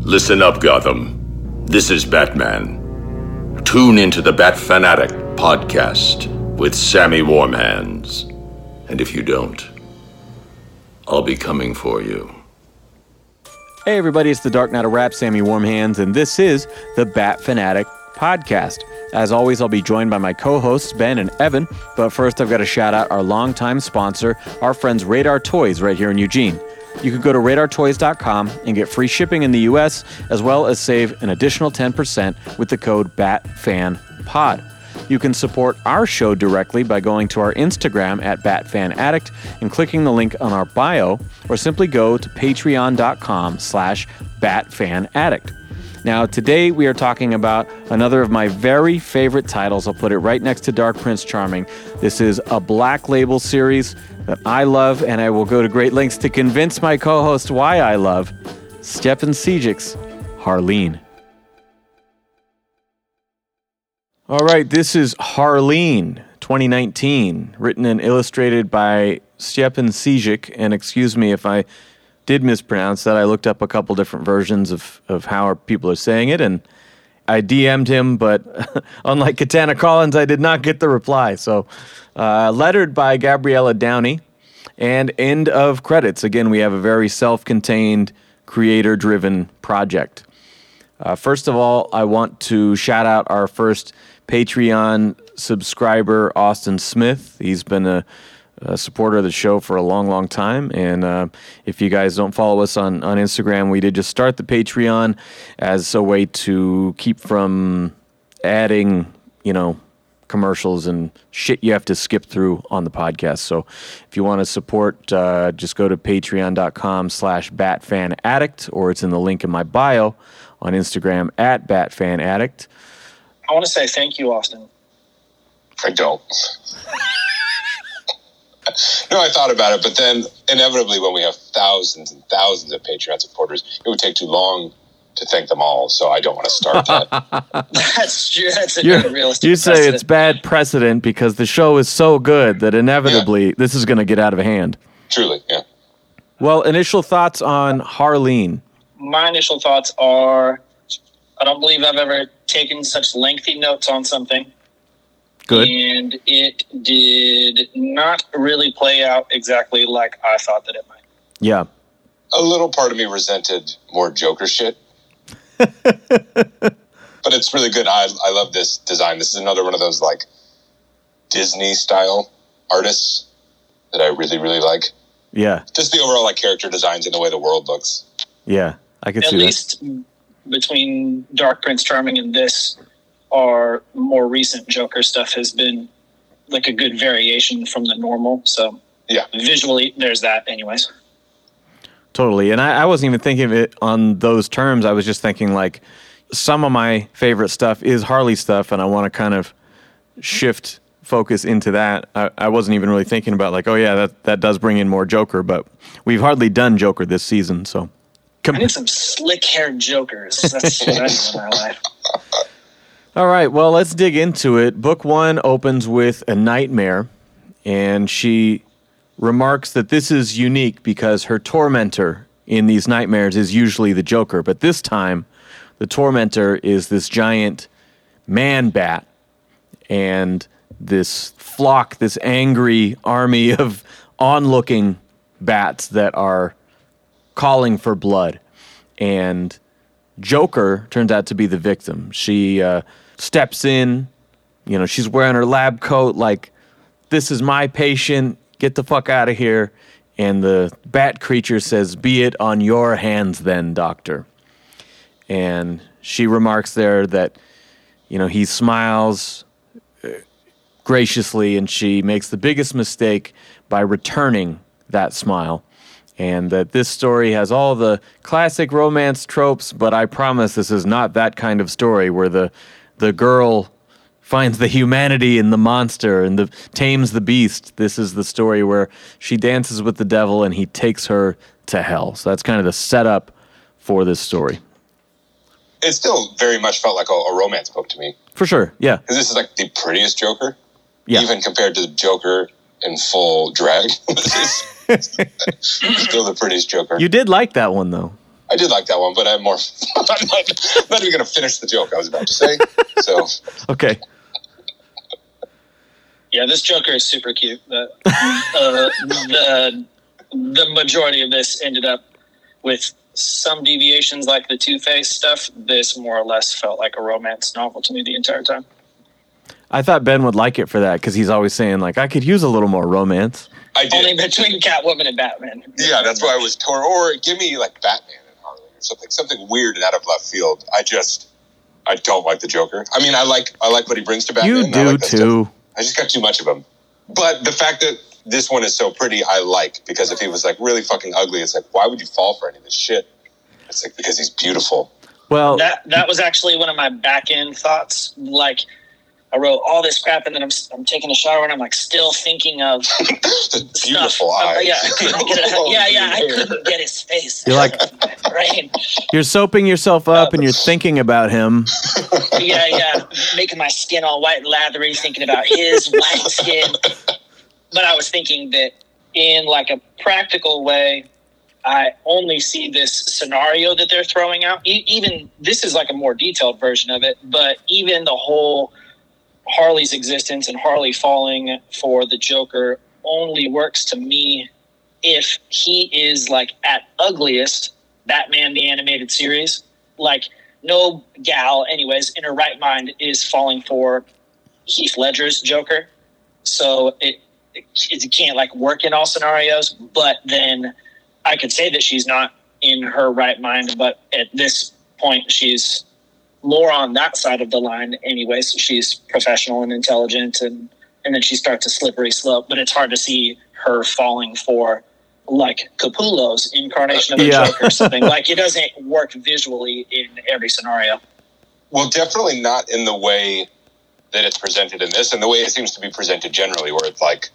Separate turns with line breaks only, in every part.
Listen up, Gotham. This is Batman. Tune into the Bat Fan Addict podcast with Sammy Warm Hands. And if you don't, I'll be coming for you.
Hey, everybody, it's the Dark Knight of Rap, Sammy Warm Hands, and this is the Bat Fan Addict podcast. As always, I'll be joined by my co hosts, Ben and Evan. But first, I've got to shout out our longtime sponsor, our friends Radar Toys, right here in Eugene. You can go to radartoys.com and get free shipping in the US, as well as save an additional 10% with the code BATFANPOD. You can support our show directly by going to our Instagram at BatFanAddict and clicking the link on our bio, or simply go to patreon.com slash BatFanAddict. Now, today we are talking about another of my very favorite titles. I'll put it right next to Dark Prince Charming. This is a Black Label series that I love, and I will go to great lengths to convince my co host why I love Stjepan Šejić's Harleen. All right, this is Harleen 2019, written and illustrated by Stjepan Šejić. And excuse me if I did mispronounce that. I looked up a couple different versions of, of how people are saying it, and I DM'd him, but unlike Katana Collins, I did not get the reply. So, uh, lettered by Gabriela Downie, and end of credits. Again, we have a very self contained, creator driven project. Uh, first of all, I want to shout out our first Patreon subscriber, Austin Smith. He's been a, a supporter of the show for a long, long time. And uh, if you guys don't follow us on, on Instagram, we did just start the Patreon as a way to keep from adding, you know, commercials and shit you have to skip through on the podcast. So if you want to support, uh, just go to patreon.com slash batfanaddict or it's in the link in my bio on Instagram at batfanaddict.
I want to say thank you, Austin.
I don't. no, I thought about it, but then inevitably, when we have thousands and thousands of Patreon supporters, it would take too long to thank them all. So I don't want to start that.
That's true. That's a
You're-
realistic.
you say
precedent.
it's bad precedent because the show is so good that inevitably this is going to get out of hand.
Truly, yeah.
Well, initial thoughts on Harleen.
My initial thoughts are I don't believe I've ever taken such lengthy notes on something.
Good.
And it did not really play out exactly like I thought that it might.
Yeah.
A little part of me resented more Joker shit. but it's really good. I, I love this design. This is another one of those like Disney style artists that I really, really like.
Yeah.
Just the overall like character designs and the way the world looks.
Yeah. I can
At
see that.
least between Dark Prince Charming and this, our more recent Joker stuff has been like a good variation from the normal. So
Yeah.
visually, there's that, anyways.
Totally. And I, I wasn't even thinking of it on those terms. I was just thinking like some of my favorite stuff is Harley stuff, and I want to kind of shift focus into that. I, I wasn't even really thinking about like, oh yeah, that that does bring in more Joker, but we've hardly done Joker this season, so.
I need some slick haired jokers. That's what I need in my life.
All right, well, let's dig into it. Book one opens with a nightmare, and she remarks that this is unique because her tormentor in these nightmares is usually the Joker, but this time the tormentor is this giant man bat and this flock, this angry army of onlooking bats that are calling for blood. And Joker turns out to be the victim. She uh, steps in, you know, she's wearing her lab coat, like, this is my patient, get the fuck out of here. And the bat creature says, Be it on your hands then, doctor. And she remarks there that, you know, he smiles uh, graciously and she makes the biggest mistake by returning that smile. And that this story has all the classic romance tropes, but I promise this is not that kind of story where the the girl finds the humanity in the monster and the tames the beast. This is the story where she dances with the devil and he takes her to hell. So that's kind of the setup for this story.
It still very much felt like a, a romance book to me.
For sure. Yeah.
Because this is like the prettiest Joker.
Yeah.
Even compared to the Joker in full drag. this is still the prettiest Joker.
You did like that one though.
I did like that one, but I'm more. I'm not, not even going to finish the joke I was about to say. So
Okay.
Yeah, this Joker is super cute. But, uh, the the majority of this ended up with some deviations, like the Two Face stuff. This more or less felt like a romance novel to me the entire time.
I thought Ben would like it for that because he's always saying like I could use a little more romance.
I did.
Only between Catwoman and Batman.
Yeah, that's why I was torn. Or give me like Batman and Harley or something, something weird and out of left field. I just, I don't like the Joker. I mean, I like, I like what he brings to Batman.
You
I
do
like that stuff.
too.
I just got too much of him. But the fact that this one is so pretty, I like because if he was like really fucking ugly, it's like why would you fall for any of this shit? It's like because he's beautiful.
Well,
That that was actually one of my back end thoughts. Like, I wrote all this crap, and then I'm I'm taking a shower, and I'm like still thinking of
The
stuff.
beautiful
Uh,
eyes.
yeah, I couldn't get it. Yeah, yeah, I couldn't get his face.
You're like-
out my brain.
you're soaping yourself up and you're thinking about him.
yeah, yeah, making my skin all white and lathery, thinking about his white skin. But I was thinking that in like a practical way, I only see this scenario that they're throwing out. E- even this is like a more detailed version of it, but even the whole Harley's existence and Harley falling for the Joker only works to me if he is like at ugliest Batman the animated series. Like no gal, anyways, in her right mind is falling for Heath Ledger's Joker. So it, it, it can't like work in all scenarios. But then I could say that she's not in her right mind. But at this point, she's more on that side of the line, anyways. She's professional and intelligent, and and then she starts a slippery slope. But it's hard to see her falling for like Capullo's incarnation of a
Yeah.
Joker or something. like it doesn't work visually in every scenario.
Well, definitely not in the way that it's presented in this, and the way it seems to be presented generally, where it's like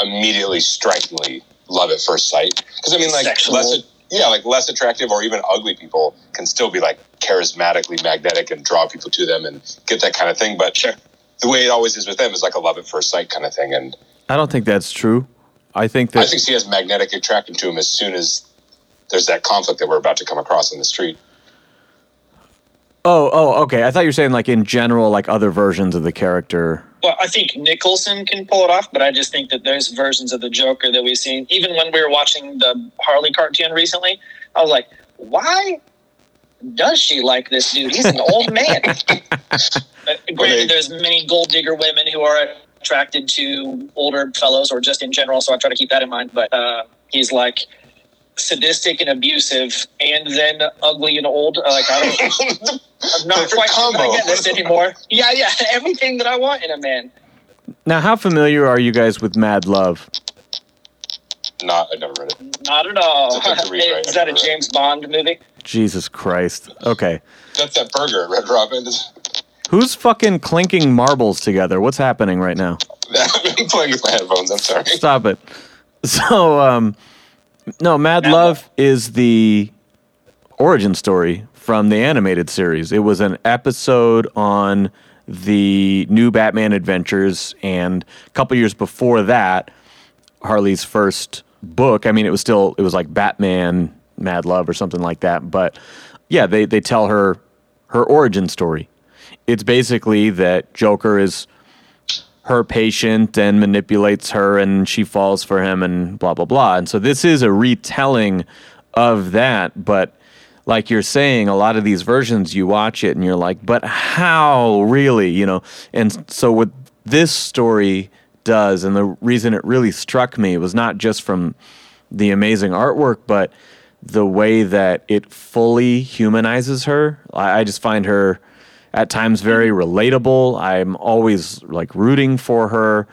immediately, strikingly love at first sight. Because I mean, like
Sexual.
less, yeah, like less attractive or even ugly people can still be like charismatically magnetic and draw people to them and get that kind of thing. But
Sure.
the way it always is with them is like a love at first sight kind of thing, and
I don't think that's true. I think that
I think she has magnetic attraction to him as soon as there's that conflict that we're about to come across in the street.
Oh, oh, okay. I thought you were saying like in general, like other versions of the character.
Well, I think Nicholson can pull it off, but I just think that there's versions of the Joker that we've seen. Even when we were watching the Harley cartoon recently, I was like, why does she like this dude? He's an old man. Granted,
they-
there's many gold digger women who are attracted to older fellows or just in general, so I try to keep that in mind. But uh, he's like sadistic and abusive and then ugly and old. Like, I don't. I'm not quite sure
combo.
get this anymore. Yeah, yeah, everything that I want in a man.
Now, how familiar are you guys with Mad Love?
Not, I never read it.
Not at all.
It's a good read, right?
Is that a James Bond movie?
Jesus Christ. Okay.
That's that burger, Red Robin.
Who's fucking clinking marbles together? What's happening right now?
I'm playing with my headphones. I'm sorry.
Stop it. So, um, no, Mad,
Mad
Love is the origin story from the animated series. It was an episode on the new Batman Adventures, and a couple years before that, Harley's first book. I mean, it was still it was like Batman Mad Love or something like that. But yeah, they they tell her her origin story. It's basically that Joker is her patient and manipulates her and she falls for him and blah blah blah. And so this is a retelling of that, but like you're saying, a lot of these versions you watch it and you're like, but how really, you know? And so what this story does and the reason it really struck me was not just from the amazing artwork, but the way that it fully humanizes her. I, just find her at times very relatable. I'm always like rooting for her.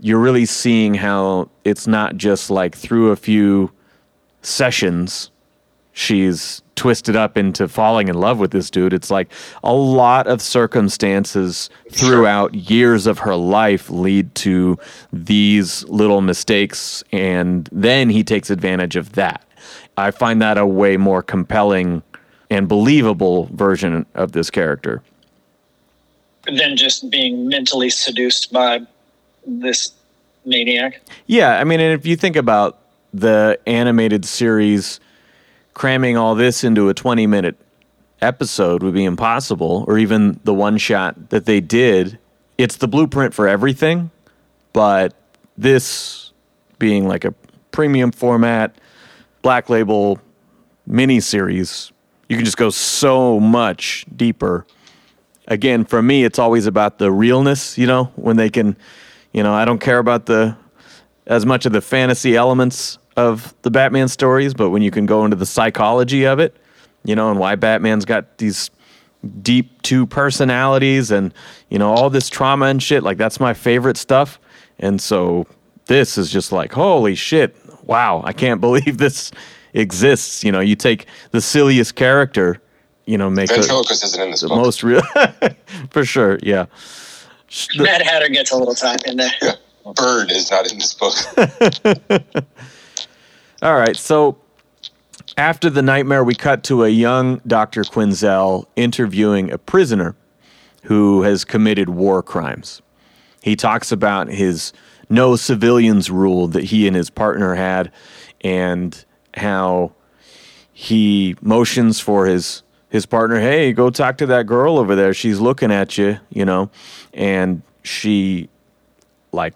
You're really seeing how it's not just like through a few sessions she's twisted up into falling in love with this dude. It's like a lot of circumstances throughout years of her life lead to these little mistakes, and then he takes advantage of that. I find that a way more compelling and believable version of this character.
Than just being mentally seduced by this maniac.
Yeah, I mean, and if you think about the animated series, cramming all this into a 20 minute episode would be impossible, or even the one shot that they did. It's the blueprint for everything, but this being like a premium format, black label mini series, you can just go so much deeper. Again, for me, it's always about the realness, you know, when they can, you know, I don't care about the as much of the fantasy elements of the Batman stories, but when you can go into the psychology of it, you know, and why Batman's got these deep two personalities and, you know, all this trauma and shit, like that's my favorite stuff. And so this is just like, holy shit, wow, I can't believe this exists. You know, you take the silliest character, you know, make her
Ventriloquist isn't in this
the
book.
most real, for sure, yeah.
Mad Hatter gets a little time in there.
Yeah. Bird is not in this book.
All right, so after the nightmare, we cut to a young Dr. Quinzel interviewing a prisoner who has committed war crimes. He talks about his no civilians rule that he and his partner had and how he motions for his his partner, "Hey, go talk to that girl over there. She's looking at you," you know. And she like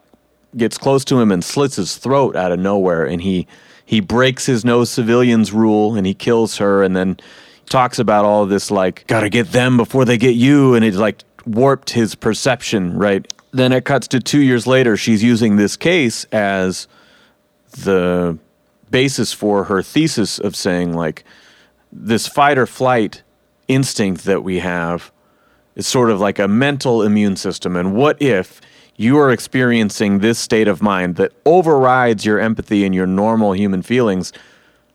gets close to him and slits his throat out of nowhere and he he breaks his no civilians rule and he kills her and then talks about all this like gotta get them before they get you and it like warped his perception right then it cuts to two years later she's using this case as the basis for her thesis of saying like this fight or flight instinct that we have is sort of like a mental immune system. And what if you are experiencing this state of mind that overrides your empathy and your normal human feelings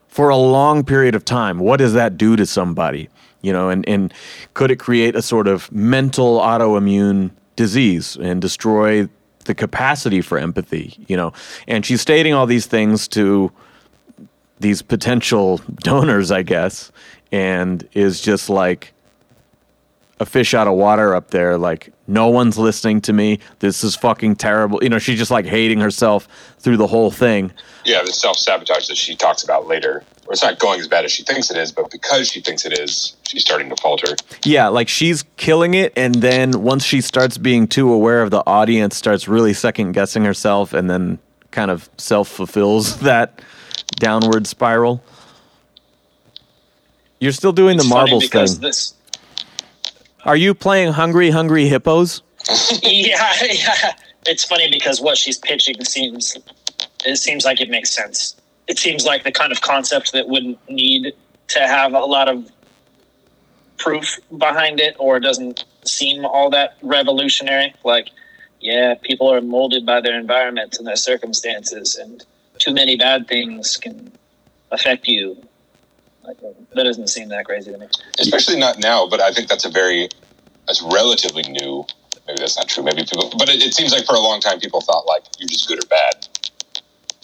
for a long period of time? What does that do to somebody? You know, and, and could it create a sort of mental autoimmune disease and destroy the capacity for empathy? You know, and she's stating all these things to these potential donors, I guess, and is just like a fish out of water up there. Like, no one's listening to me. This is fucking terrible. You know, she's just like hating herself through the whole thing.
yeah, the self sabotage that she talks about later. Or it's not going as bad as she thinks it is, but because she thinks it is, she's starting to falter.
Yeah, like she's killing it. And then once she starts being too aware of the audience, starts really second guessing herself and then kind of self fulfills that downward spiral. You're still doing
It's
the marbles thing.
This,
Are you playing Hungry Hungry Hippos?
yeah, yeah. It's funny because what she's pitching seems it seems like it makes sense. It seems like the kind of concept that wouldn't need to have a lot of proof behind it or doesn't seem all that revolutionary. Like, yeah, people are molded by their environment and their circumstances and too many bad things can affect you. Like, that doesn't seem that crazy to me.
Especially not now, but I think that's a very, that's relatively new. Maybe that's not true. Maybe people, but it, it seems like for a long time people thought like you're just good or bad.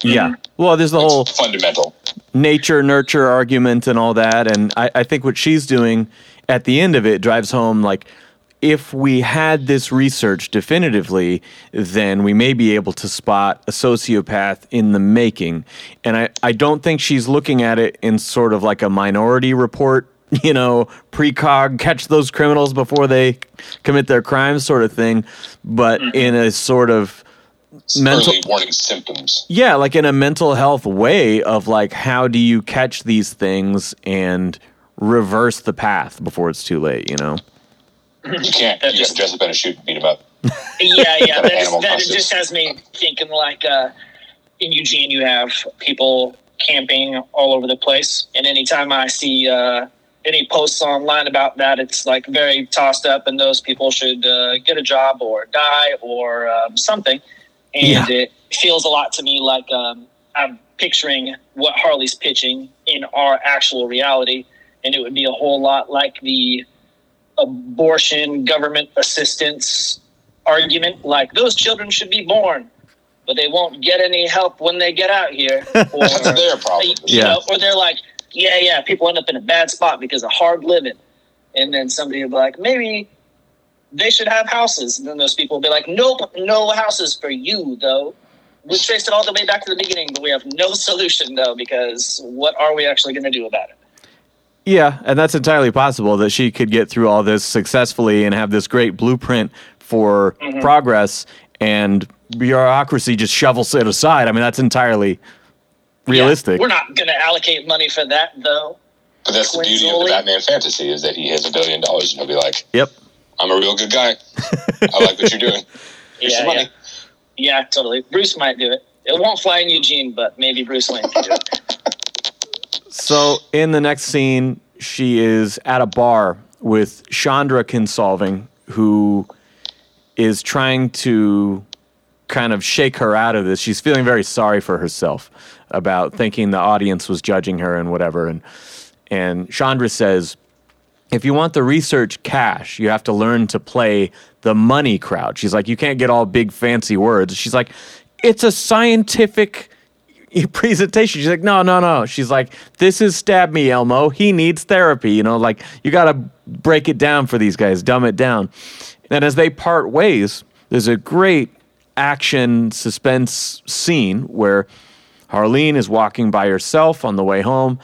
Yeah. Mm-hmm. Well, there's the
It's
whole
fundamental.
nature nurture argument and all that. And I, I think what she's doing at the end of it drives home like, if we had this research definitively, then we may be able to spot a sociopath in the making. And I, I don't think she's looking at it in sort of like a minority report, you know, precog, catch those criminals before they commit their crimes sort of thing, but mm-hmm. in a sort of mental
Early warning symptoms.
yeah, like in a mental health way of like how do you catch these things and reverse the path before it's too late, you know?
You can't. You
just-
just dress up in a suit and beat him up.
yeah, yeah. That, just, that just has me thinking like uh, in Eugene, you have people camping all over the place, and anytime I see uh, any posts online about that, it's like very tossed up, and those people should uh, get a job or die or um, something. And
Yeah.
it feels a lot to me like um, I'm picturing what Harley's pitching in our actual reality, and it would be a whole lot like the abortion government assistance argument like those children should be born but they won't get any help when they get out here. Or,
That's their problem.
you
Yeah.
know, or they're like yeah yeah people end up in a bad spot because of hard living. And then somebody will be like maybe they should have houses. And then those people will be like nope no houses for you though. We traced it all the way back to the beginning but we have no solution though because what are we actually going to do about it
Yeah, and that's entirely possible that she could get through all this successfully and have this great blueprint for mm-hmm. progress and bureaucracy just shovels it aside. I mean, that's entirely realistic.
We're not going to allocate money for that, though.
But that's the beauty of the
Coincidentally-
Batman fantasy is that he has a billion dollars and he'll be like,
Yep.
I'm a real good guy. I like what you're doing. Here's
Yeah,
some money.
yeah. yeah, totally. Bruce might do it. It won't fly in Eugene, but maybe Bruce Wayne can do it.
So in the next scene, she is at a bar with Chandra Kinsolving, who is trying to kind of shake her out of this. She's feeling very sorry for herself about thinking the audience was judging her and whatever. And and Chandra says, if you want the research cash, you have to learn to play the money crowd. She's like, you can't get all big fancy words. She's like, it's a scientific presentation. She's like, no, no, no. She's like, this is stab me, Elmo. He needs therapy. You know, like you got to break it down for these guys, dumb it down. And as they part ways, there's a great action suspense scene where Harleen is walking by herself on the way home,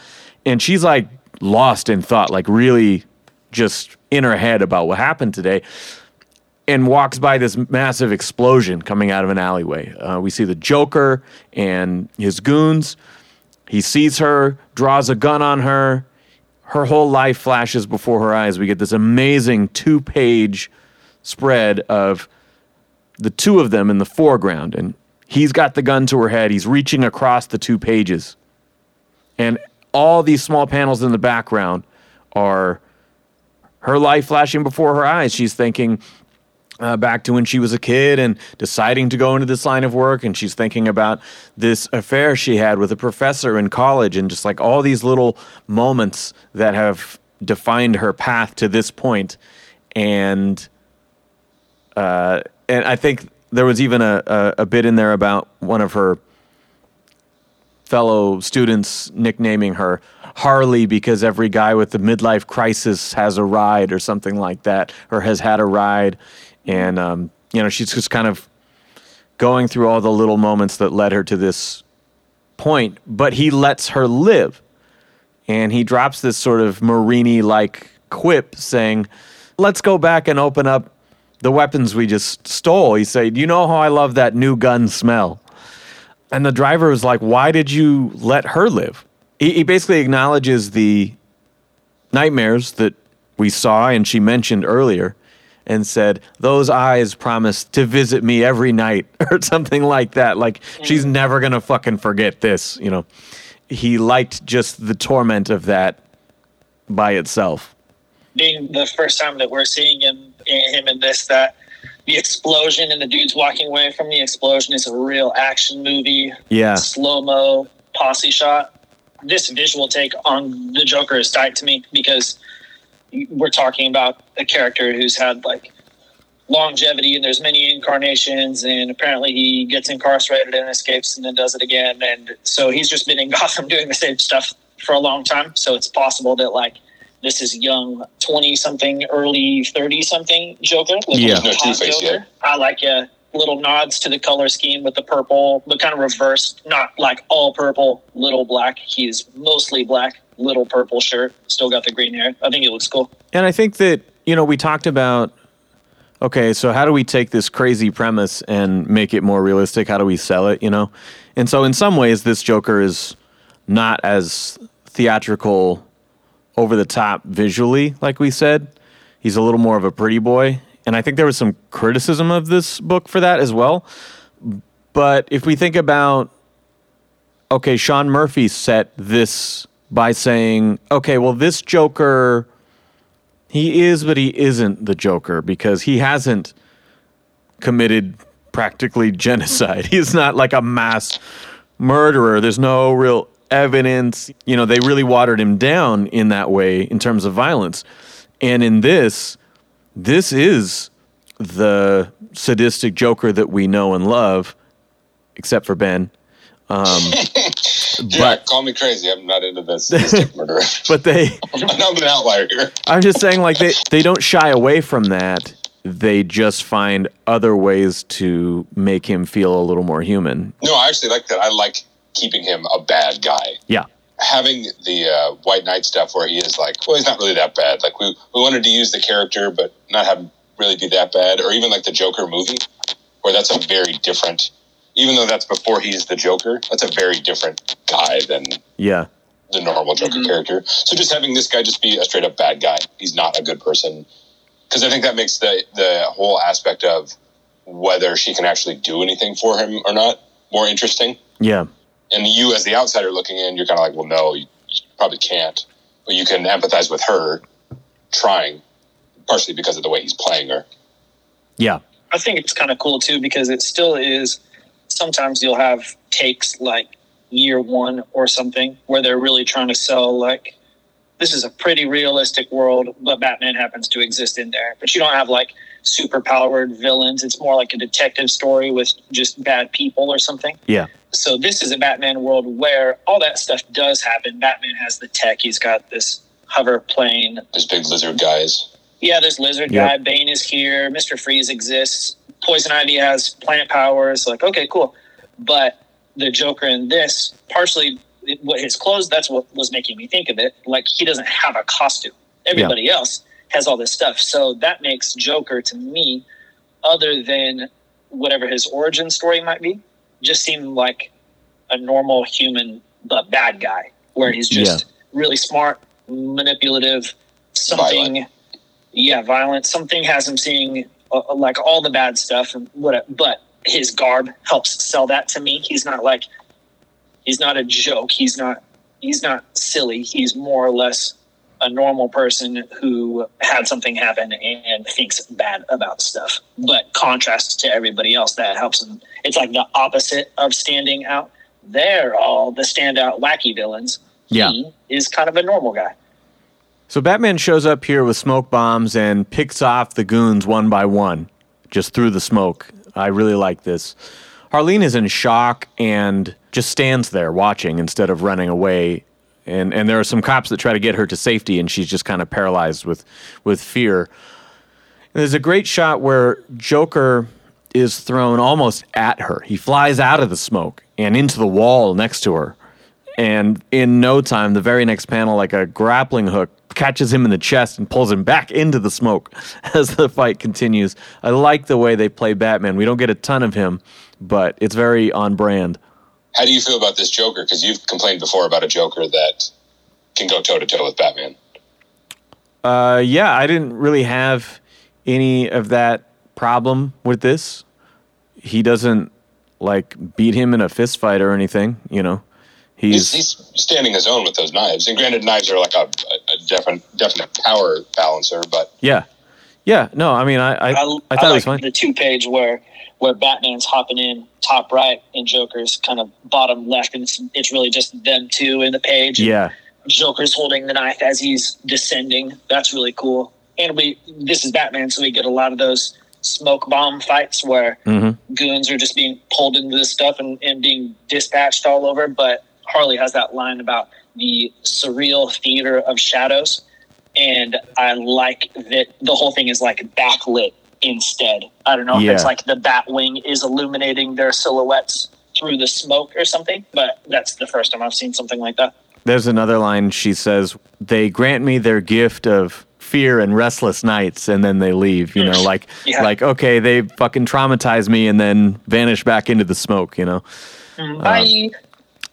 and she's like lost in thought, like really just in her head about what happened today, and walks by this massive explosion coming out of an alleyway. Uh, we see the Joker and his goons. He sees her, draws a gun on her. Her whole life flashes before her eyes. We get this amazing two page spread of the two of them in the foreground and he's got the gun to her head he's reaching across the two pages and all these small panels in the background are her life flashing before her eyes she's thinking uh, back to when she was a kid and deciding to go into this line of work and she's thinking about this affair she had with a professor in college and just like all these little moments that have defined her path to this point and uh, and I think there was even a, a, a bit in there about one of her fellow students nicknaming her Harley because every guy with the midlife crisis has a ride or something like that, or has had a ride. And, um, you know, she's just kind of going through all the little moments that led her to this point, but he lets her live. And he drops this sort of Marini like quip saying, Let's go back and open up the weapons we just stole. He said, You know how I love that new gun smell? And the driver was like, Why did you let her live? He, he basically acknowledges the nightmares that we saw and she mentioned earlier and said, Those eyes promised to visit me every night or something like that. Like, she's never going to fucking forget this, you know. He liked just the torment of that by itself.
Being the first time that we're seeing him, him in this, that the explosion and the dudes walking away from the explosion is a real action movie.
Yeah.
slow mo posse shot. This visual take on the Joker is tight to me because we're talking about a character who's had like longevity and there's many incarnations and apparently he gets incarcerated and escapes and then does it again and so he's just been in Gotham doing the same stuff for a long time so it's possible that like this is young 20 something early 30 something Joker like
Yeah.
a
No
hot
Two-Face
Joker.
yet.
I like uh, little nods to the color scheme with the purple, but kind of reversed, not like all purple, little black. He's mostly black, little purple shirt, still got the green hair. I think it looks cool.
And I think that, you know, we talked about okay, so how do we take this crazy premise and make it more realistic? How do we sell it, you know? And so in some ways this Joker is not as theatrical over the top visually like we said. He's a little more of a pretty boy. And I think there was some criticism of this book for that as well. But if we think about okay, Sean Murphy set this by saying, okay, well, this Joker, he is, but he isn't the Joker because he hasn't committed practically genocide. He's not like a mass murderer. There's no real evidence. You know, they really watered him down in that way in terms of violence. And in this, this is the sadistic Joker that we know and love, except for Ben. Um,
Yeah,
but
call me crazy. I'm not into this, this type
but they
I'm an outlier here.
I'm just saying, like they they don't shy away from that. They just find other ways to make him feel a little more human.
No, I actually like that. I like keeping him a bad guy.
Yeah,
having the uh, White Knight stuff where he is like, well, he's not really that bad. Like we we wanted to use the character, but not have him really be that bad. Or even like the Joker movie, where that's a very different. Even though that's before he's the Joker, that's a very different guy than
Yeah.
the normal Joker mm-hmm. character. So just having this guy just be a straight up bad guy, he's not a good person. Because I think that makes the the whole aspect of whether she can actually do anything for him or not more interesting.
Yeah.
And you, as the outsider looking in, you're kind of like, well, no, you, you probably can't. But you can empathize with her trying, partially because of the way he's playing her.
Yeah.
I think it's kind of cool too because it still is. Sometimes you'll have takes like year one or something where they're really trying to sell like this is a pretty realistic world, but Batman happens to exist in there. But you don't have like super powered villains. It's more like a detective story with just bad people or something.
Yeah.
So this is a Batman world where all that stuff does happen. Batman has the tech. He's got this hover plane.
There's big lizard guys.
Yeah, there's Lizard
Yep.
Guy. Bane is here. Mister Freeze exists. Poison Ivy has plant powers. Like, okay, cool. But the Joker in this, partially what his clothes. That's what was making me think of it. Like he doesn't have a costume. Everybody else has all this stuff. So that makes Joker to me, other than whatever his origin story might be, just seem like a normal human but bad guy, where he's just really smart, manipulative, something.
Violent.
Yeah, violent. Something has him seeing uh, like all the bad stuff and what. But his garb helps sell that to me. He's not like he's not a joke. He's not he's not silly. He's more or less a normal person who had something happen and thinks bad about stuff, but contrast to everybody else that helps him. It's like the opposite of standing out. They're all the standout wacky villains.
Yeah.
He is kind of a normal guy.
So Batman shows up here with smoke bombs and picks off the goons one by one, just through the smoke. I really like this. Harleen is in shock and just stands there watching instead of running away. And and there are some cops that try to get her to safety, and she's just kind of paralyzed with with fear. And there's a great shot where Joker is thrown almost at her. He flies out of the smoke and into the wall next to her. And in no time, the very next panel, like a grappling hook catches him in the chest and pulls him back into the smoke as the fight continues. I like the way they play Batman. We don't get a ton of him, but it's very on brand.
How do you feel about this Joker? Because you've complained before about a Joker that can go toe to toe with Batman.
Uh, yeah, I didn't really have any of that problem with this. He doesn't like beat him in a fist fight or anything, you know.
He's,
He's,
he's standing his own with those knives. And granted, knives are like a, a, a definite, definite power balancer, but
yeah, yeah. No, I mean, I I, I, thought it
like
was fine.
the two page where where Batman's hopping in top right and Joker's kind of bottom left, and it's, it's really just them two in the page.
Yeah,
Joker's holding the knife as he's descending. That's really cool. And we this is Batman, so we get a lot of those smoke bomb fights where
hmm
goons are just being pulled into this stuff and, and being dispatched all over. But Harley has that line about the surreal theater of shadows. And I like that the whole thing is like backlit instead. I don't know if
Yeah.
it's like the Batwing is illuminating their silhouettes through the smoke or something, but that's the first time I've seen something like that.
There's another line she says, They grant me their gift of fear and restless nights and then they leave, you know, mm. like
Yeah.
like okay, they fucking traumatize me and then vanish back into the smoke, you know. Mm.
Uh, Bye.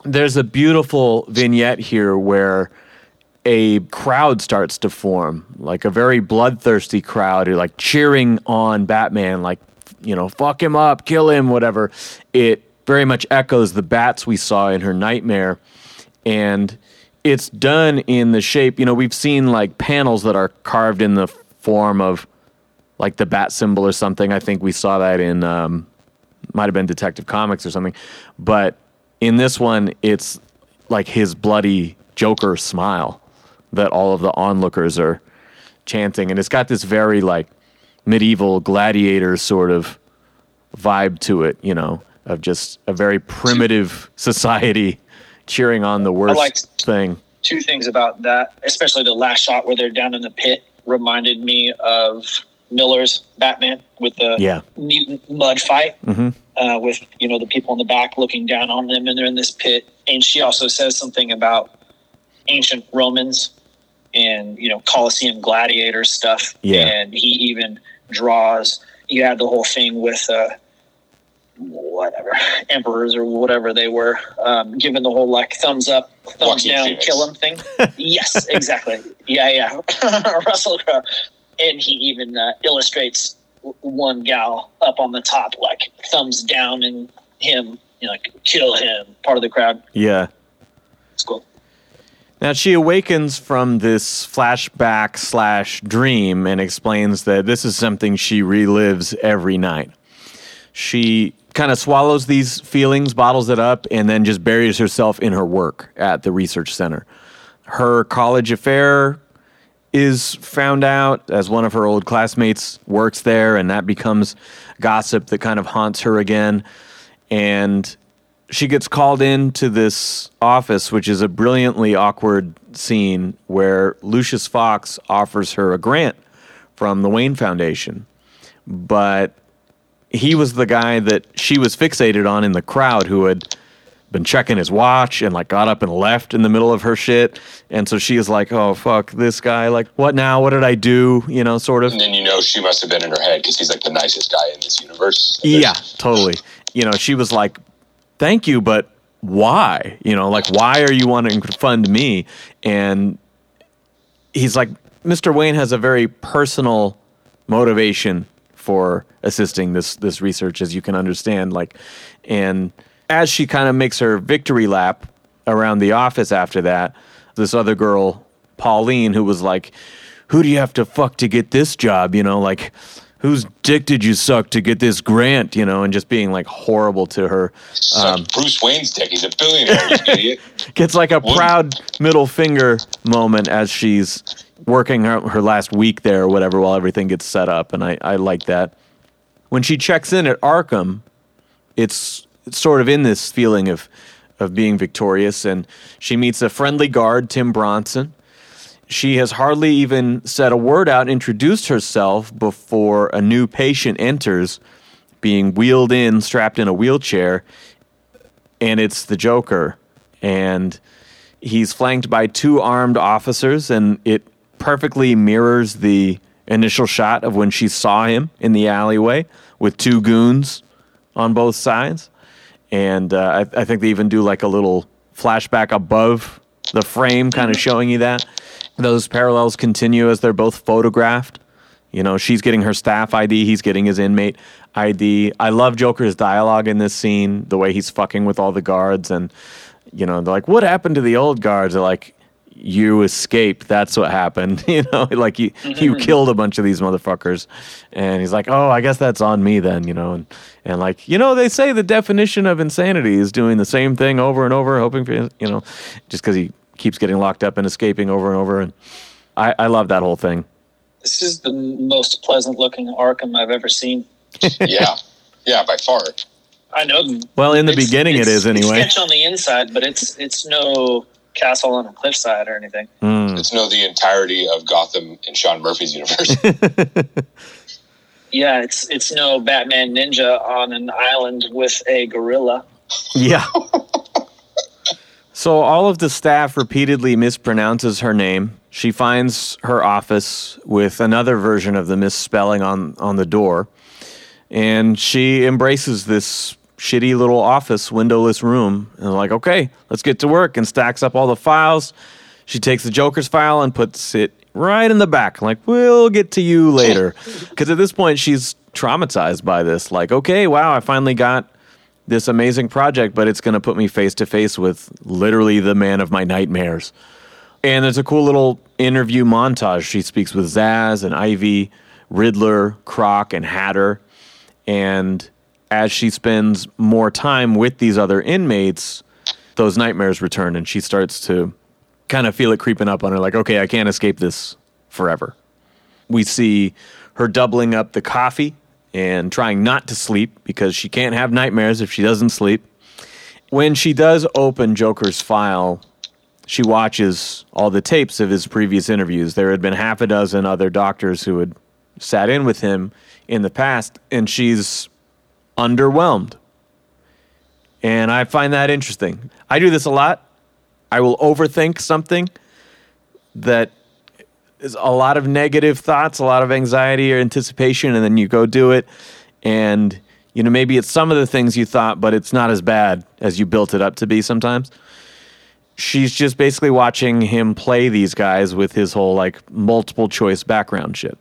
There's a beautiful vignette here where a crowd starts to form, like a very bloodthirsty crowd, who like cheering on Batman, like you know, fuck him up, kill him, whatever. It very much echoes the bats we saw in her nightmare, and it's done in the shape. You know, we've seen like panels that are carved in the form of like the bat symbol or something. I think we saw that in um, might have been Detective Comics or something, but in this one, it's like his bloody Joker smile that all of the onlookers are chanting, and it's got this very like medieval gladiator sort of vibe to it, you know, of just a very primitive society cheering on the worst thing.
two things about that, especially the last shot where they're down in the pit, reminded me of Miller's Batman with the
Yeah.
mutant mud fight
hmm
uh, with you know the people in the back looking down on them, and they're in this pit. And she also says something about ancient Romans and you know Colosseum gladiator stuff.
Yeah.
and he even draws. You had the whole thing with uh, whatever emperors or whatever they were, um, giving the whole like thumbs up, thumbs
Joaquin
down,
Phoenix.
kill him thing. yes, exactly. Yeah, yeah. Russell Crowe, and he even uh, illustrates one gal up on the top, like thumbs down, and him, you know, like kill him. Part of the crowd.
Yeah.
It's cool.
Now she awakens from this flashback slash dream and explains that this is something she relives every night. She kind of swallows these feelings, bottles it up, and then just buries herself in her work at the research center. Her college affair is found out as one of her old classmates works there, and that becomes gossip that kind of haunts her again. And she gets called into this office, which is a brilliantly awkward scene where Lucius Fox offers her a grant from the Wayne Foundation. But he was the guy that she was fixated on in the crowd who had been checking his watch and like got up and left in the middle of her shit. And so she is like, oh, fuck this guy. Like, what now? What did I do? You know, sort of.
And then you know she must have been in her head because he's like the nicest guy in this universe.
Yeah, totally. You know, she was like, "Thank you, but why? You know, like why are you wanting to fund me?" And he's like, "Mr. Wayne has a very personal motivation for assisting this this research, as you can understand." Like, and as she kind of makes her victory lap around the office after that, this other girl, Pauline, who was like, "Who do you have to fuck to get this job?" You know, like whose dick did you suck to get this grant? You know, and just being like horrible to her. Um,
Bruce Wayne's dick. He's a billionaire, idiot.
Gets like a proud middle finger moment as she's working her, her last week there or whatever while everything gets set up. And I, I like that. When she checks in at Arkham, it's sort of in this feeling of, of being victorious. And she meets a friendly guard, Tim Bronson. She has hardly even said a word out, introduced herself before a new patient enters, being wheeled in, strapped in a wheelchair, and it's the Joker. And he's flanked by two armed officers, and it perfectly mirrors the initial shot of when she saw him in the alleyway with two goons on both sides. And uh, I, I think they even do like a little flashback above the frame, kind of showing you that. Those parallels continue as they're both photographed. You know, she's getting her staff ID, he's getting his inmate ID. I love Joker's dialogue in this scene, the way he's fucking with all the guards. And, you know, they're like, what happened to the old guards? They're like, you escaped. That's what happened. You know, like you, you mm-hmm. killed a bunch of these motherfuckers. And he's like, oh, I guess that's on me then, you know. And, and like, you know, they say the definition of insanity is doing the same thing over and over, hoping for, you know, just because he keeps getting locked up and escaping over and over. And I, I love that whole thing.
This is the most pleasant looking Arkham I've ever seen.
Yeah. Yeah, by far.
I know.
Well, in the
it's-
beginning, it
it's-
anyway.
It's sketch on the inside, but it's it's no castle on a cliffside or anything.
Mm.
It's no the entirety of Gotham in Sean Murphy's universe.
Yeah, it's it's no Batman Ninja on an island with a gorilla.
Yeah. so all of the staff repeatedly mispronounces her name. She finds her office with another version of the misspelling on, on the door. And she embraces this shitty little office, windowless room. And like, okay, let's get to work. And stacks up all the files. She takes the Joker's file and puts it right in the back. Like, we'll get to you later. Because at this point, she's traumatized by this. Like, okay, wow, I finally got this amazing project, but it's going to put me face to face with literally the man of my nightmares. And there's a cool little interview montage. She speaks with Zsasz and Ivy, Riddler, Croc, and Hatter. And as she spends more time with these other inmates, those nightmares return and she starts to kind of feel it creeping up on her like, okay, I can't escape this forever. We see her doubling up the coffee and trying not to sleep because she can't have nightmares if she doesn't sleep. When she does open Joker's file, she watches all the tapes of his previous interviews. There had been half a dozen other doctors who had sat in with him in the past, and she's underwhelmed. And I find that interesting. I do this a lot. I will overthink something that is a lot of negative thoughts, a lot of anxiety or anticipation, and then you go do it, and you know maybe it's some of the things you thought, but it's not as bad as you built it up to be. Sometimes she's just basically watching him play these guys with his whole like multiple choice background shit.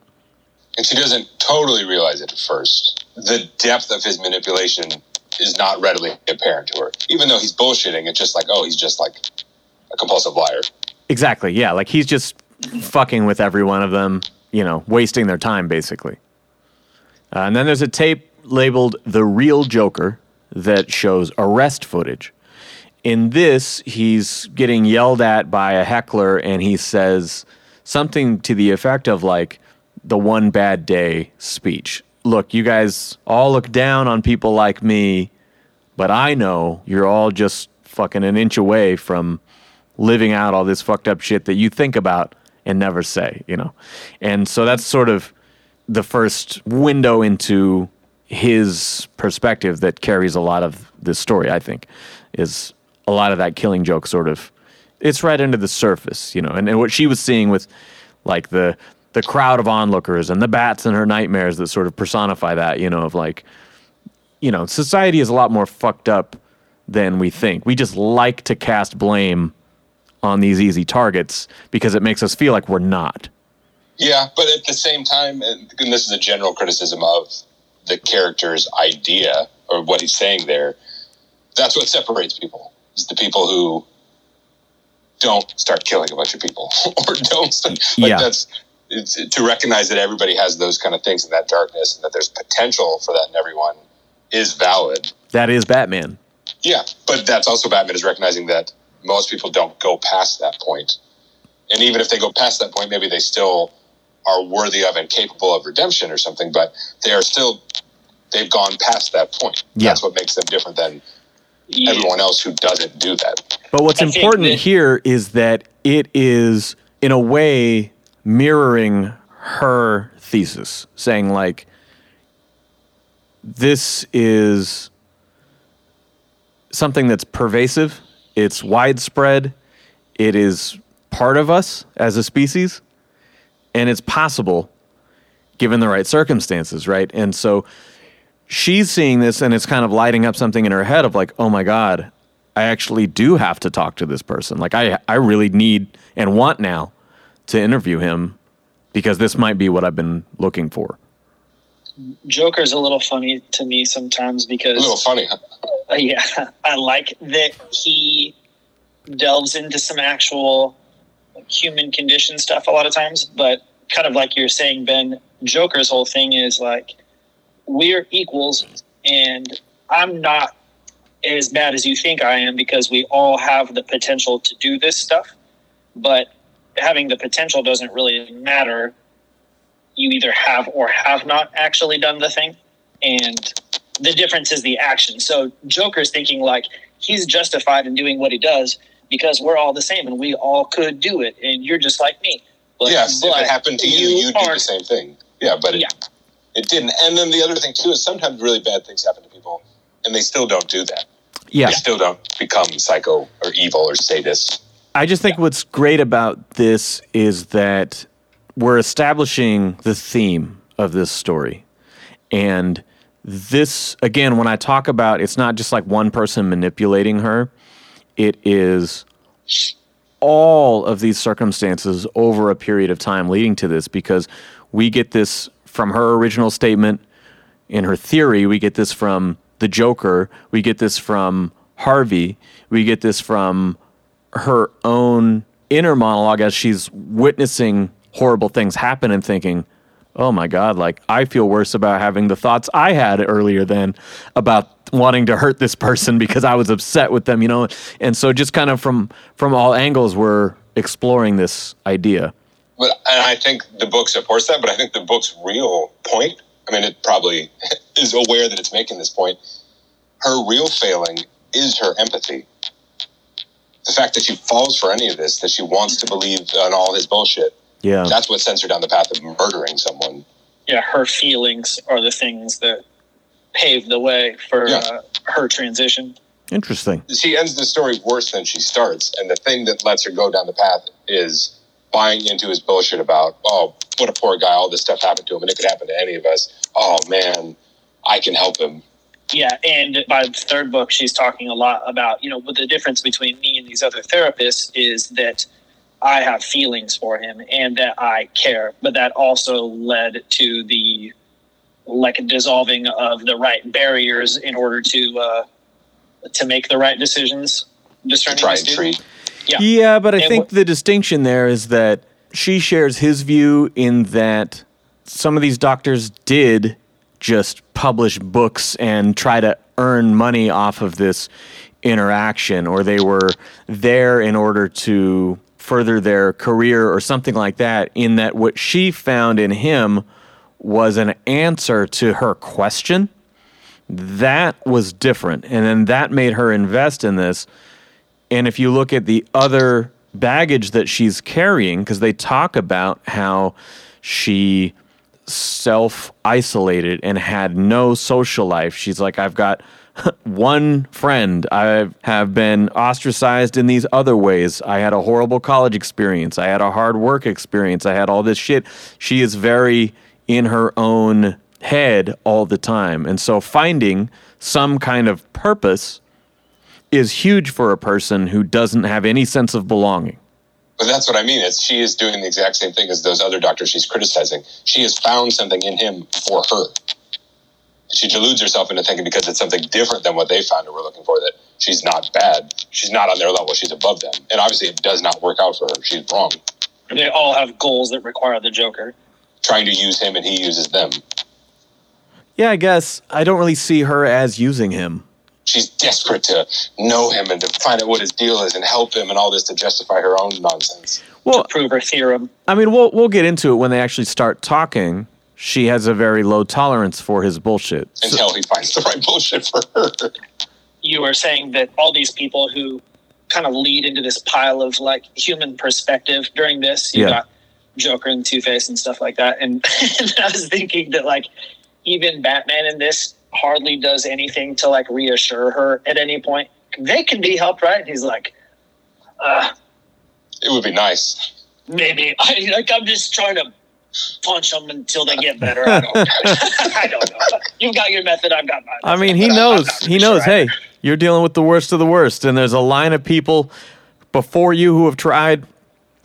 And she doesn't totally realize it at first. The depth of his manipulation is not readily apparent to her. Even though he's bullshitting, it's just like, oh, he's just like a compulsive liar.
Exactly. Yeah. Like he's just fucking with every one of them, you know, wasting their time basically. Uh, and then there's a tape labeled The Real Joker that shows arrest footage. In this, he's getting yelled at by a heckler and he says something to the effect of like the one bad day speech. Look, you guys all look down on people like me, but I know you're all just fucking an inch away from living out all this fucked up shit that you think about and never say, you know? And so that's sort of the first window into his perspective that carries a lot of this story, I think, is a lot of that killing joke sort of it's right under the surface, you know. And, and what she was seeing with like the the crowd of onlookers and the bats and her nightmares that sort of personify that, you know, of like you know, society is a lot more fucked up than we think. We just like to cast blame on these easy targets because it makes us feel like we're not.
Yeah, but at the same time, and this is a general criticism of the character's idea or what he's saying there, that's what separates people. Is the people who don't start killing a bunch of people or don't like
Yeah.
that's to recognize that everybody has those kind of things in that darkness and that there's potential for that in everyone is valid.
That is Batman.
Yeah, but that's also Batman is recognizing that most people don't go past that point. And even if they go past that point, maybe they still are worthy of and capable of redemption or something, but they are still they've gone past that point.
Yeah.
That's what makes them different than everyone else who doesn't do that.
But what's
I
important
that-
here is that it is, in a way, mirroring her thesis, saying, like, this is something that's pervasive, it's widespread, it is part of us as a species, and it's possible given the right circumstances, right? And so she's seeing this and it's kind of lighting up something in her head of like, oh my God, I actually do have to talk to this person. Like I I really need and want now to interview him because this might be what I've been looking for.
Joker's a little funny to me sometimes
A
because
little funny. huh?
Uh, yeah, I like that he delves into some actual like, human condition stuff a lot of times, but kind of like you're saying, Ben, Joker's whole thing is like we're equals, and I'm not as bad as you think I am because we all have the potential to do this stuff, but having the potential doesn't really matter. You either have or have not actually done the thing, and the difference is the action. So Joker's thinking like he's justified in doing what he does because we're all the same and we all could do it, and you're just like me. But,
yes, if it happened to you, you'd do
aren't-
the same thing. Yeah, but it,
Yeah.
it didn't. And then the other thing too is sometimes really bad things happen to people, and they still don't do that.
Yeah.
They still don't become psycho or evil or sadists.
I just think what's great about this is that we're establishing the theme of this story. And this, again, when I talk about it's not just like one person manipulating her, it is all of these circumstances over a period of time leading to this because we get this from her original statement in her theory, we get this from the Joker, we get this from Harvey, we get this from her own inner monologue as she's witnessing horrible things happen and thinking, oh my God, like I feel worse about having the thoughts I had earlier than about wanting to hurt this person because I was upset with them, you know? And so just kind of from from all angles we're exploring this idea.
But and I think the book supports that. But I think the book's real point. I mean, it probably is aware that it's making this point. Her real failing is her empathy. The fact that she falls for any of this, that she wants to believe on all his bullshit,
Yeah.
that's what sends her down the path of murdering someone.
yeah, her feelings are the things that pave the way for
Yeah.
uh, her transition.
Interesting.
She ends the story worse than she starts, and the thing that lets her go down the path is buying into his bullshit about, oh, what a poor guy, all this stuff happened to him, and it could happen to any of us. Oh man, I can help him.
Yeah, and by the third book, she's talking a lot about, you know, what the difference between me and these other therapists is that I have feelings for him and that I care. But that also led to the like dissolving of the right barriers in order to uh, to make the right decisions. Discerning
Try
the student.
treat.
Yeah.
Yeah, but I
And
think
wh-
the distinction there is that she shares his view in that some of these doctors did just publish books and try to earn money off of this interaction, or they were there in order to further their career or something like that. In that, what she found in him was an answer to her question. That was different. And then that made her invest in this. And if you look at the other baggage that she's carrying, because they talk about how she self isolated and had no social life. She's like, I've got one friend. I have been ostracized in these other ways. I had a horrible college experience. I had a hard work experience. I had all this shit. She is very in her own head all the time. And so finding some kind of purpose is huge for a person who doesn't have any sense of belonging.
But that's what I mean. Is she is doing the exact same thing as those other doctors she's criticizing. She has found something in him for her. She deludes herself into thinking because it's something different than what they found or were looking for that she's not bad. She's not on their level. She's above them. And obviously, it does not work out for her. She's wrong.
They all have goals that require the Joker.
Trying to use him and he uses them.
Yeah, I guess I don't really see her as using him.
She's desperate to know him and to find out what his deal is and help him and all this to justify her own nonsense.
Well,
Prove her theorem.
I mean, we'll we'll get into it when they actually start talking. She has a very low tolerance for his bullshit. So-
Until he finds the right bullshit for her.
you were saying that all these people who kind of lead into this pile of like human perspective during this, you
Yeah.
got Joker and Two Face and stuff like that. And, and I was thinking that like even Batman in this hardly does anything to like reassure her at any point. They can be helped, right? And he's like, uh,
It would be nice.
maybe I like I'm just trying to punch them until they get better. I don't, I don't know. You've got your method. I've got mine.
I mean, he
But I'm
knows.
not
He knows.
I-
Hey, you're dealing with the worst of the worst, and there's a line of people before you who have tried.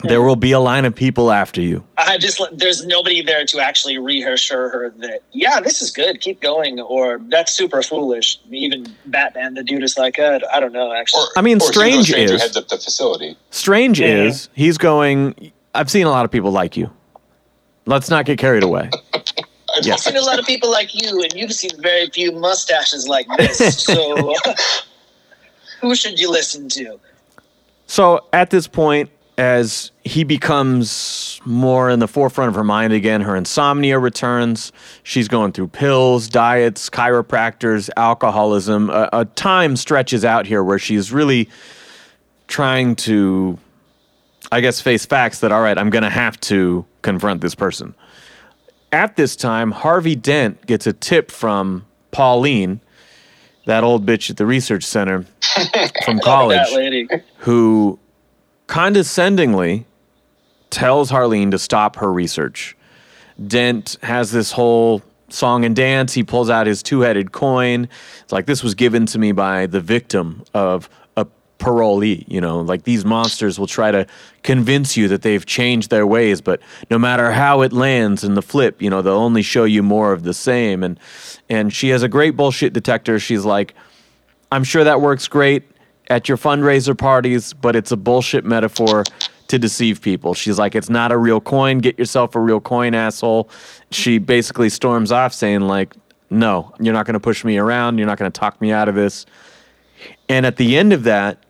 There will be a line of people after you.
I just there's nobody there to actually reassure her that yeah, this is good, keep going, or that's super foolish. Even Batman, the dude is like, uh, I don't know, actually.
Or,
I mean,
or Hugo
Strange
Strange who
is-
heads up the facility.
Strange
Yeah.
is he's going. I've seen a lot of people like you. Let's not get carried away. Yeah.
I've seen a lot of people like you, and you've seen very few mustaches like this. So, who should you listen to?
So at this point, as he becomes more in the forefront of her mind again, her insomnia returns. She's going through pills, diets, chiropractors, alcoholism. A, a time stretches out here where she's really trying to, I guess, face facts that, all right, I'm going to have to confront this person. At this time, Harvey Dent gets a tip from Pauline, that old bitch at the research center from college who condescendingly tells Harleen to stop her research. Dent has this whole song and dance. He pulls out his two headed coin. It's like, this was given to me by the victim of a parolee. You know, like these monsters will try to convince you that they've changed their ways, but no matter how it lands in the flip, you know, they'll only show you more of the same. And, and she has a great bullshit detector. She's like, I'm sure that works great at your fundraiser parties, but it's a bullshit metaphor to deceive people. She's like, it's not a real coin. Get yourself a real coin, asshole. She basically storms off saying, like, no, you're not going to push me around. You're not going to talk me out of this. And at the end of that,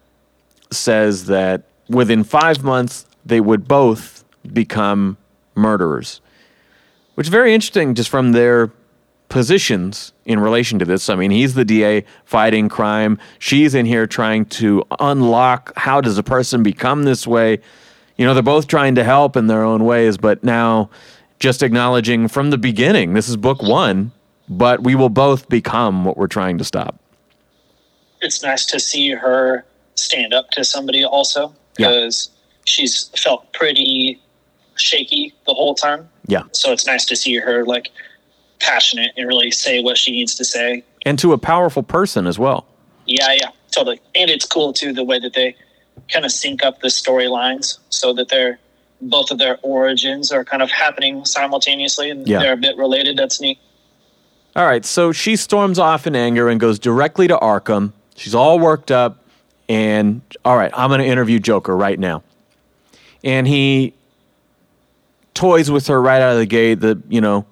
says that within five months, they would both become murderers, which is very interesting just from their positions in relation to this. I mean, he's the DA fighting crime. She's in here trying to unlock how does a person become this way. You know, they're both trying to help in their own ways, but now just acknowledging from the beginning, this is book one, but we will both become what we're trying to stop.
it's nice to see her stand up to somebody also
Yeah.
because she's felt pretty shaky the whole time.
Yeah.
So it's nice to see her like passionate and really say what she needs to say.
And to a powerful person as well.
Yeah, yeah, totally. And it's cool too the way that they kind of sync up the storylines so that they're both of their origins are kind of happening simultaneously and
Yeah.
they're a bit related. That's neat.
All right, so she storms off in anger and goes directly to Arkham. She's all worked up, and all right, I'm going to interview Joker right now. And he toys with her right out of the gate, the, you know,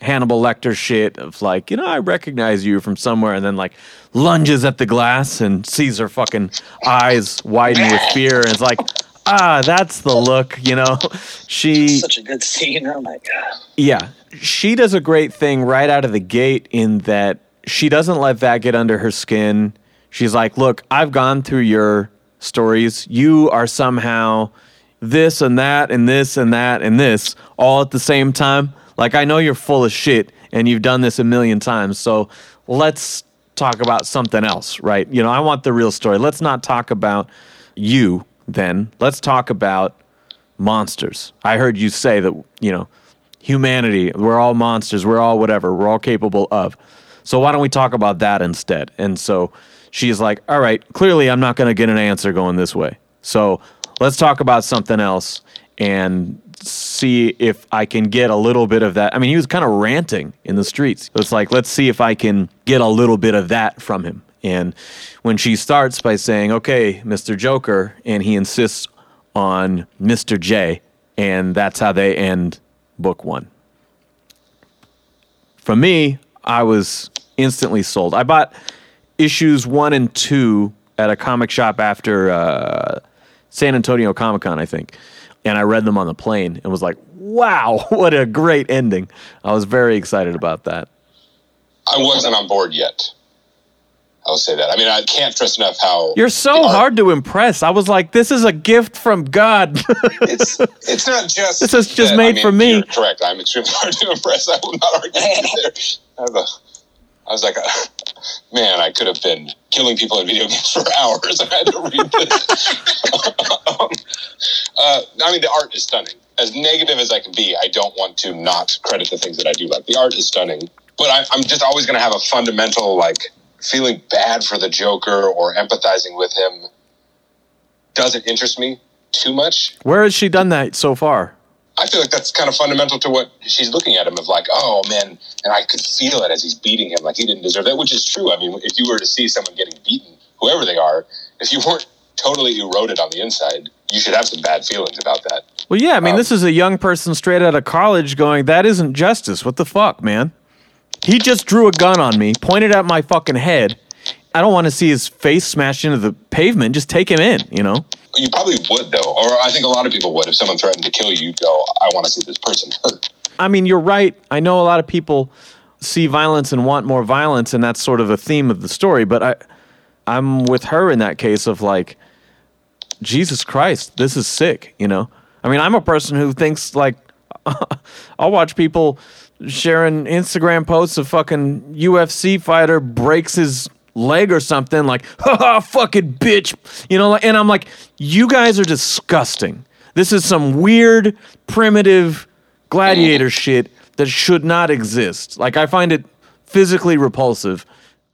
Hannibal Lecter shit of like, you know, I recognize you from somewhere, and then like lunges at the glass and sees her fucking eyes widen with fear, and it's like, ah, that's the look, you know. She
Such a good scene. Oh my god.
yeah, she does a great thing right out of the gate in that she doesn't let that get under her skin. She's like, "Look, I've gone through your stories. You are somehow this and that and this and that and this all at the same time. Like I know you're full of shit and you've done this a million times. So let's talk about something else, right? You know, I want the real story. Let's not talk about you then. Let's talk about monsters. I heard you say that, you know, humanity, we're all monsters, we're all whatever, we're all capable of. So why don't we talk about that instead? And so she's like, all right, clearly I'm not going to get an answer going this way. So let's talk about something else and see if I can get a little bit of that. I mean, he was kind of ranting in the streets. It's like, let's see if I can get a little bit of that from him. And when she starts by saying, okay, Mr. Joker, and he insists on Mr. J, and that's how they end book one. For me, I was instantly sold. I bought issues one and two at a comic shop after uh, San Antonio Comic Con, I think. And I read them on the plane and was like, wow, what a great ending. I was very excited about that.
I wasn't on board yet. I'll say that. I mean, I can't stress enough how
You're so
art-
hard to impress. I was like, this is a gift from God.
It's it's not just.
This is just
that-
made for me.
you're Correct. I'm extremely hard to impress. I will not argue there. I, have a, I was like, uh, man, I could have been killing people in video games for hours. I had to read this. um, uh, I mean, the art is stunning. As negative as I can be, I don't want to not credit the things that I do like. The art is stunning, but I, I'm just always going to have a fundamental like feeling bad for the Joker or empathizing with him. Doesn't interest me too much.
Where has she done that so far?
I feel like that's kind of fundamental to what she's looking at him of like, oh man, and I could feel it as he's beating him, like he didn't deserve that, which is true. I mean, if you were to see someone getting beaten, whoever they are, if you weren't totally eroded on the inside, you should have some bad feelings about that.
Well, yeah, I mean,
Um,
this is a young person straight out of college going, that isn't justice. What the fuck, man? He just drew a gun on me, pointed at my fucking head. I don't want to see his face smashed into the pavement. Just take him in, you know?
You probably would though, or I think a lot of people would. If someone threatened to kill you, you'd go, I want to see this person hurt.
I mean, you're right. I know a lot of people see violence and want more violence, and that's sort of a theme of the story. But I, I'm with her in that case of like, Jesus Christ, this is sick. You know, I mean, I'm a person who thinks like, I'll watch people sharing Instagram posts of fucking UFC fighter breaks his leg or something like, haha, fucking bitch, you know, and I'm like, you guys are disgusting. This is some weird, primitive gladiator shit that should not exist. Like, I find it physically repulsive.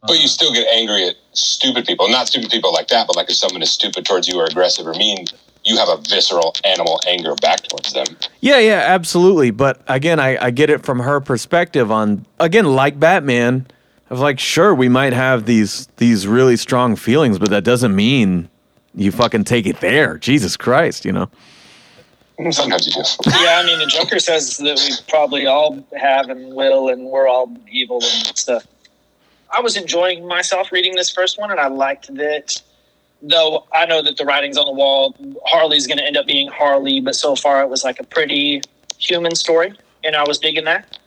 But you still get angry at stupid people. Not stupid people like that, but like if someone is stupid towards you or aggressive or mean, you have a visceral animal anger back towards them.
Yeah, yeah, absolutely. But again, I, I get it from her perspective on again, like Batman, of like, sure, we might have these these really strong feelings, but that doesn't mean you fucking take it there. Jesus Christ, you know.
Sometimes you do.
yeah, I mean, the Joker says that we probably all have and will, and we're all evil and stuff. I was enjoying myself reading this first one, and I liked that. Though I know that the writing's on the wall, Harley's going to end up being Harley, but so far it was like a pretty human story, and I was digging that.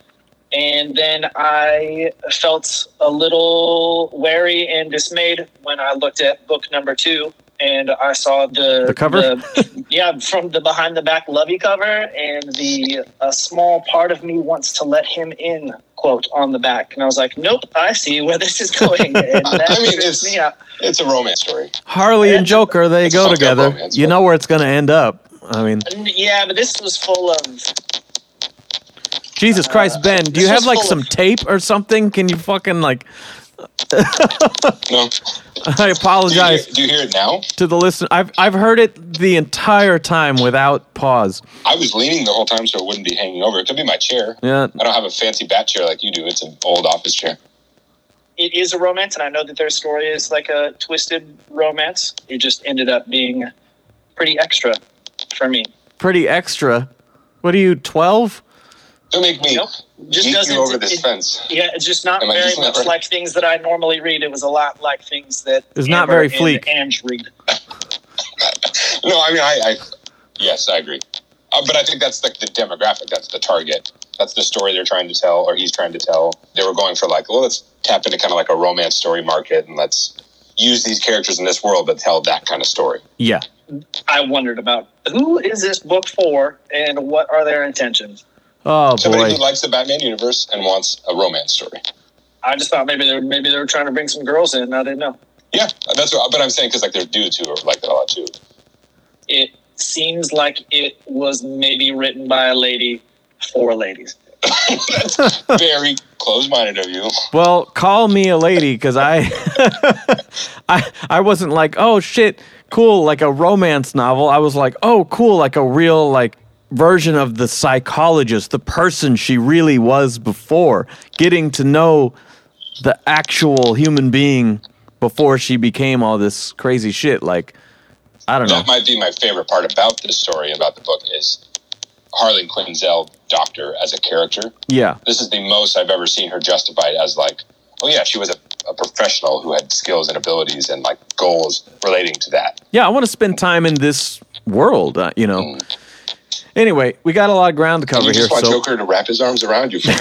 And then I felt a little wary and dismayed when I looked at book number two and I saw the
The cover?
the- yeah, from the behind the back Lovey cover, and the a small part of me wants to let him in quote on the back, and I was like, nope, I see where this is going. And that
I mean, it's-
me out.
It's a romance story.
Harley and Joker, they go together.
romance,
You know where it's going to end up. I mean,
Yeah, but this was full of
Jesus uh, Christ, Ben, do you have like some
of-
tape or something? Can you fucking like?
No,
I
do you, hear,
apologize
do you hear it now?
to the listener. I've I've heard it the entire time without pause.
I was leaning the whole time, so it wouldn't be hanging over. It could be my chair.
Yeah,
I don't have a fancy bat chair like you do. It's an old office chair.
it is a romance, and I know that their story is like a twisted romance. It just ended up being pretty extra for me.
pretty extra. What are you, twelve?
Don't make me
Nope. Just doesn't.
you over this
it-
fence.
yeah, it's just not
Am
very
using that
much
right?
like things that I normally read. It was a lot like things that
It's not
Amber
very
and
fleek.
Ange read.
No, I mean, I, I yes, I agree. Uh, but I think that's like the demographic. That's the target. That's the story they're trying to tell, or he's trying to tell. They were going for like, well, let's tap into kind of like a romance story market, and let's use these characters in this world, but tell that kind of story.
Yeah,
I wondered about who is this book for, and what are their intentions.
Oh
Somebody
boy.
who likes the Batman universe and wants a romance story.
I just thought maybe they were, maybe they were trying to bring some girls in. I didn't know.
Yeah, that's what. But I'm saying because like there's dudes who are like that a lot too.
It seems like it was maybe written by a lady for ladies.
That's very close-minded of you.
Well, call me a lady because I, I, I wasn't like, oh shit, cool, like a romance novel. I was like, oh cool, like a real like version of the psychologist, the person she really was before, getting to know the actual human being before she became all this crazy shit. Like, I don't know.
That might be my favorite part about this story about the book is Harley Quinzel, Doctor, as a character.
Yeah,
This is the most I've ever seen her justified as like, oh yeah, she was a, a professional who had skills and abilities and like goals relating to that.
yeah. I want to spend time in this world. Uh, you know. Anyway, we got a lot of ground to cover
you
here.
just want
So
Joker to wrap his arms around you from.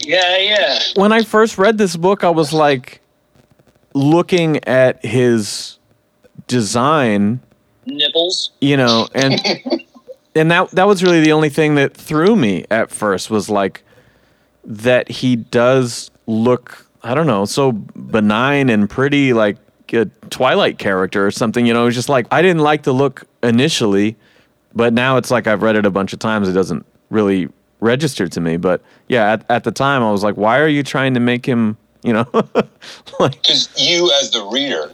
Yeah, yeah.
when I first read this book, I was like looking at his design,
Nipples.
you know, and and that that was really the only thing that threw me at first was like that he does look I don't know so benign and pretty like a Twilight character or something. You know, it's just like I didn't like the look initially, but now it's like I've read it a bunch of times. It doesn't really register to me. But yeah, at, at the time I was like, why are you trying to make him? You know, like
Because you, as the reader,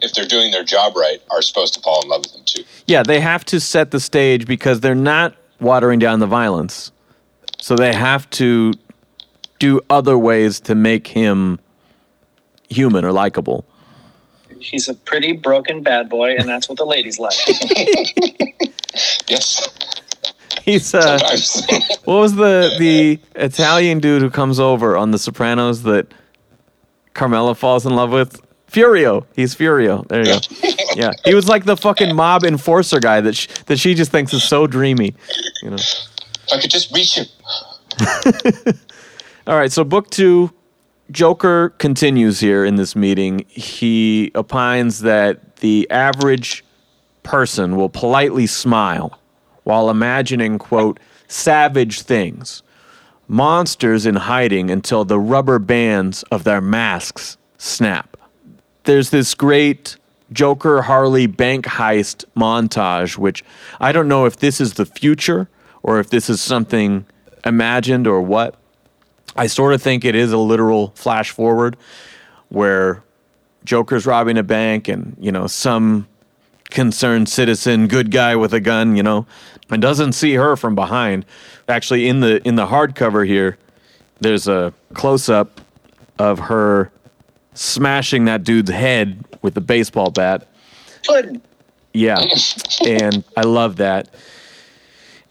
if they're doing their job right, are supposed to fall in love with him too.
Yeah, they have to set the stage because they're not watering down the violence. So they have to do other ways to make him human or likable.
He's a pretty broken bad boy, and that's what the ladies like.
Yes,
He's uh what was the the Italian dude who comes over on the Sopranos that Carmela falls in love with? Furio. He's Furio. There you go. Yeah, he was like the fucking mob enforcer guy that sh- that she just thinks is so dreamy. You know.
if I could just reach him.
All right, so book two, Joker continues here in this meeting. He opines that the average person will politely smile while imagining, quote, savage things, monsters in hiding until the rubber bands of their masks snap. There's this great Joker Harley bank heist montage, which I don't know if this is the future or if this is something imagined or what. I sort of think it is a literal flash forward where Joker's robbing a bank and, you know, some concerned citizen, good guy with a gun, you know, and doesn't see her from behind. Actually in the in the hardcover here, there's a close up of her smashing that dude's head with a baseball bat. Yeah. and I love that.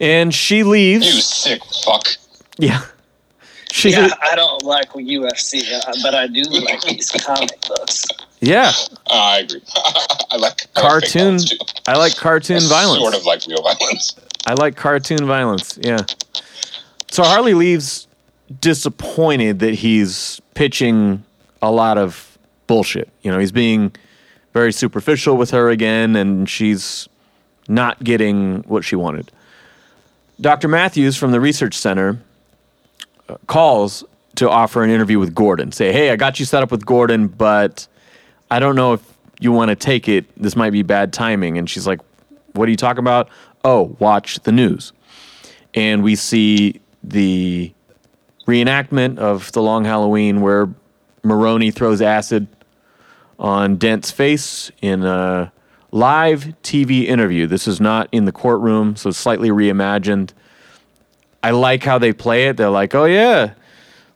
And she leaves.
You sick fuck.
Yeah. She
Yeah, I don't like UFC, uh, but I do like these comic books.
Yeah.
Uh, I agree. I like I like
cartoon.
violence.
I like cartoon
I
violence.
Sort of like real violence.
I like cartoon violence. Yeah. So Harley leaves disappointed that he's pitching a lot of bullshit. You know, he's being very superficial with her again, and she's not getting what she wanted. Dr. Matthews from the research center calls to offer an interview with Gordon. Say, hey, I got you set up with Gordon, but I don't know if you want to take it. This might be bad timing. And she's like, what are you talking about? Oh, watch the news. And we see the reenactment of the Long Halloween where Maroni throws acid on Dent's face in a live TV interview. This is not in the courtroom, so slightly reimagined. I like how they play it. They're like, "Oh yeah,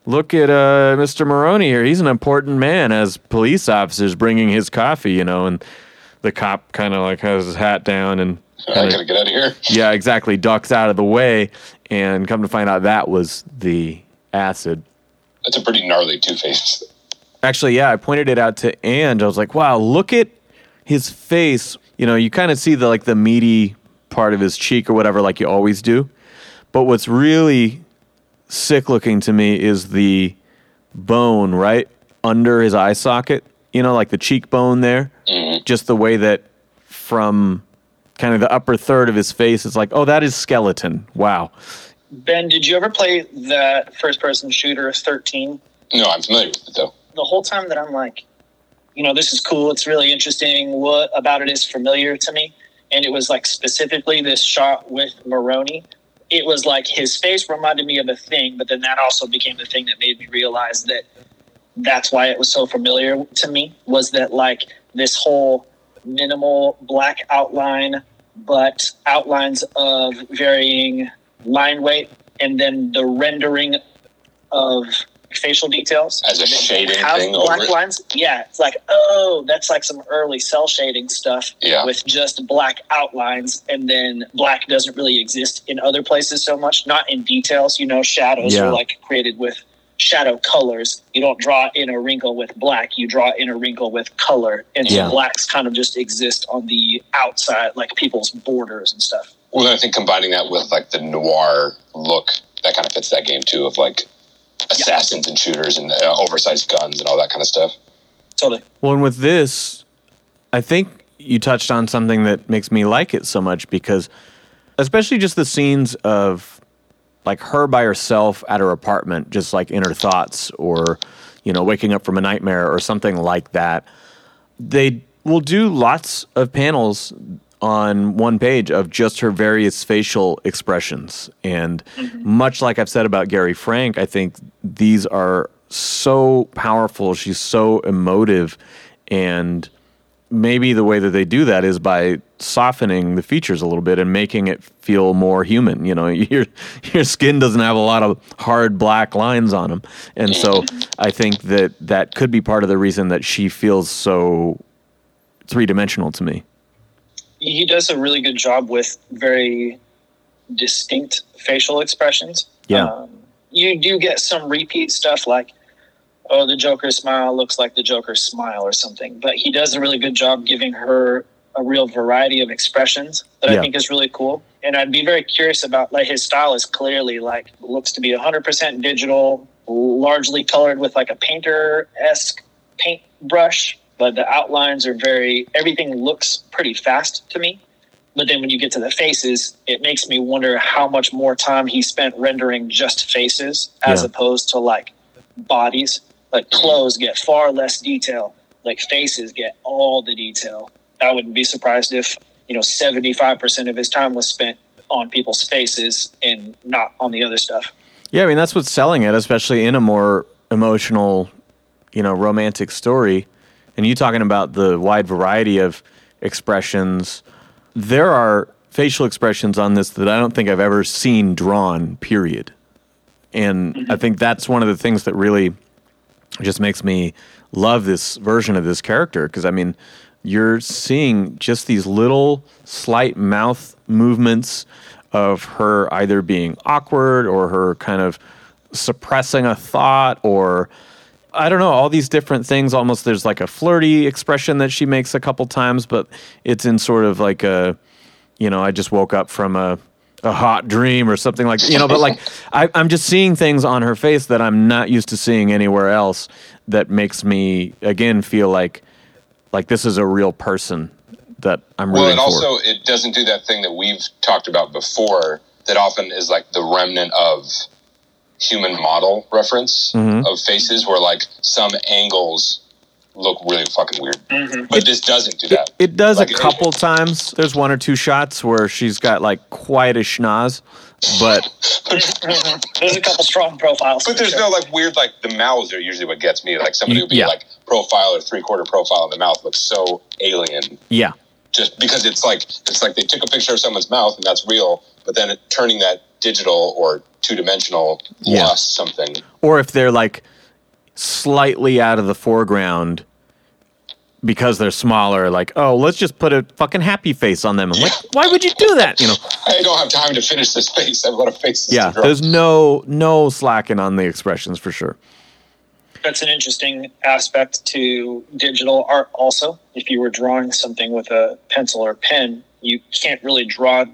look at uh, Mr. Maroni here. He's an important man." As police officers bringing his coffee, you know, and the cop kind of like has his hat down and
I gotta get out of here.
yeah, exactly, ducks out of the way, and come to find out that was the acid.
That's a pretty gnarly Two Face.
Actually, yeah, I pointed it out to Ange. I was like, "Wow, look at his face." You know, you kind of see the like the meaty part of his cheek or whatever, like you always do. But what's really sick looking to me is the bone right under his eye socket. You know, like the cheekbone there. Mm-hmm. Just the way that from kind of the upper third of his face, it's like, oh, that is skeleton. Wow.
Ben, did you ever play that first person shooter 13?
No, I'm familiar with it though.
The whole time that I'm like, you know, this is cool. It's really interesting. What about it is familiar to me? And it was like specifically this shot with Maroni. It was like his face reminded me of a thing, but then that also became the thing that made me realize that that's why it was so familiar to me was that like this whole minimal black outline, but outlines of varying line weight, and then the rendering of facial details
As a shading
Have
thing
black
over it?
lines. Yeah, it's like oh, that's like some early cel shading stuff
Yeah.
with just black outlines, and then black doesn't really exist in other places so much. Not in details, you know. Shadows
Yeah.
are like created with shadow colors. You don't draw in a wrinkle with black. You draw in a wrinkle with color, and so blacks kind of just exist on the outside, like people's borders and stuff.
Well, then I think combining that with like the noir look, that kind of fits that game too, of like assassins and shooters and uh, oversized guns and all that kind of stuff.
Totally.
Well, and with this, I think you touched on something that makes me like it so much because, especially just the scenes of like her by herself at her apartment, just like in her thoughts, or you know, waking up from a nightmare or something like that. They will do lots of panels on one page of just her various facial expressions. And mm-hmm. much like I've said about Gary Frank, I think these are so powerful. She's so emotive. And maybe the way that they do that is by softening the features a little bit and making it feel more human. You know, your your skin doesn't have a lot of hard black lines on them, and so mm-hmm. I think that that could be part of the reason that she feels so three dimensional to me.
He does a really good job with very distinct facial expressions.
Yeah.
Um, you do get some repeat stuff like, oh, the Joker's smile looks like the Joker's smile or something. But he does a really good job giving her a real variety of expressions that
Yeah.
I think is really cool. And I'd be very curious about like his style is clearly like looks to be 100% digital, largely colored with like a painter esque paint brush, but the outlines are very everything looks pretty fast to me. But then when you get to the faces, it makes me wonder how much more time he spent rendering just faces as
Yeah.
opposed to like bodies. Like clothes get far less detail. Like faces get all the detail. I wouldn't be surprised if, you know, 75% of his time was spent on people's faces and not on the other stuff.
Yeah, I mean that's what's selling it, especially in a more emotional, you know, romantic story. And you talking about the wide variety of expressions. There are facial expressions on this that I don't think I've ever seen drawn, period. And I think that's one of the things that really just makes me love this version of this character because I mean, you're seeing just these little slight mouth movements of her either being awkward or her kind of suppressing a thought or I don't know, all these different things. Almost there's like a flirty expression that she makes a couple times, but it's in sort of like a, you know, I just woke up from a, a hot dream or something like, you know, but like I, I'm just seeing things on her face that I'm not used to seeing anywhere else that makes me, again, feel like like this is a real person that I'm
Well, and
for.
also it doesn't do that thing that we've talked about before that often is like the remnant of human model reference
Mhm.
of faces where like some angles look really fucking weird.
Mhm.
But this doesn't do that.
it does
Like,
a
it-
couple times. There's one or two shots where she's got like quite a schnoz, but
There's a couple strong profiles.
But there's
sure.
no like weird like the mouths are usually what gets me. Like somebody would be
Yeah.
like profile or three quarter profile and the mouth looks so alien.
yeah,
Just because it's like it's like they took a picture of someone's mouth and that's real, but then it, turning that digital or two dimensional
Yeah.
lost something.
or if they're like slightly out of the foreground because they're smaller, like oh, let's just put a fucking happy face on them. I'm like, why would you do that? You know?
I don't have time to finish this face. I have a lot of faces.
Yeah,
to
there's no no slacking on the expressions for sure.
That's an interesting aspect to digital art. Also, if you were drawing something with a pencil or pen, you can't really draw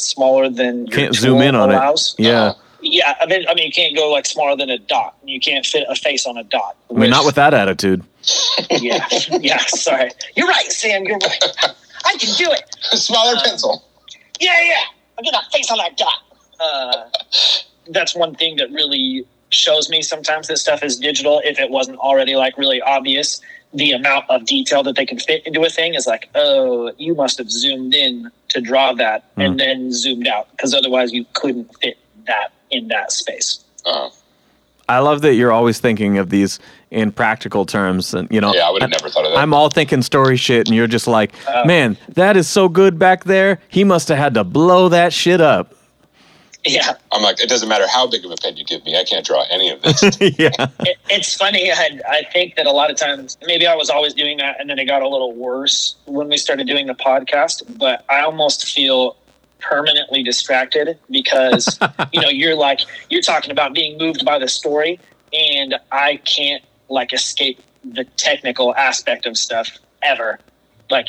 smaller than your
Can't zoom in on
allows.
it. Yeah,
Yeah, I mean, I mean, you can't go like smaller than a dot. You can't fit a face on a dot.
I mean, not with that attitude.
yeah, yeah. Sorry, you're right, Sam. You're right. I can do it.
A smaller pencil.
Yeah, yeah. I'm gonna face on that dot. Uh, that's one thing that really shows me sometimes that stuff is digital. If it wasn't already like really obvious, the amount of detail that they can fit into a thing is like, oh, you must have zoomed in to draw that and then zoomed out because otherwise you couldn't fit that in that space.
Uh,
I love that you're always thinking of these in practical terms, and you know,
yeah, I would have never thought of that.
I'm all thinking story shit, and you're just like,
Oh.
man, that is so good back there. He must have had to blow that shit up.
Yeah,
I'm like, it doesn't matter how big of a pen you give me, I can't draw any of this.
yeah,
it, it's funny. I, I think that a lot of times, maybe I was always doing that, and then it got a little worse when we started doing the podcast. But I almost feel permanently distracted because you know you're like you're talking about being moved by the story, and I can't like escape the technical aspect of stuff ever. Like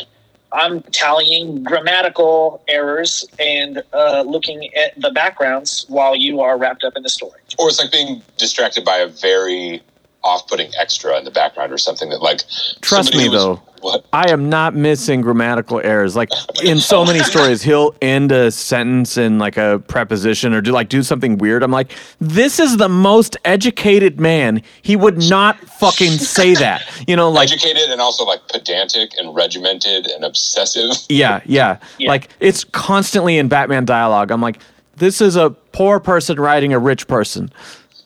I'm tallying grammatical errors and uh, looking at the backgrounds while you are wrapped up in the story.
or it's like being distracted by a very off-putting extra in the background or something that like
Trust me, though.
what
I am not missing grammatical errors. Like in so many stories, he'll end a sentence in like a preposition or do like do something weird. I'm like, this is the most educated man. He would not fucking say that. You know, like
educated and also like pedantic and regimented and obsessive
Yeah, yeah,
Yeah.
Like it's constantly in Batman dialogue. I'm like, this is a poor person writing a rich person.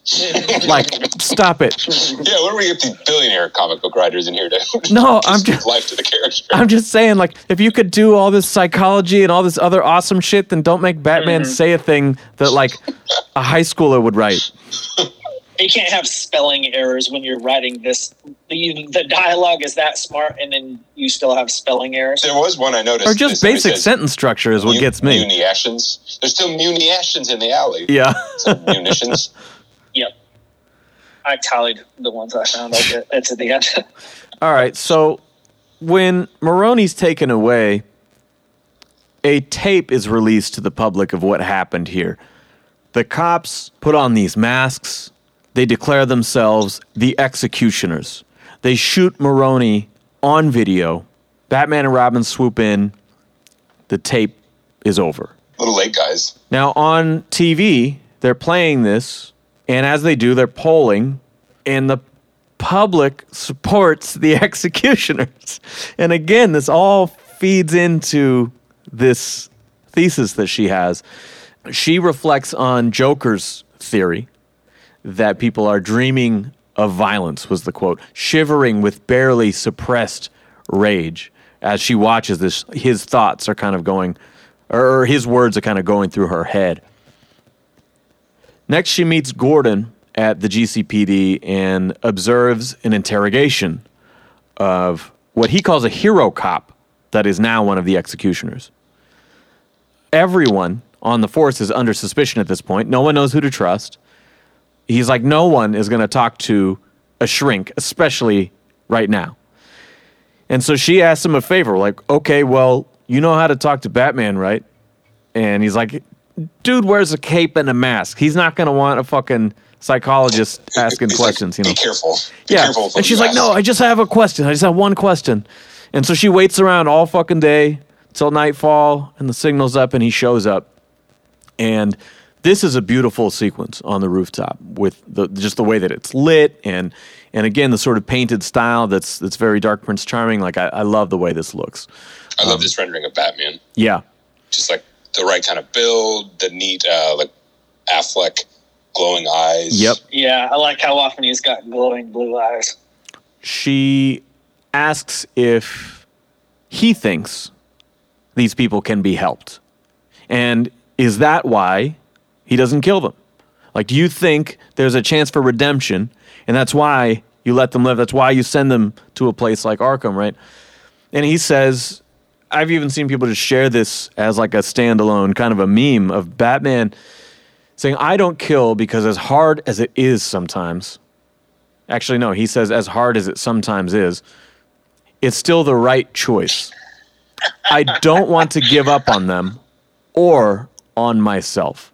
like, stop it.
yeah where do we get these billionaire comic book writers in here to
No, I'm just
life to the character
I'm just saying, like, if you could do all this psychology and all this other awesome shit, then don't make Batman mm-hmm. say a thing that like a high schooler would write.
you can't have spelling errors when you're writing this. The, the dialogue is that smart, and then you still have spelling errors.
there was one i noticed
Or just basic
says,
sentence structure is what
"Mu-
gets me.
munitions there's still munitions in the alley
Yeah.
Some munitions
Yep. I tallied the ones I found. Like it, it's at the end.
All right. So when Maroni's taken away, a tape is released to the public of what happened here. The cops put on these masks. They declare themselves the executioners. They shoot Maroni on video. Batman and Robin swoop in. The tape is over.
A little late guys
Now on TV, they're playing this, and as they do, they're polling, and the public supports the executioners. And again, this all feeds into this thesis that she has. She reflects on Joker's theory that people are dreaming of violence, was the quote, shivering with barely suppressed rage. As she watches this, his thoughts are kind of going, or his words are kind of going through her head. Next, she meets Gordon at the GCPD and observes an interrogation of what he calls a hero cop that is now one of the executioners. Everyone on the force is under suspicion at this point. No one knows who to trust. He's like, no one is going to talk to a shrink, especially right now. And so she asks him a favor, like, okay, well, you know how to talk to Batman, right? And he's like, dude wears a cape and a mask. He's not going to want a fucking psychologist asking
He's like,
questions, you know?
be careful Be
Yeah.
careful
And she's like, no. I just have a question. I just have one question. And so she waits around all fucking day till nightfall and the signal's up and he shows up. And this is a beautiful sequence on the rooftop with the just the way that it's lit and and again the sort of painted style that's that's very dark Prince Charming. Like I, I love the way this looks.
I
Um,
love this rendering of Batman.
Yeah.
Just like the right kind of build, the neat uh, like Affleck glowing eyes.
Yep.
Yeah, I like how often he's got glowing blue eyes.
She asks if he thinks these people can be helped. And is that why he doesn't kill them? Like, do you think there's a chance for redemption? And that's why you let them live. That's why you send them to a place like Arkham, right? And he says, I've even seen people just share this as like a standalone kind of a meme of Batman saying, I don't kill because as hard as it is sometimes, actually, no, he says, as hard as it sometimes is, it's still the right choice. I don't want to give up on them or on myself.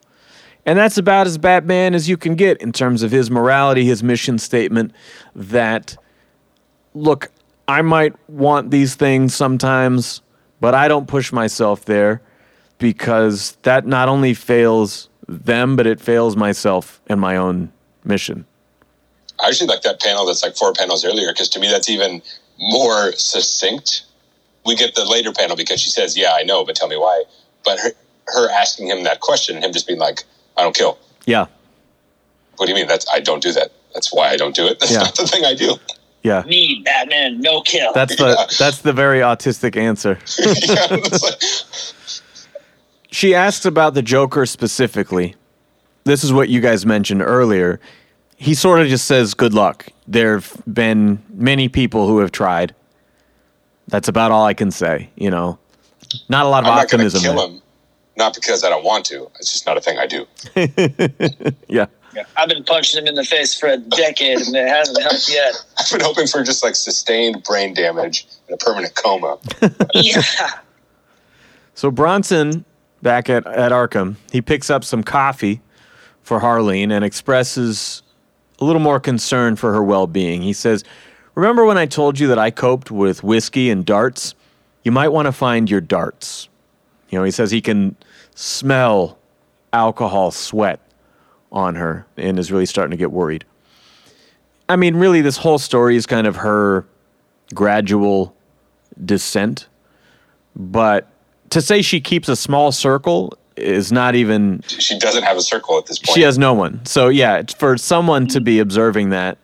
And that's about as Batman as you can get in terms of his morality, his mission statement that, look, I might want these things sometimes, but I don't push myself there because that not only fails them, but it fails myself and my own mission.
I actually like that panel that's like four panels earlier because to me that's even more succinct. We get the later panel because she says, "Yeah, I know, but tell me why." But her, her asking him that question and him just being like, "I don't kill."
Yeah.
What do you mean? That's I don't do that. That's why I don't do it. That's
Yeah.
not the thing I do.
Yeah.
Me, Batman, no kill.
That's the that's the very autistic answer.
yeah, it's like-
She asks about the Joker specifically. This is what you guys mentioned earlier. He sort of just says, "Good luck." There've been many people who have tried. That's about all I can say. You know, not a lot of
I'm not
optimism.
kill him, not because I don't want to. It's just not a thing I do.
Yeah,
Yeah, I've been punching him in the face for a decade and it hasn't helped yet.
I've been hoping for just like sustained brain damage and a permanent coma.
Yeah.
So Bronson, back at, at Arkham, he picks up some coffee for Harleen and expresses a little more concern for her well being. He says, Remember when I told you that I coped with whiskey and darts? You might want to find your darts. You know, he says he can smell alcohol sweat on her and is really starting to get worried. I mean, really, this whole story is kind of her gradual descent but to say she keeps a small circle is not even
She doesn't have a circle at this point.
she has no one so yeah it's- for someone to be observing that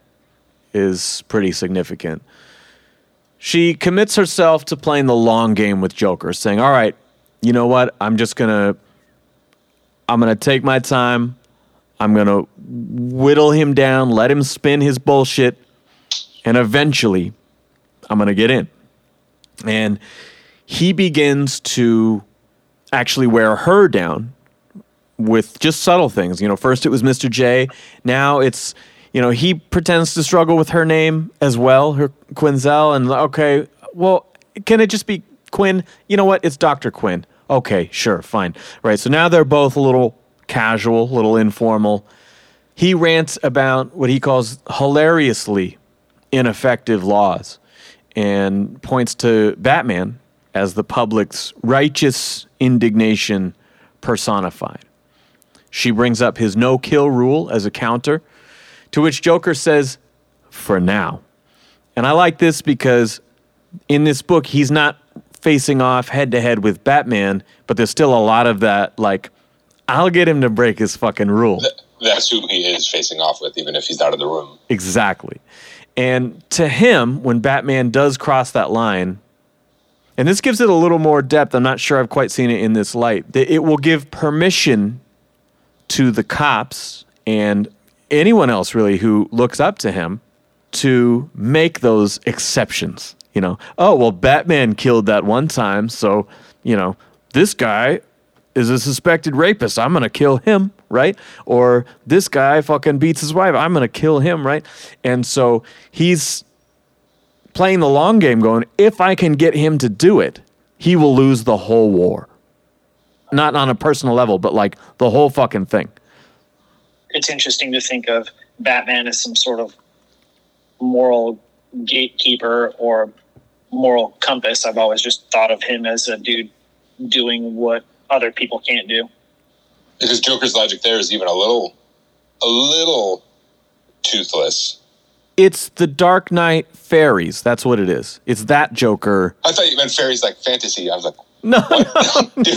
is pretty significant she commits herself to playing the long game with joker saying all right you know what i'm just gonna i'm gonna take my time i'm gonna whittle him down let him spin his bullshit and eventually i'm gonna get in and he begins to actually wear her down with just subtle things. You know, first it was Mr. J. Now it's, you know, he pretends to struggle with her name as well, her Quinzel. And okay, well, can it just be Quinn? You know what? It's Dr. Quinn. Okay, sure, fine. Right. So now they're both a little casual, little informal. He rants about what he calls hilariously ineffective laws and points to Batman as the public's righteous indignation personified. She brings up his no kill rule as a counter, to which Joker says, for now. And I like this because in this book, he's not facing off head to head with Batman, but there's still a lot of that, like, I'll get him to break his fucking rule.
That's who he is facing off with, even if he's out of the room.
Exactly. And to him, when Batman does cross that line, and this gives it a little more depth, I'm not sure I've quite seen it in this light, that it will give permission to the cops and anyone else really who looks up to him to make those exceptions. You know, oh, well, Batman killed that one time, so, you know, this guy is a suspected rapist. I'm going to kill him, right? Or this guy fucking beats his wife. I'm going to kill him, right? And so he's playing the long game going, if I can get him to do it, he will lose the whole war. Not on a personal level, but like the whole fucking thing.
It's interesting to think of Batman as some sort of moral gatekeeper or moral compass. I've always just thought of him as a dude doing what other people can't do.
Because Joker's logic there is even a little, a little toothless.
It's the Dark Knight ferries. That's what it is. It's that Joker.
I thought you meant fairies like fantasy. I was like,
No,
dude,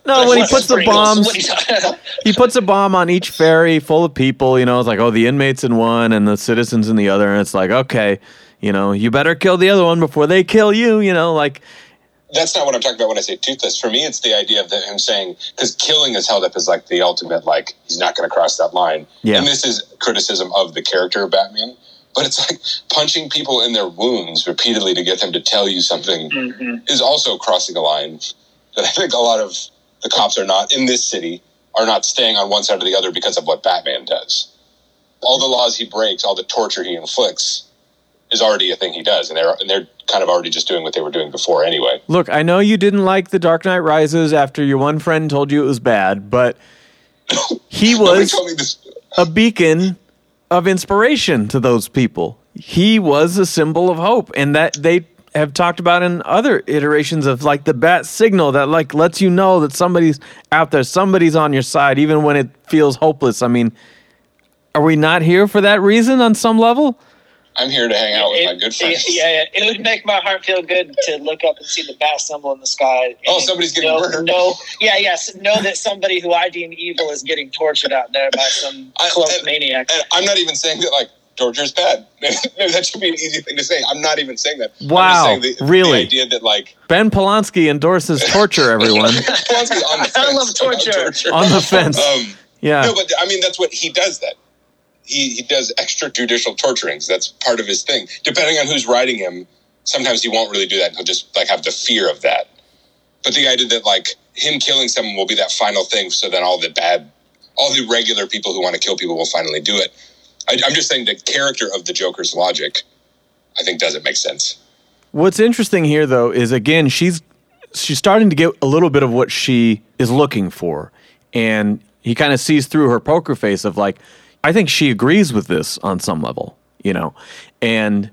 no. When he puts the
Pringles?
bombs,
What are you talking-
he puts a bomb on each ferry full of people. You know, it's like, oh, the inmates in one and the citizens in the other, and it's like, okay, you know, you better kill the other one before they kill you. You know, like
that's not what I'm talking about when I say toothless. For me, it's the idea of the, him saying because killing is held up as like the ultimate, like he's not going to cross that line.
Yeah.
And this is criticism of the character of Batman. But it's like punching people in their wounds repeatedly to get them to tell you something
Mhm.
is also crossing a line that I think a lot of the cops are not in this city are not staying on one side or the other because of what Batman does. All the laws he breaks, all the torture he inflicts, is already a thing he does, and they're and they're kind of already just doing what they were doing before anyway.
Look, I know you didn't like The Dark Knight Rises after your one friend told you it was bad, but he was
told me this.
a beacon of inspiration to those people. He was a symbol of hope, and that they have talked about in other iterations of like the bat signal that like lets you know that somebody's out there, somebody's on your side, even when it feels hopeless. I mean, are we not here for that reason on some level?
I'm here to hang out with my good friends.
Yeah, yeah, it would make my heart feel good to look up and see the bat symbol in the sky.
Oh, somebody's getting
know,
murdered.
Know, yeah, yes, know that somebody who I deem evil is getting tortured out there by some
I-
cloaked
and-
maniac.
And I'm not even saying that like torture is bad. Maybe that should be an easy thing to say. I'm not even saying that.
Wow,
I'm just saying the,
really?
The idea that like
Ben Polanski endorses torture, everyone
Polanski on the fence
I love
about
torture.
on the fence.
Um,
Yeah.
No, but I mean that's what he does. That he he does extrajudicial torturings. That's part of his thing. Depending on who's writing him, sometimes he won't really do that. He'll just like have the fear of that. But the idea that like him killing someone will be that final thing, so then all the bad, all the regular people who want to kill people will finally do it. I, I'm just saying the character of the Joker's logic, I think, doesn't make sense.
What's interesting here, though, is again she's she's starting to get a little bit of what she is looking for, and he kind of sees through her poker face of like, I think she agrees with this on some level, you know, and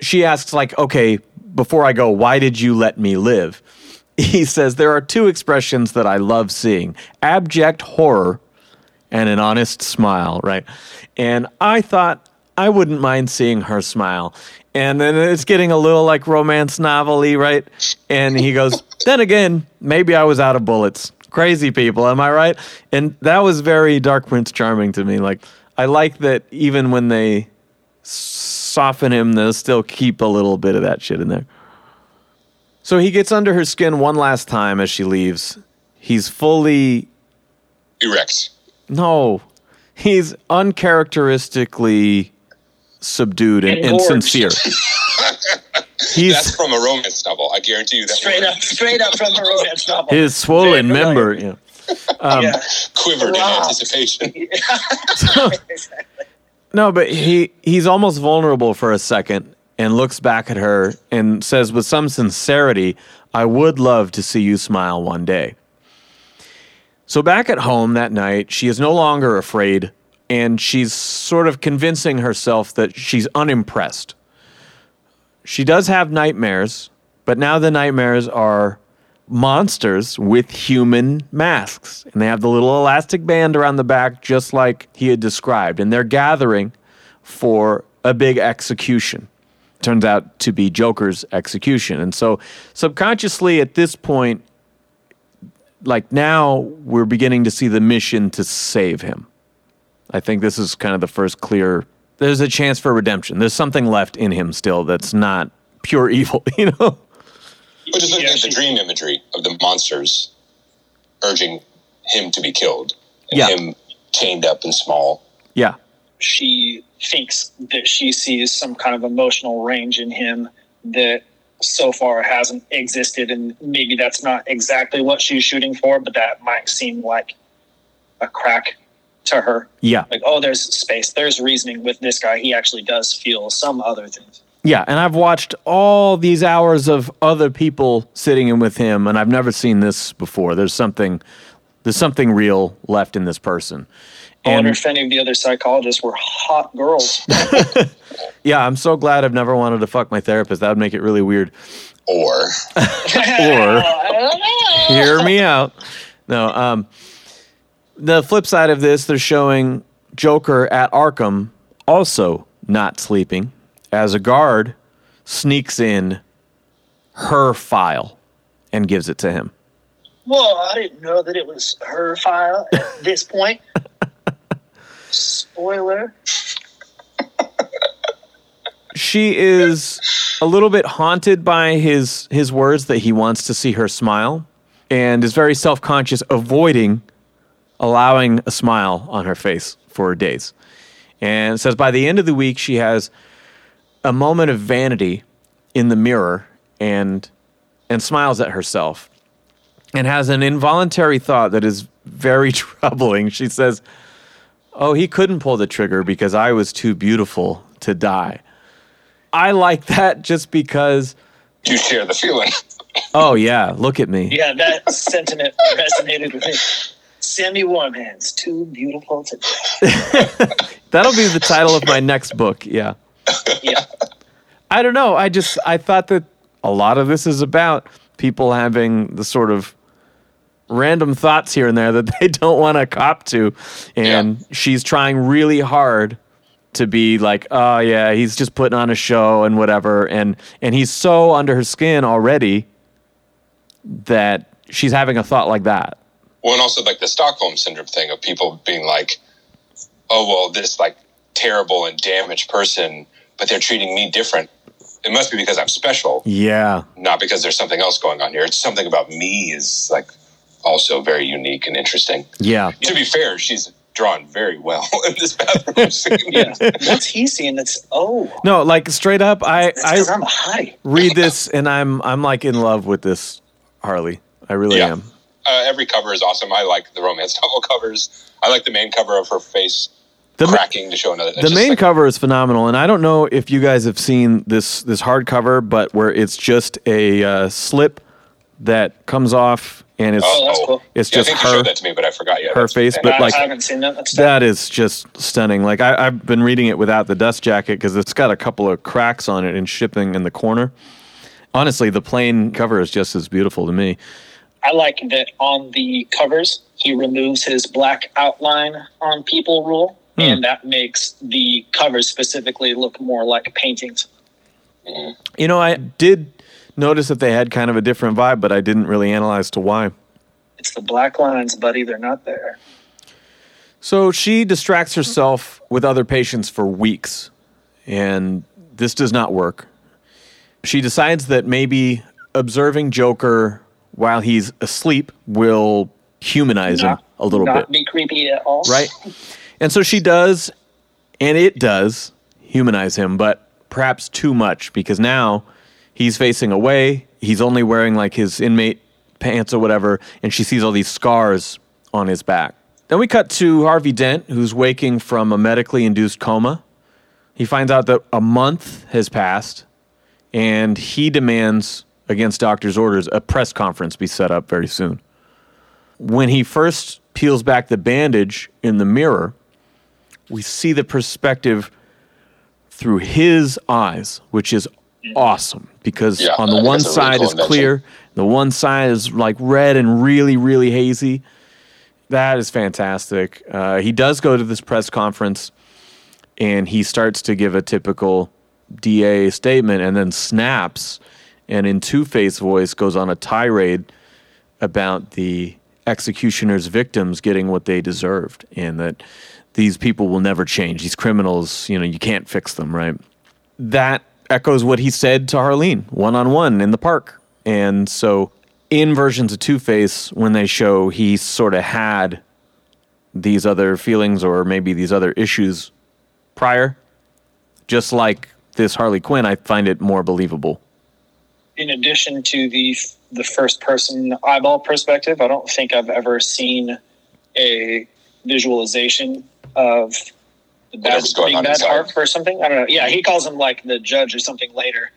she asks like, okay, before I go, why did you let me live? He says there are two expressions that I love seeing: abject horror and an honest smile, right? And I thought I wouldn't mind seeing her smile. And then it's getting a little like romance novelty, right? And he goes, then again, maybe I was out of bullets. Crazy people, am I right? And that was very Dark Prince charming to me. Like I like that even when they soften him, they'll still keep a little bit of that shit in there. So he gets under her skin one last time as she leaves. He's fully
Erect.
no, he's uncharacteristically subdued and, and
Engorged.
sincere.
That's from a romance novel. I guarantee you that.
Straight up, straight up from a romance novel.
his swollen
Very
member. Yeah. Um,
yeah.
quivered in
Wow.
anticipation.
No, but he he's almost vulnerable for a second and looks back at her and says with some sincerity, "I would love to see you smile one day." So back at home that night, she is no longer afraid and she's sort of convincing herself that she's unimpressed. She does have nightmares, but now the nightmares are monsters with human masks. And they have the little elastic band around the back, just like he had described. And they're gathering for a big execution. Turns out to be Joker's execution. And so, subconsciously, at this point, like now, we're beginning to see the mission to save him. I think this is kind of the first clear. There's a chance for redemption. There's something left in him still that's not pure evil, you know?
But just looking
Yeah,
at the dream imagery of the monsters urging him to be killed, and
Yeah.
him chained up and small.
Yeah.
she thinks that she sees some kind of emotional range in him that so far hasn't existed and maybe that's not exactly what she's shooting for but that might seem like a crack to her
Yeah.
like oh there's space there's reasoning with this guy he actually does feel some other things
Yeah. And I've watched all these hours of other people sitting in with him, and I've never seen this before. There's something. There's something real left in this person.
I wonder
And
if any of the other psychologists were hot girls.
Yeah, I'm so glad I've never wanted to fuck my therapist. That would make it really weird.
Or
Or
I don't know.
hear me out. No, um, the flip side of this, they're showing Joker at Arkham also not sleeping as a guard sneaks in her file and gives it to him.
Well, I didn't know that it was her file at this point. Spoiler.
She is a little bit haunted by his his words that he wants to see her smile and is very self-conscious avoiding allowing a smile on her face for days. And says by the end of the week she has a moment of vanity in the mirror and and smiles at herself and has an involuntary thought that is very troubling. She says, "Oh, he couldn't pull the trigger because I was too beautiful to die." I like that just because
you share the feeling.
oh yeah, look at me.
Yeah, that sentiment resonated with me. Sammy Warm Hands, too beautiful to die.
That'll be the title of my next book. Yeah.
Yeah.
I don't know. I just I thought that a lot of this is about people having the sort of random thoughts here and there that they don't want to cop to, and she's trying really hard to be like, oh yeah, he's just putting on a show and whatever, and and he's so under her skin already that she's having a thought like that.
Well, and also like the Stockholm syndrome thing of people being like, "Oh, well, this like terrible and damaged person, but they're treating me different. It must be because I'm special,
Yeah.
not because there's something else going on here. It's something about me is like also very unique and interesting.
Yeah.
To be fair, she's drawn very well in this bathroom scene.
Yeah. What's he seeing that's, oh,
No, like straight up, I
that's
I
I'm a hottie.
read this and I'm I'm like in love with this Harley. I really
Yeah.
am.
Uh, every cover is awesome. I like the romance novel covers. I like the main cover of her face
The, ma-
to show another.
the main cover is phenomenal, and I don't know if you guys have seen this this hardcover, but where it's just a uh, slip that comes off and it's
Oh, that's cool.
it's
Yeah, I
just
think you
her
showed that to me, but I forgot. Yeah,
her face, but like
I haven't seen that. That's
that is just stunning. Like I, I've been reading it without the dust jacket because it's got a couple of cracks on it in shipping in the corner. Honestly, the plain cover is just as beautiful to me.
I like that on the covers, he removes his black outline on people rule,
Hmm.
and that makes the covers specifically look more like paintings.
You know, I did notice that they had kind of a different vibe, but I didn't really analyze to why.
It's the black lines, buddy. They're not there.
So she distracts herself with other patients for weeks, and this does not work. She decides that maybe observing Joker while he's asleep will humanize him a little
not
bit,
be creepy at all.
right? And so she does, and it does humanize him, but perhaps too much because now he's facing away. He's only wearing like his inmate pants or whatever, and she sees all these scars on his back. Then we cut to Harvey Dent, who's waking from a medically induced coma. He finds out that a month has passed, and he demands, against doctor's orders, a press conference be set up very soon. When he first peels back the bandage in the mirror, we see the perspective through his eyes, which is awesome because
Yeah,
on the one
a really
side
cool
is
invention.
clear, the one side is like red and really, really hazy. That is fantastic. Uh, he does go to this press conference and he starts to give a typical DA statement and then snaps and in Two Face voice goes on a tirade about the executioner's victims getting what they deserved and that these people will never change. These criminals, you know, you can't fix them, right? That echoes what he said to Harleen one on one in the park. And so in versions of Two Face, when they show he sort of had these other feelings or maybe these other issues prior, just like this Harley Quinn, I find it more believable.
In addition to the the first person eyeball perspective, I don't think I've ever seen a visualization of the bad,
going
big
on
bad
inside.
harp or something. I don't know. Yeah, he calls him like the judge or something later,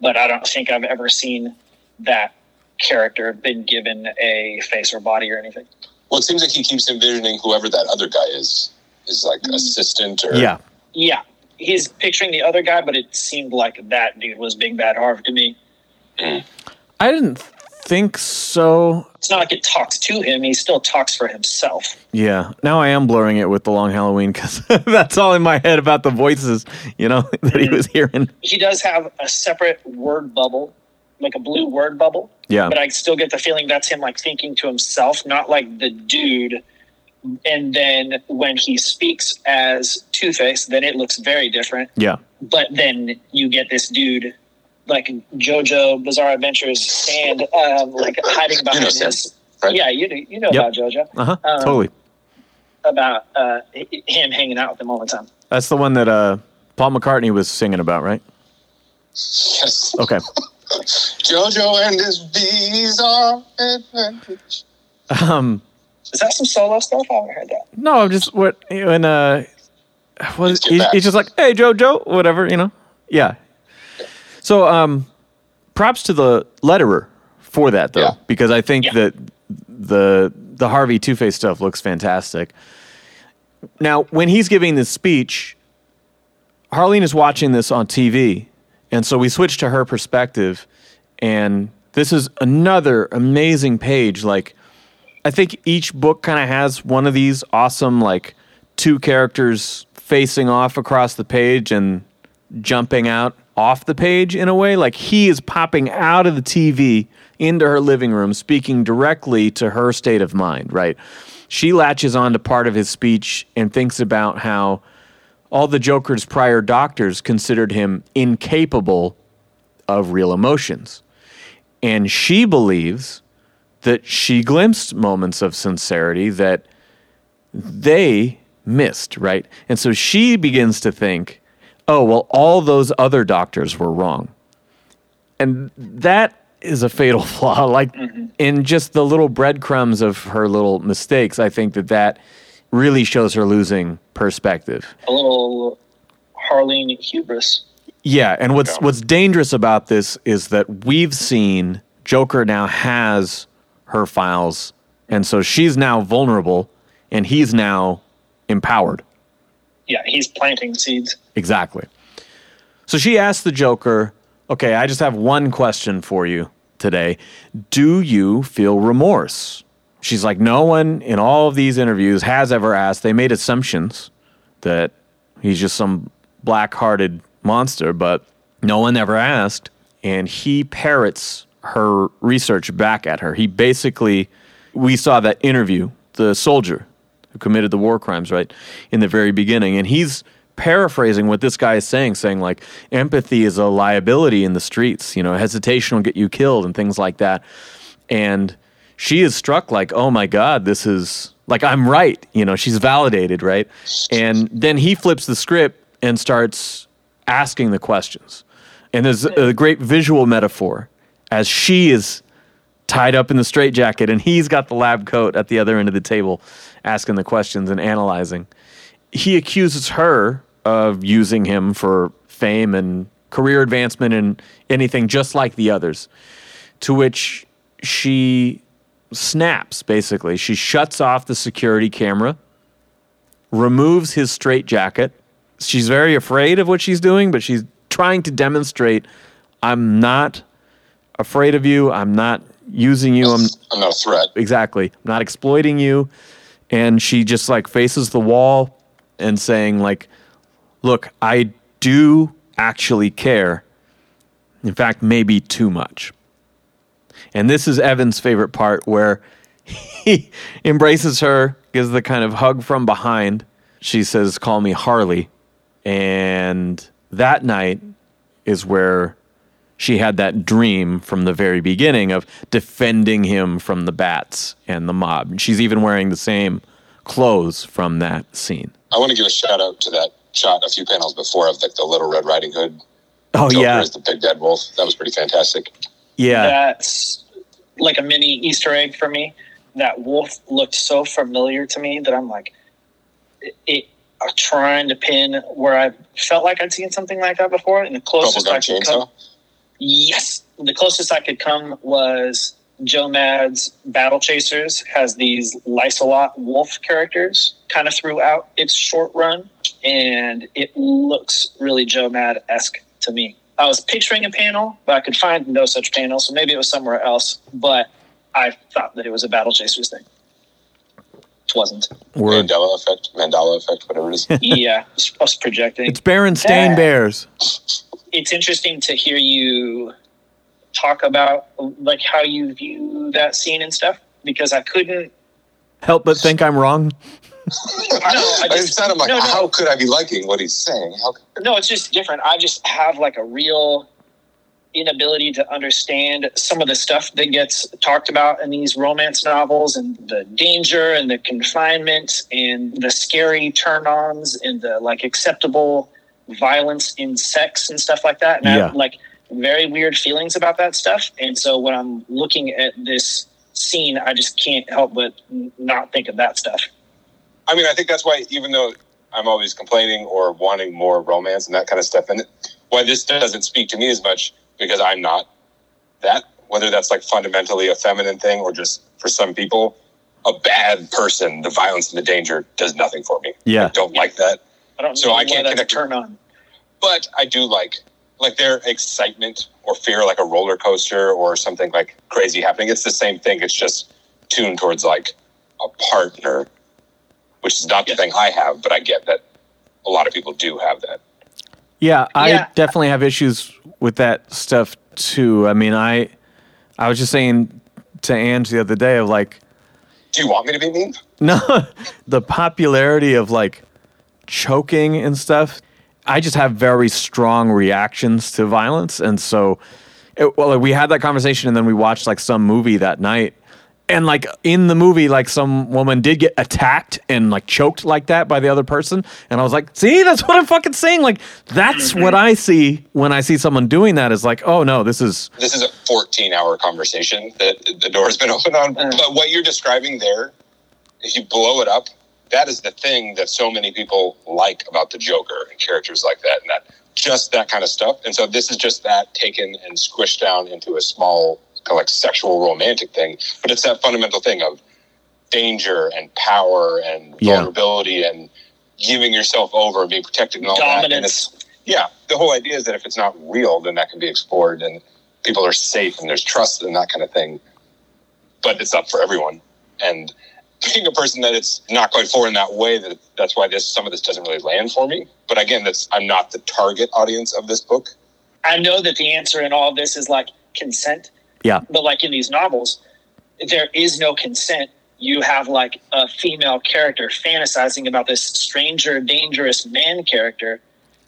but I don't think I've ever seen that character been given a face or body or anything.
Well, it seems like he keeps envisioning whoever that other guy is is like mm. assistant or
Yeah.
Yeah, he's picturing the other guy, but it seemed like that dude was Big Bad Harv to me. Mm.
I didn't think so.
It's not like it talks to him; he still talks for himself.
Yeah. Now I am blurring it with the Long Halloween because that's all in my head about the voices, you know, that he was hearing.
He does have a separate word bubble, like a blue word bubble.
Yeah.
but I still get the feeling that's him like thinking to himself, not like the dude. And then when he speaks as Two Face, then it looks very different.
Yeah.
But then you get this dude like JoJo Bizarre Adventures and um, like hiding behind
Sam,
his.
right?
Yeah, you you know
Yep.
about JoJo
Uh huh.
Um,
totally.
about uh, him hanging out with them all the time.
That's the one that uh, Paul McCartney was singing about, right?
Yes.
Okay.
Jojo and his bizarre adventures.
Um,
Is that some solo stuff? I haven't heard that.
no, I'm just what when uh, was
Let's
he, he's just like, hey, JoJo, whatever, you know? Yeah. So, um, props to the letterer for that though,
Yeah.
because I think
Yeah.
that the the Harvey Two Face stuff looks fantastic. Now, when he's giving this speech, Harleen is watching this on TV, and so we switch to her perspective, and this is another amazing page. Like, I think each book kind of has one of these awesome, like, two characters facing off across the page and jumping out off the page in a way. Like, he is popping out of the TV into her living room, speaking directly to her state of mind, right? She latches on to part of his speech and thinks about how all the Joker's prior doctors considered him incapable of real emotions. And she believes that she glimpsed moments of sincerity that they missed, right? And so she begins to think, oh, well, all those other doctors were wrong. And that is a fatal flaw. Like, mm-hmm. in just the little breadcrumbs of her little mistakes, I think that that really shows her losing perspective.
A little Harleen hubris.
Yeah, and what's what's dangerous about this is that we've seen Joker now has her files, and so she's now vulnerable, and he's now empowered.
Yeah, he's planting seeds.
Exactly. So she asked the Joker, "Okay, I just have one question for you today. Do you feel remorse?" She's like, "No one in all of these interviews has ever asked. They made assumptions that he's just some black-hearted monster, but no one ever asked." And he parrots her research back at her. He basically we saw that interview, the soldier who committed the war crimes, right, in the very beginning. And he's paraphrasing what this guy is saying, saying like empathy is a liability in the streets, you know, hesitation will get you killed and things like that. And she is struck like, oh my God, this is like I'm right. You know, she's validated, right? And then he flips the script and starts asking the questions. And there's a great visual metaphor as she is tied up in the straitjacket and he's got the lab coat at the other end of the table asking the questions and analyzing. He accuses her of using him for fame and career advancement and anything just like the others. To which she snaps basically. She shuts off the security camera, removes his straitjacket. She's very afraid of what she's doing, but she's trying to demonstrate I'm not afraid of you. I'm not using you. I'm
I'm not a threat.
exactly. I'm not exploiting you. And she just like faces the wall and saying like, "Look, I do actually care. In fact, maybe too much." And this is Evan's favorite part where he embraces her, gives the kind of hug from behind. She says, "Call me Harley." And that night is where she had that dream from the very beginning of defending him from the bats and the mob. She's even wearing the same clothes from that scene.
I want to give a shout out to that shot a few panels before of like the Little Red Riding Hood.
Oh
Joker
yeah,
as the big dead wolf. That was pretty fantastic.
yeah,
That's like a mini Easter egg for me. That wolf looked so familiar to me that I'm like, it, it I'm trying to pin where I felt like I'd seen something like that before, and the closest I
Bubblegum
could come. Yes, the closest I could come was Joe Mad's Battle Chasers has these Lysolot wolf characters kind of throughout its short run, and it looks really Joe Mad esque to me. I was picturing a panel, but I could find no such panel, so maybe it was somewhere else. But I thought that it was a Battle Chasers thing. It wasn't.
Word.
Mandela effect, Mandela effect, whatever it is.
yeah, I was projecting.
It's Berenstain
Yeah.
Bears.
it's interesting to hear you talk about like how you view that scene and stuff because I couldn't.
Help but think I'm wrong.
No, I
I
just-
just I'm like,
no, no.
how could I be liking what he's saying? How could,
No, it's just different. I just have like a real inability to understand some of the stuff that gets talked about in these romance novels and the danger and the confinement and the scary turn-ons and the like acceptable violence in sex and stuff like that. And
Yeah.
have like very weird feelings about that stuff. And so when I'm looking at this scene, I just can't help but not think of that stuff.
I mean, I think that's why, even though I'm always complaining or wanting more romance and that kind of stuff in it, why this doesn't speak to me as much because I'm not that. Whether that's like fundamentally a feminine thing or just for some people, a bad person, the violence and the danger does nothing for me.
Yeah.
I don't like that.
I don't
So
know
I can't
that's a
connect-
turn on.
but I do like like their excitement or fear, like a roller coaster or something like crazy happening. It's the same thing. It's just tuned towards like a partner, which is not the thing I have, but I get that a lot of people do have that.
Yeah, I
Yeah.
definitely have issues with that stuff too. I mean, I I was just saying to Ange the other day of like
Do you want me to be mean?
no the popularity of like choking and stuff. I just have very strong reactions to violence, and so it, well, like, we had that conversation, and then we watched like some movie that night, and like in the movie, like some woman did get attacked and like choked like that by the other person, and I was like, see, that's what I'm fucking saying. Like that's what I see when I see someone doing that. Is like, oh no, this is
This is a 14 hour conversation that the door's been open on.
Uh.
But what you're describing there, if you blow it up, that is the thing that so many people like about the Joker and characters like that, and that just that kind of stuff. And so this is just that taken and squished down into a small, kind of like sexual romantic thing. But it's that fundamental thing of danger and power and
Yeah.
vulnerability and giving yourself over and being protected and all that. And it's
Dominance.
yeah, the whole idea is that if it's not real, then that can be explored and people are safe and there's trust and that kind of thing. But it's up for everyone. And being a person that it's not quite for in that way, that that's why this some of this doesn't really land for me. But again, that's I'm not the target audience of this book.
I know that the answer in all of this is like consent,
yeah,
but like in these novels, there is no consent. You have like a female character fantasizing about this stranger, dangerous man character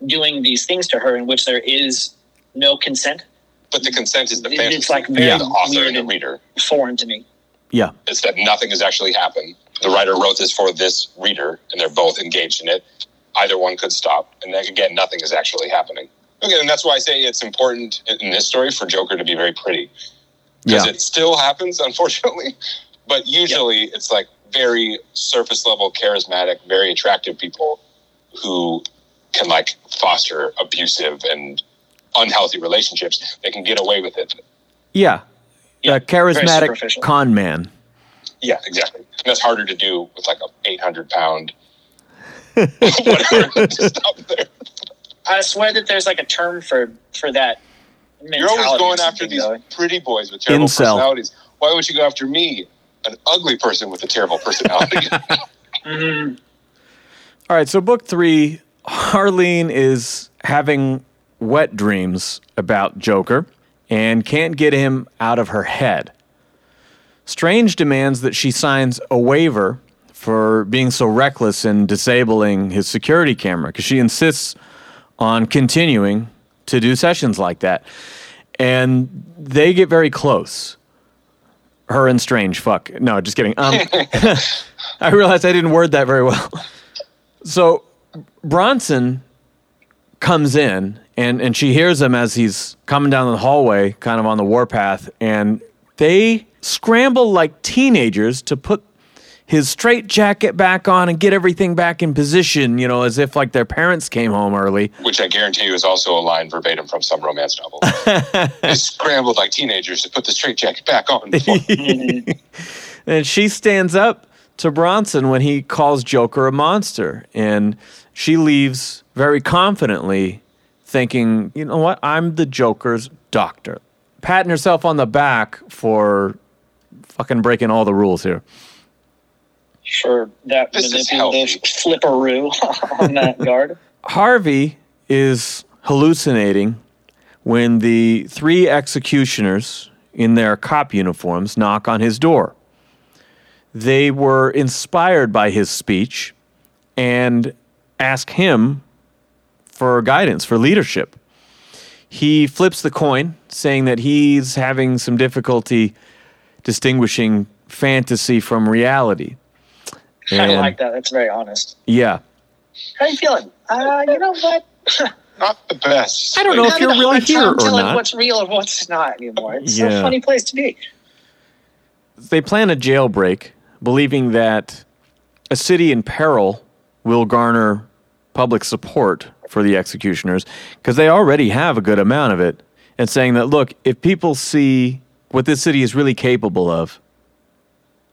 doing these things to her, in which there is no consent.
But the consent is the fantasy.
It's like very
Yeah.
the author
weird
and the
and-
reader.
Foreign to me.
Yeah,
It's that nothing has actually happened. The writer wrote this for this reader, and they're both engaged in it. Either one could stop, and then again, nothing is actually happening. Again, and that's why I say it's important in this story for Joker to be very pretty because
yeah,
it still happens, unfortunately. But usually, it's like very surface level, charismatic, very attractive people who can like foster abusive and unhealthy relationships. They can get away with it.
yeah.
Yeah,
a charismatic con man.
Yeah, exactly. And that's harder to do with like a 800 pound whatever. Just up there.
I swear that there's like a term for for that.
You're always going after these
though.
pretty boys with terrible
Incel.
personalities. Why would you go after me, an ugly person with a terrible personality?
Mhm.
All right, so book three, Harleen is having wet dreams about Joker and can't get him out of her head. Strange demands that she signs a waiver for being so reckless in disabling his security camera because she insists on continuing to do sessions like that. And they get very close. Her and Strange, fuck. No, just kidding. Um, I realized I didn't word that very well. So Bronson comes in and, and she hears him as he's coming down the hallway, kind of on the warpath, and they scramble like teenagers to put his straight jacket back on and get everything back in position, you know, as if like their parents came home early.
Which I guarantee you is also a line verbatim from some romance novel. they scrambled like teenagers to put the straitjacket back on.
And she stands up to Bronson when he calls Joker a monster. And she leaves very confidently, thinking, you know what? I'm the Joker's doctor. Patting herself on the back for fucking breaking all the rules here.
For that
This is
manipulative flipperoo on that guard.
Harvey is hallucinating when the three executioners in their cop uniforms knock on his door. They were inspired by his speech and ask him for guidance, for leadership. He flips the coin, saying that he's having some difficulty distinguishing fantasy from reality.
I like that. That's very honest.
Yeah.
How you feeling? Uh, you know what?
Not the best.
I don't know if you're
Having a
really
hard
here
time
or
telling
not.
What's real and what's not anymore? It's
Yeah.
a funny place to be.
they plan a jailbreak, believing that a city in peril will garner public support for the executioners because they already have a good amount of it, and saying that look, if people see what this city is really capable of,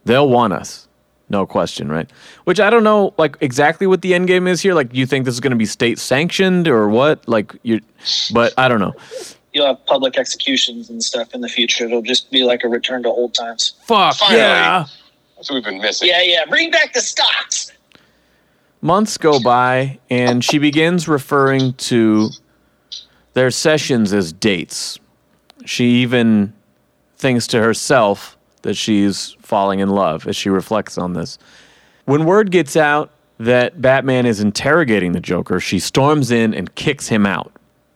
they'll want us. No question, right? Which I don't know, like exactly what the end game is here. Like, you think this is going to be state sanctioned or what? Like, you, but I don't know.
You'll have public executions and stuff in the future. It'll just be like a return to old times.
Fuck
Finally.
yeah!
That's what we've been missing.
Yeah, yeah. Bring back the stocks.
Months go by and she begins referring to their sessions as dates. She even thinks to herself that she's falling in love as she reflects on this. When word gets out that Batman is interrogating the Joker, she storms in and kicks him out.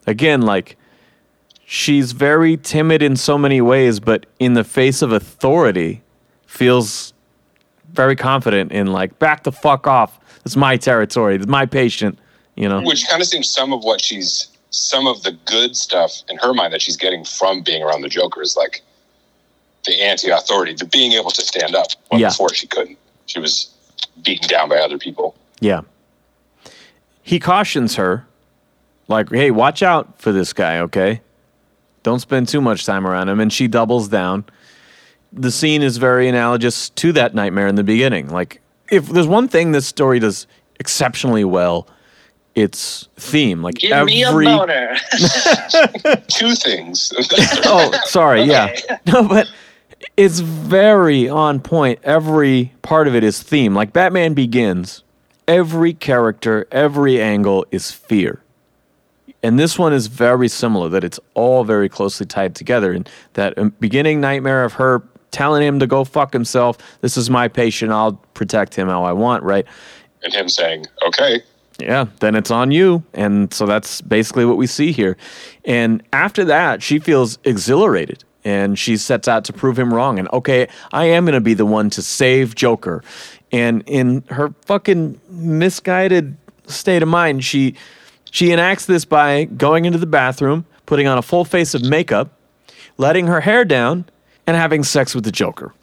Again, like she's very timid in so many ways, but in the face of authority, feels very confident in like back the fuck off. It's my territory. It's my patient. You know.
Which kind of seems some of what she's, some of the good stuff in her mind that she's getting from being around the Joker is like the anti-authority, the being able to stand up.
Yeah.
Before she couldn't. She was beaten down by other people.
Yeah. He cautions her, like, "Hey, watch out for this guy. Okay, don't spend too much time around him." And she doubles down. The scene is very analogous to that nightmare in the beginning. Like, if there's one thing this story does exceptionally well, it's theme. Like
Give
every
me a boner.
Two things.
oh, sorry. Yeah.
Okay.
No, but it's very on point. Every part of it is theme. Like Batman Begins, every character, every angle is fear. And this one is very similar, that it's all very closely tied together. And that um, beginning nightmare of her telling him to go fuck himself, this is my patient, I'll protect him how I want, right?
and him saying, okay,
Yeah, then it's on you. And so that's basically what we see here. And after that, she feels exhilarated and she sets out to prove him wrong. And okay, I am going to be the one to save Joker. And in her fucking misguided state of mind, she she enacts this by going into the bathroom, putting on a full face of makeup, letting her hair down, and having sex with the Joker.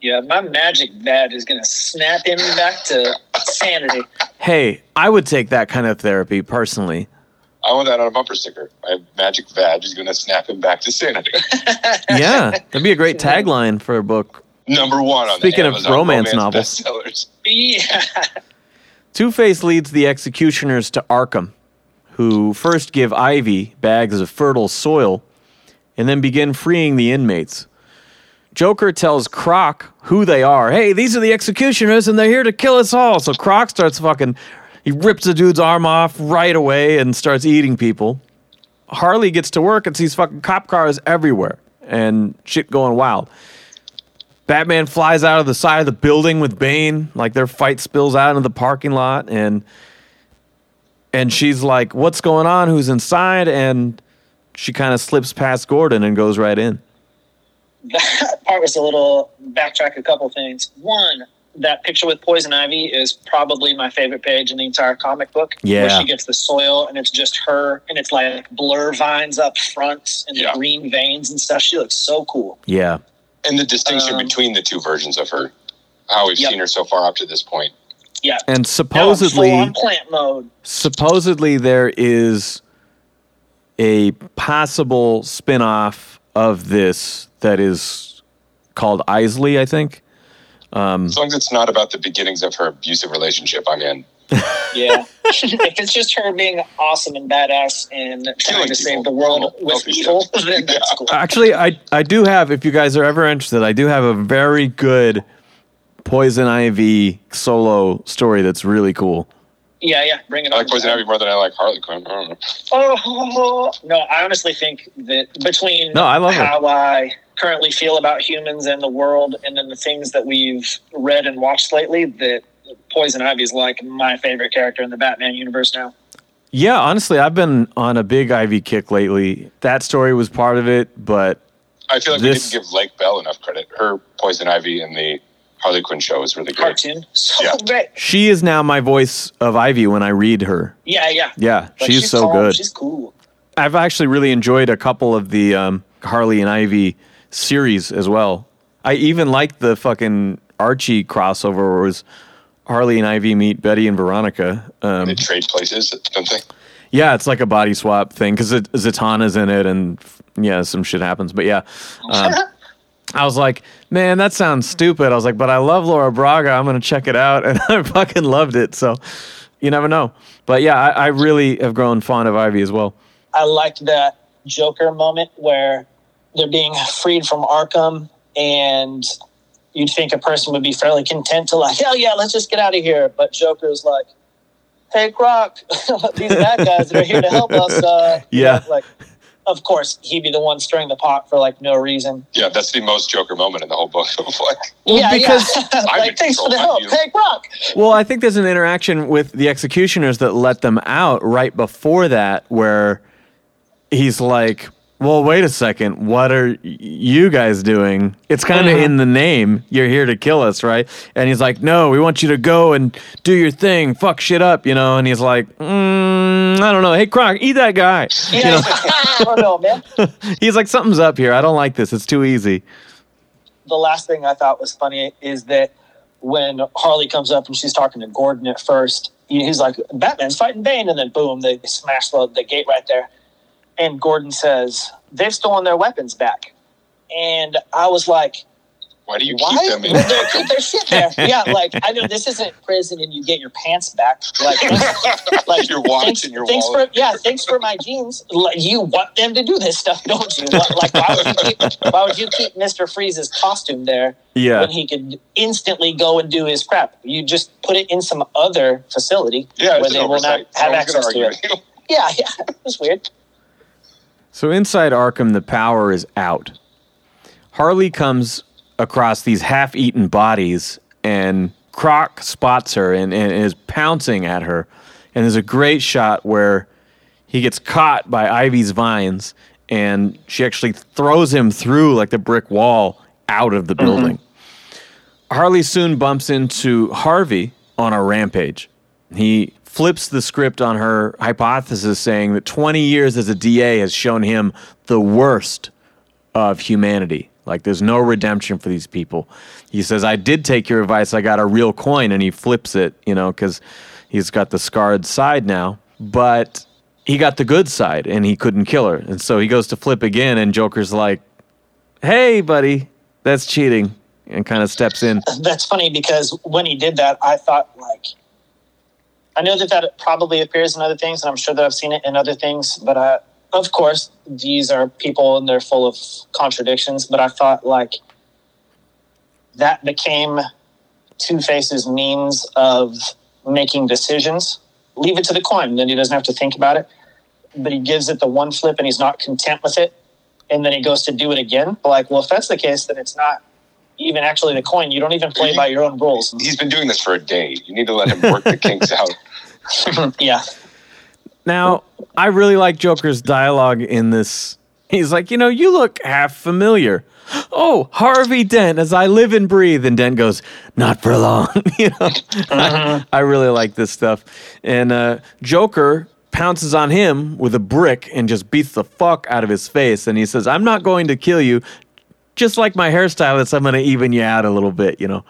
yeah, my magic bat is gonna snap him back to sanity.
Hey, I would take that kind of therapy personally.
I want that on a bumper sticker. My magic vag is going to snap him back to sanity.
Yeah, that'd be a great tagline for a book.
Number one on
Speaking
the
of romance
romance,
novels.
bestsellers.
Yeah.
Two Face leads the executioners to Arkham, who first give Ivy bags of fertile soil and then begin freeing the inmates. Joker tells Croc who they are. Hey, these are the executioners and they're here to kill us all. So Croc starts fucking, he rips the dude's arm off right away and starts eating people. Harley gets to work and sees fucking cop cars everywhere and shit going wild. Batman flies out of the side of the building with Bane, like their fight spills out into the parking lot, and and she's like, "What's going on? Who's inside?" And she kind of slips past Gordon and goes right in.
that part was a little backtrack a couple things. One, that picture with Poison Ivy is probably my favorite page in the entire comic book.
Yeah.
Where she gets the soil and it's just her and it's like blur vines up front and
Yeah.
the green veins and stuff. She looks so cool.
Yeah,
And the distinction
Um,
between the two versions of her, how we've
Yep.
seen her so far up to this point.
Yeah.
and supposedly,
full on plant mode.
supposedly there is a possible spin-off of this that is called Isley, I think.
Um, as long as it's not about the beginnings of her abusive relationship, I'm in.
Yeah. if it's just her being awesome and badass and trying
like
to save the world with
Healthy
evil,
stuff.
then that's
Yeah.
cool.
Actually, I I do have. If you guys are ever interested, I do have a very good Poison Ivy solo story that's really cool.
Yeah, yeah. Bring it
I
on.
like Poison Ivy more than I like Harley Quinn. I don't know.
Oh no! I honestly think that between
No, I love her.
how I currently feel about humans and the world, and then the things that we've read and watched lately, that Poison Ivy is like my favorite character in the Batman universe now.
Yeah, honestly, I've been on a big Ivy kick lately. That story was part of it, but
I feel like
This-
we didn't give Lake Bell enough credit. Her Poison Ivy in the Harley Quinn show is really great.
Cartoon, so
Yeah.
great.
she is now my voice of Ivy when I read her.
Yeah, yeah.
Yeah,
Like,
she's, so
calm,
good.
She's cool.
I've actually really enjoyed a couple of the um, Harley and Ivy series as well. I even liked the fucking Archie crossover where it was Harley and Ivy meet Betty and Veronica. Um,
They trade places, don't they?
yeah, it's like a body swap thing because Zatanna's in it and yeah, some shit happens. But yeah, um, I was like, man, that sounds stupid. I was like, but I love Laura Braga. I'm going to check it out. And I fucking loved it. So you never know. But yeah, I, I really have grown fond of Ivy as well.
I liked that Joker moment where they're being freed from Arkham, and you'd think a person would be fairly content to like, hell yeah, let's just get out of here. But Joker's like, hey, Croc, these bad guys that are here to help us. Uh, you
Yeah.
know, like, of course, he'd be the one stirring the pot for like no reason.
Yeah, that's the most Joker moment in the whole book. Of like,
Well,
yeah,
because
yeah.
I'm
like,
in
thanks for the help.
you.
Hey, Croc.
Well, I think there's an interaction with the executioners that let them out right before that, where he's like, "Well, wait a second, what are you guys doing? It's kind of in the name. You're here to kill us, right?" And he's like, "No, we want you to go and do your thing, fuck shit up, you know." And he's like, mm, "I don't know. Hey, Croc, eat that guy." You know,
I don't know, man.
he's like, "Something's up here. I don't like this. It's too easy."
the last thing I thought was funny is that when Harley comes up and she's talking to Gordon at first, he's like, Batman's fighting Bane. And then boom, they smash the, the gate right there. And Gordon says, they've stolen their weapons back. And I was like,
why do you
why?
keep them in?
Well, they keep their shit there. Yeah, like, I know this isn't prison and you get your pants back. Like, like
Your watch
thanks,
and your
thanks
wallet.
for yeah, thanks for my jeans. Like, you want them to do this stuff, don't you? Like, why would you keep, why would you keep Mister Freeze's costume there
Yeah.
when he could instantly go and do his prep? You just put it in some other facility
yeah,
where they
an
will not have
No
access to it.
with you.
Yeah, yeah, it's weird.
So inside Arkham, the power is out. Harley comes across these half eaten bodies, and Croc spots her and, and is pouncing at her. And there's a great shot where he gets caught by Ivy's vines, and she actually throws him through like the brick wall out of the mm-hmm. building. Harley soon bumps into Harvey on a rampage. He flips the script on her hypothesis, saying that 20 years as a DA has shown him the worst of humanity. Like, there's no redemption for these people. He says, I did take your advice. I got a real coin. And he flips it, you know, because he's got the scarred side now. But he got the good side and he couldn't kill her. And so he goes to flip again. And Joker's like, hey, buddy, that's cheating. And kind of steps in.
That's funny because when he did that, I thought like, I know that that probably appears in other things, and I'm sure that I've seen it in other things. But uh, of course, these are people and they're full of contradictions. But I thought like that became Two Face's means of making decisions. Leave it to the coin, then he doesn't have to think about it. But he gives it the one flip, and he's not content with it, and then he goes to do it again. Like, well, if that's the case, then it's not even actually the coin. You don't even play by your own rules.
He's been doing this for a day. You need to let him work the kinks out.
Yeah.
Now, I really like Joker's dialogue in this. He's like, you know, you look half familiar. Oh, Harvey Dent, as I live and breathe. And Dent goes, not for long. you know, I, I really like this stuff. And uh, Joker pounces on him with a brick and just beats the fuck out of his face. And he says, I'm not going to kill you. Just like my hairstylist, I'm going to even you out a little bit, you know.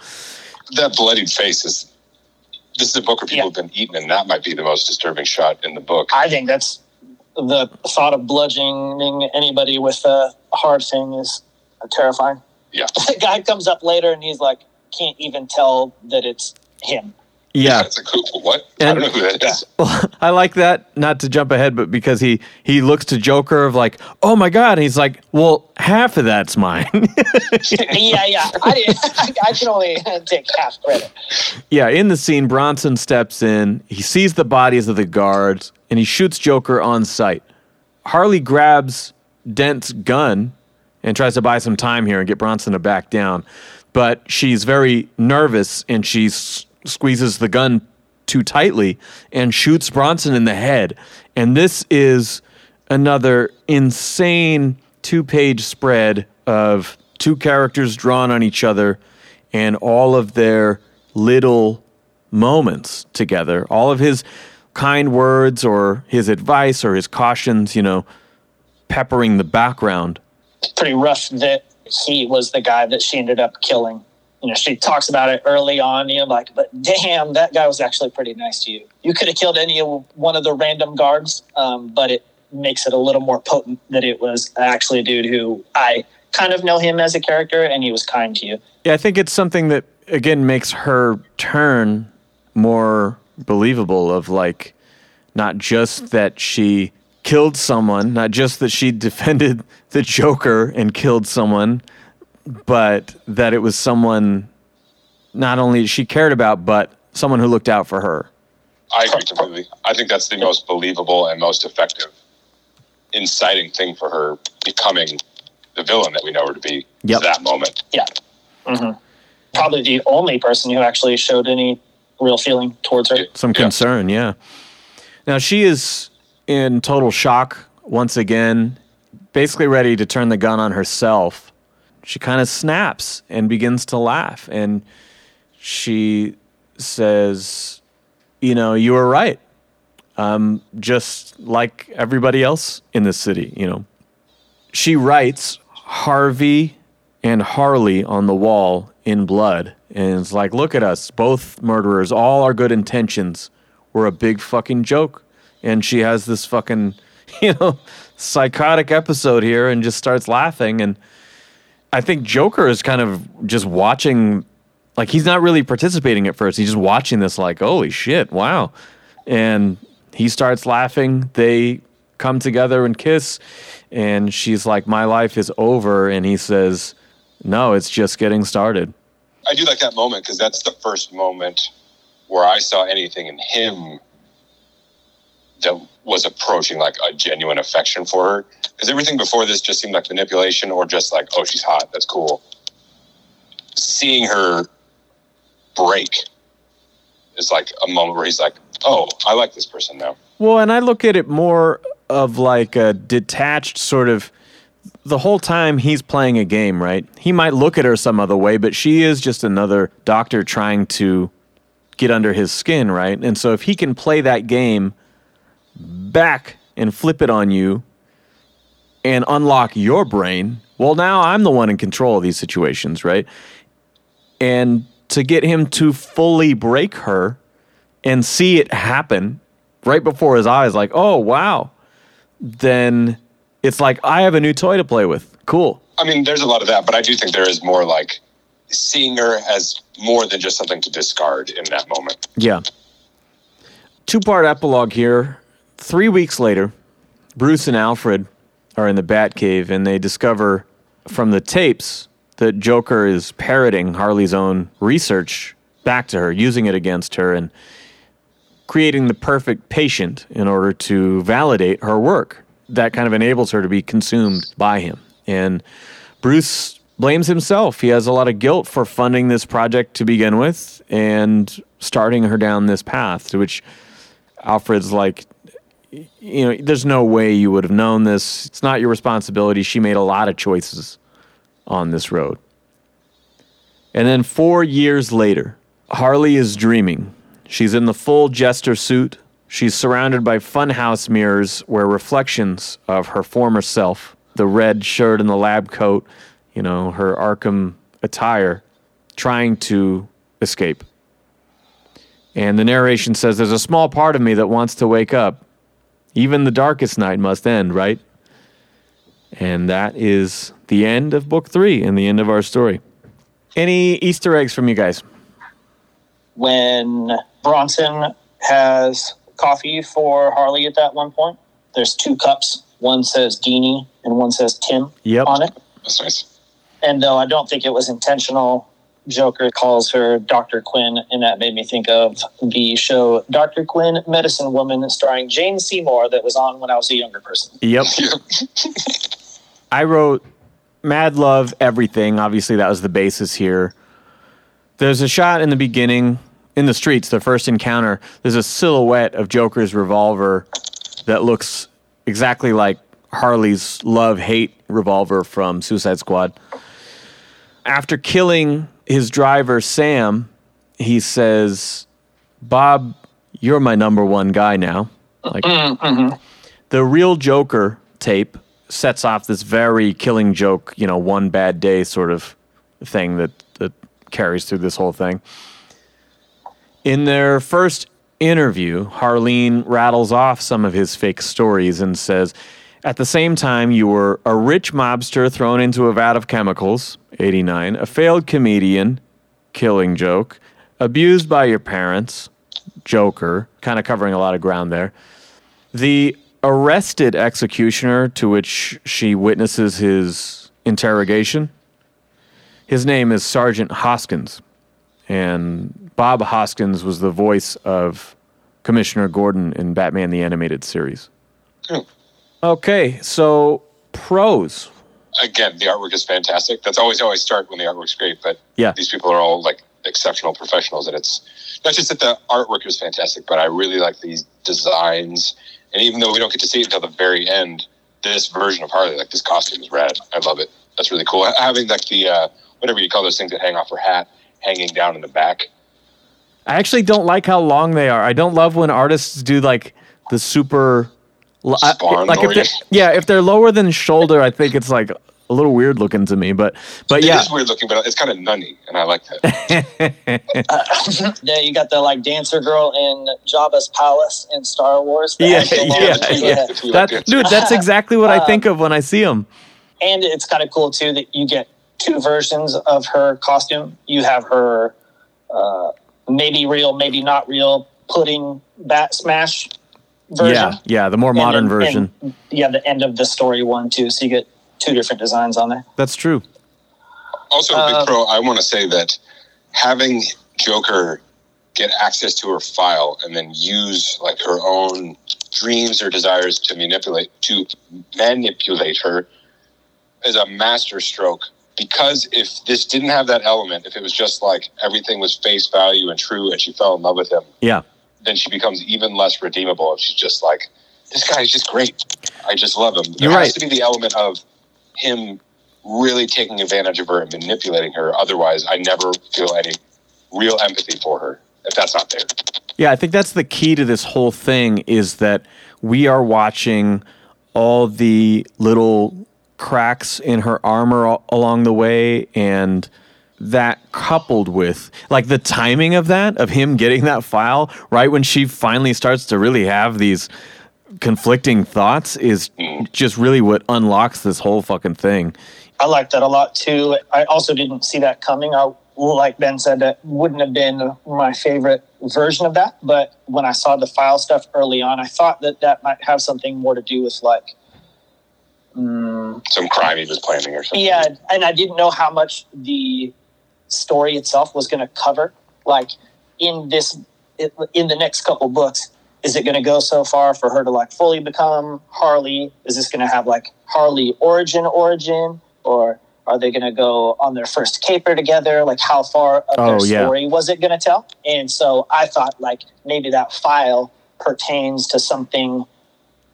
That bloodied face is. This is a book where people
Yeah.
have been eaten, and that might be the most disturbing shot in the book.
I think that's the thought of bludgeoning anybody with a hard thing is terrifying.
Yeah.
The guy comes up later and he's like, can't even tell that it's him.
Yeah.
That's a cool. What? I
And-
don't know who that is.
I like that, not to jump ahead, but because he he looks to Joker of like, oh my god, and he's like, well, half of that's mine.
yeah, yeah. I, I can only take half credit.
yeah, in the scene, Bronson steps in, he sees the bodies of the guards, and he shoots Joker on sight. Harley grabs Dent's gun and tries to buy some time here and get Bronson to back down, but she's very nervous and she s- squeezes the gun too tightly and shoots Bronson in the head. And this is another insane two page spread of two characters drawn on each other and all of their little moments together. All of his kind words or his advice or his cautions, you know, peppering the background.
Pretty rough that he was the guy that she ended up killing. You know, she talks about it early on. You know, like, but damn, that guy was actually pretty nice to you. You could have killed any one of the random guards, um, but it makes it a little more potent that it was actually a dude who I kind of know him as a character, and he was kind to you.
Yeah, I think it's something that again makes her turn more believable of like not just that she killed someone, not just that she defended the Joker and killed someone, but that it was someone not only she cared about, but someone who looked out for her.
I agree completely. I think that's the most believable and most effective inciting thing for her becoming the villain that we know her to be.
Yep.
That moment.
Yeah. hmm Probably the only person who actually showed any real feeling towards her.
some
Yeah.
concern yeah now she is in total shock once again basically ready to turn the gun on herself she kind of snaps and begins to laugh. And she says you know you were right. Um, just like everybody else in this city you know. She writes harvey and harley on the wall in blood and it's like look at us both murderers. All our good intentions were a big fucking joke. And she has this fucking you know psychotic episode here and just starts laughing. And i think joker is kind of just watching like he's not really participating at first. He's just watching this like holy shit wow. And he starts laughing. They come together and kiss and she's like my life is over. And he says no it's just getting started.
I do like that moment because that's the first moment where I saw anything in him that was approaching like a genuine affection for her. Because everything before this just seemed like manipulation or just like, oh, she's hot. That's cool. Seeing her break is like a moment where he's like, oh, I like this person now.
Well, and I look at it more of like a detached sort of. The whole time he's playing a game, right? He might look at her some other way, but she is just another doctor trying to get under his skin, right? And so if he can play that game back and flip it on you and unlock your brain, well, now I'm the one in control of these situations, right? And to get him to fully break her and see it happen right before his eyes, like, oh, wow, then it's like, I have a new toy to play with. Cool.
I mean, there's a lot of that, but I do think there is more like seeing her as more than just something to discard in that moment.
Yeah. Two part epilogue here. Three weeks later, Bruce and Alfred are in the Batcave and they discover from the tapes that Joker is parroting Harley's own research back to her, using it against her, and creating the perfect patient in order to validate her work. That kind of enables her to be consumed by him. And Bruce blames himself. He has a lot of guilt for funding this project to begin with and starting her down this path, to which Alfred's like, you know, there's no way you would have known this. It's not your responsibility. She made a lot of choices on this road. And then four years later, Harley is dreaming. She's in the full jester suit. She's surrounded by funhouse mirrors where reflections of her former self, the red shirt and the lab coat, you know, her Arkham attire, trying to escape. And the narration says there's a small part of me that wants to wake up. Even the darkest night must end, right? And that is the end of book three and the end of our story. Any Easter eggs from you guys?
When Bronson has coffee for Harley at that one point, there's two cups. One says Dini and one says Timm
Yep.
on it.
That's nice.
And though I don't think it was intentional, Joker calls her Dr. Quinn, and that made me think of the show Dr. Quinn, Medicine Woman, starring Jane Seymour, that was on when I was a younger person.
Yep. I wrote Mad Love Everything. Obviously, that was the basis here. There's a shot in the beginning in the streets, the first encounter. There's a silhouette of Joker's revolver that looks exactly like Harley's love hate revolver from Suicide Squad. After killing his driver, Sam, he says, Bob, you're my number one guy now. Like, mm-hmm, mm-hmm. the real Joker tape sets off this very killing joke, you know, one bad day sort of thing that that carries through this whole thing. In their first interview, Harleen rattles off some of his fake stories and says, "At the same time, you were a rich mobster thrown into a vat of chemicals, 89, a failed comedian, killing joke, abused by your parents, Joker, kind of covering a lot of ground there." The arrested executioner to which she witnesses his interrogation, his name is Sergeant Hoskins. And Bob Hoskins was the voice of Commissioner Gordon in Batman the Animated Series.
Cool.
Okay, so pros.
Again, the artwork is fantastic. That's always how I start when the artwork's great. But
Yeah.
these people are all like exceptional professionals, and it's not just that the artwork is fantastic, but I really like these designs. And even though we don't get to see it until the very end, this version of Harley, like this costume, is rad. I love it. That's really cool. Having like the uh, whatever you call those things that hang off her hat, hanging down in the back.
I actually don't like how long they are. I don't love when artists do like the super. L- I-
Spawn
like if they- yeah, if they're lower than shoulder, I think it's like a little weird looking to me. But but
It
yeah,
is weird looking, but it's kind of nunny, and I like that.
Yeah, you got the like dancer girl in Jabba's palace in Star Wars. that
yeah,
has the long
yeah, yeah.
head.
If you
That, dude, that's exactly what I think of when I see them.
And it's kind of cool too that you get two versions of her costume. You have her uh, maybe real, maybe not real pudding bat smash version.
Yeah, yeah, the more
And
modern
then-
version.
and, yeah, the end of the story one too. So you get two different designs on there.
That's true.
Also, a big
Uh,
pro. I want to say that having Joker get access to her file and then use like her own dreams or desires to manipulate to manipulate her is a master stroke. Because if this didn't have that element, if it was just like everything was face value and true, and she fell in love with him,
Yeah.
Then she becomes even less redeemable. If she's just like, this guy is just great. I just love him. There
You're
has
right.
to be the element of him really taking advantage of her and manipulating her. Otherwise, I never feel any real empathy for her if that's not there.
Yeah, I think that's the key to this whole thing is that we are watching all the little cracks in her armor along the way and that coupled with like the timing of that of him getting that file right when she finally starts to really have these conflicting thoughts is mm-hmm. just really what unlocks this whole fucking thing.
I like that a lot too. I also didn't see that coming. I, like Ben said, that wouldn't have been my favorite version of that. But when I saw the file stuff early on, I thought that that might have something more to do with like, mm,
Some crime he was planning or something.
yeah. And I didn't know how much the story itself was going to cover. Like in this, in the next couple books, is it going to go so far for her to like fully become Harley? Is this going to have like Harley origin origin, or are they going to go on their first caper together? Like how far of
Oh,
their
yeah.
story was it going to tell? And so I thought like maybe that file pertains to something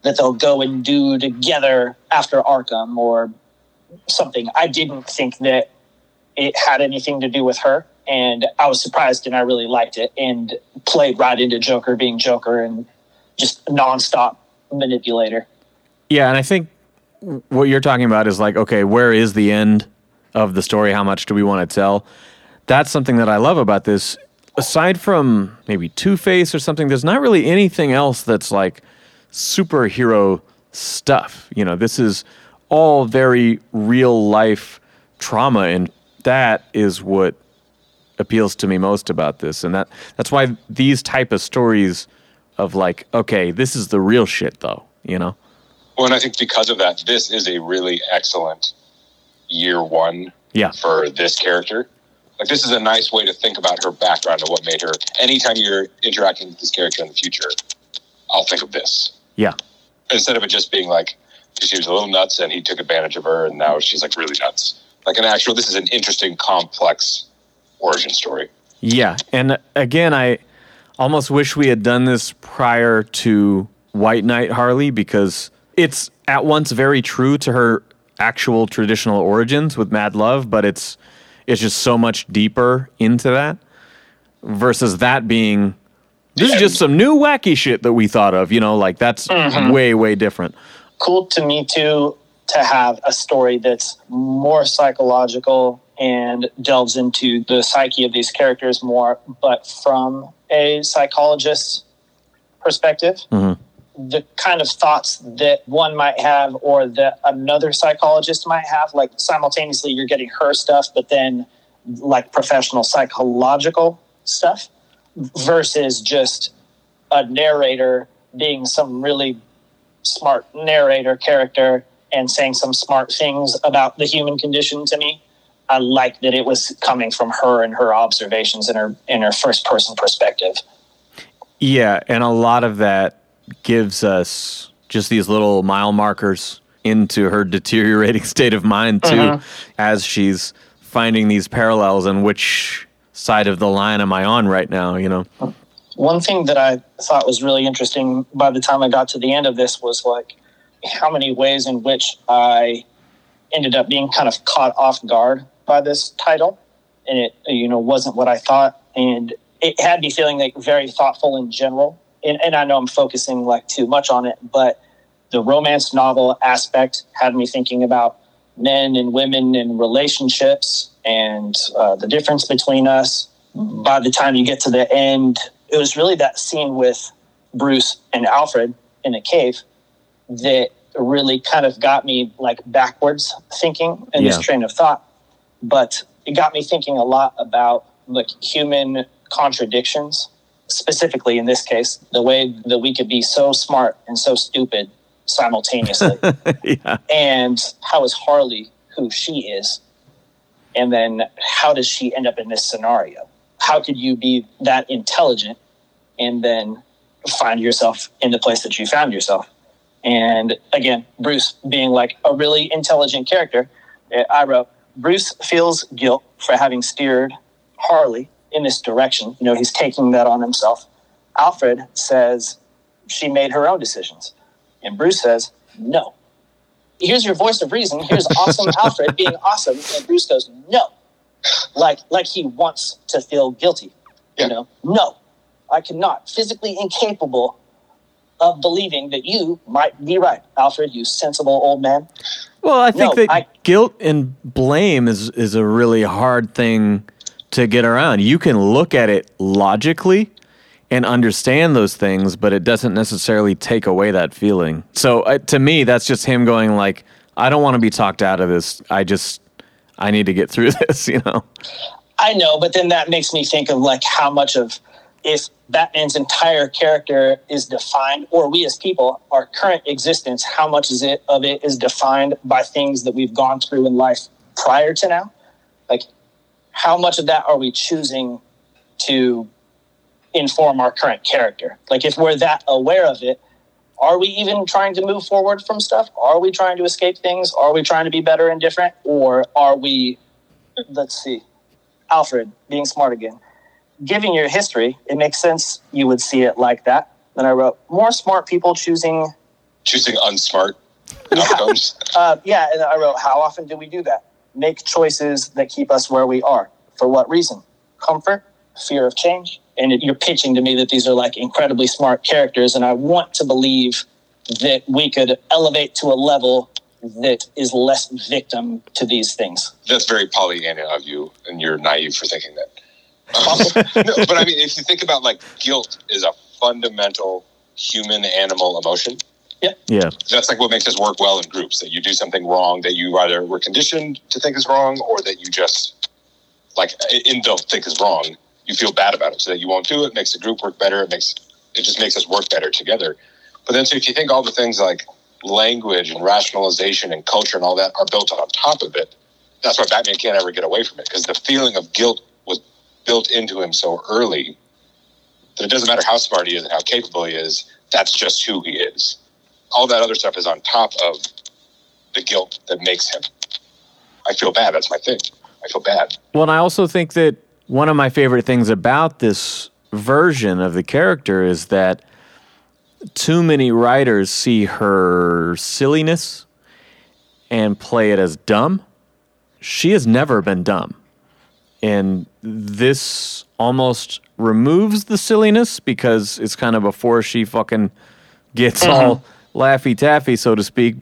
that they'll go and do together after Arkham or something. I didn't think that it had anything to do with her. And I was surprised and I really liked it and played right into Joker being Joker and just nonstop manipulator.
Yeah, and I think what you're talking about is like, okay, where is the end of the story? How much do we want to tell? That's something that I love about this. Aside from maybe Two Face or something, there's not really anything else that's like superhero stuff. You know, this is all very real life trauma and that is what appeals to me most about this, and that that's why these type of stories of like, okay, this is the real shit, though. You know.
Well, and I think because of that, this is a really excellent year one
Yeah.
for this character. Like this is a nice way to think about her background and what made her. Anytime you're interacting with this character in the future, I'll think of this
Yeah.
instead of it just being like she was a little nuts and he took advantage of her and now she's like really nuts. Like an actual, this is an interesting, complex origin story.
Yeah, and again, I almost wish we had done this prior to White Knight Harley because it's at once very true to her actual traditional origins with Mad Love, but it's it's just so much deeper into that versus that being this is just some new wacky shit that we thought of, you know, like that's mm-hmm. way way different.
cool to me too to have a story that's more psychological and delves into the psyche of these characters more, but from a psychologist's perspective. Mm-hmm. The kind of thoughts that one might have or that another psychologist might have, like simultaneously you're getting her stuff, but then like professional psychological stuff versus just a narrator being some really smart narrator character and saying some smart things about the human condition to me. I like that it was coming from her and her observations in her in her first person perspective.
Yeah, and a lot of that gives us just these little mile markers into her deteriorating state of mind too, mm-hmm. as she's finding these parallels and which side of the line am I on right now? You know,
One thing that I thought was really interesting by the time I got to the end of this was like how many ways in which I ended up being kind of caught off guard by this title. And it you know wasn't what I thought. And it had me feeling like very thoughtful in general. And, and I know I'm focusing like too much on it but the romance novel aspect had me thinking about men and women and relationships and uh, the difference between us. By the time you get to the end it was really that scene with Bruce and Alfred in a cave that really kind of got me like backwards thinking in this train of thought. But it got me thinking a lot about like human contradictions, specifically in this case, the way that we could be so smart and so stupid simultaneously.
yeah,
and how is Harley who she is? And then how does she end up in this scenario? How could you be that intelligent and then find yourself in the place that you found yourself? And again, Bruce being like a really intelligent character, eh, I wrote, Bruce feels guilt for having steered Harley in this direction. You know, he's taking that on himself. Alfred says she made her own decisions. And Bruce says, no. Here's your voice of reason. Here's awesome Alfred being awesome. And Bruce goes, no. Like, like he wants to feel guilty.
Yeah.
You know, no, I cannot. Physically incapable of believing that you might be right, Alfred, you sensible old man.
Well, I think
No,
that
I-
guilt and blame is is a really hard thing to get around. You can look at it logically and understand those things, but it doesn't necessarily take away that feeling. So uh, to me, that's just him going like, I don't want to be talked out of this. I just I need to get through this, you know.
I know, but then that makes me think of like how much of if Batman's entire character is defined, or we as people, our current existence, how much is it of it is defined by things that we've gone through in life prior to now? Like, how much of that are we choosing to inform our current character? Like, if we're that aware of it, are we even trying to move forward from stuff? Are we trying to escape things? Are we trying to be better and different? Or are we, let's see, Alfred being smart again? Giving your history, it makes sense you would see it like that. Then I wrote, more smart people choosing
Choosing unsmart outcomes.
uh, yeah, and I wrote, how often do we do that? Make choices that keep us where we are. For what reason? Comfort, fear of change. And it, you're pitching to me that these are like incredibly smart characters, and I want to believe that we could elevate to a level that is less victim to these things.
That's very Pollyanna of you, and you're naive for thinking that. no, but I mean, if you think about like guilt is a fundamental human animal emotion.
Yeah. Yeah.
That's like what makes us work well in groups. That you do something wrong that you either were conditioned to think is wrong, or that you just like in don't think is wrong, you feel bad about it, so that you won't do it. Makes the group work better. It makes it just makes us work better together. But then, so if you think all the things like language and rationalization and culture and all that are built on top of it, that's why Batman can't ever get away from it because the feeling of guilt was built into him so early that it doesn't matter how smart he is and how capable he is. That's just who he is. All that other stuff is on top of the guilt that makes him. I feel bad. That's my thing. I feel bad.
Well, and I also think that one of my favorite things about this version of the character is that too many writers see her silliness and play it as dumb. She has never been dumb. And this almost removes the silliness because it's kind of before she fucking gets mm-hmm. all laffy taffy, so to speak.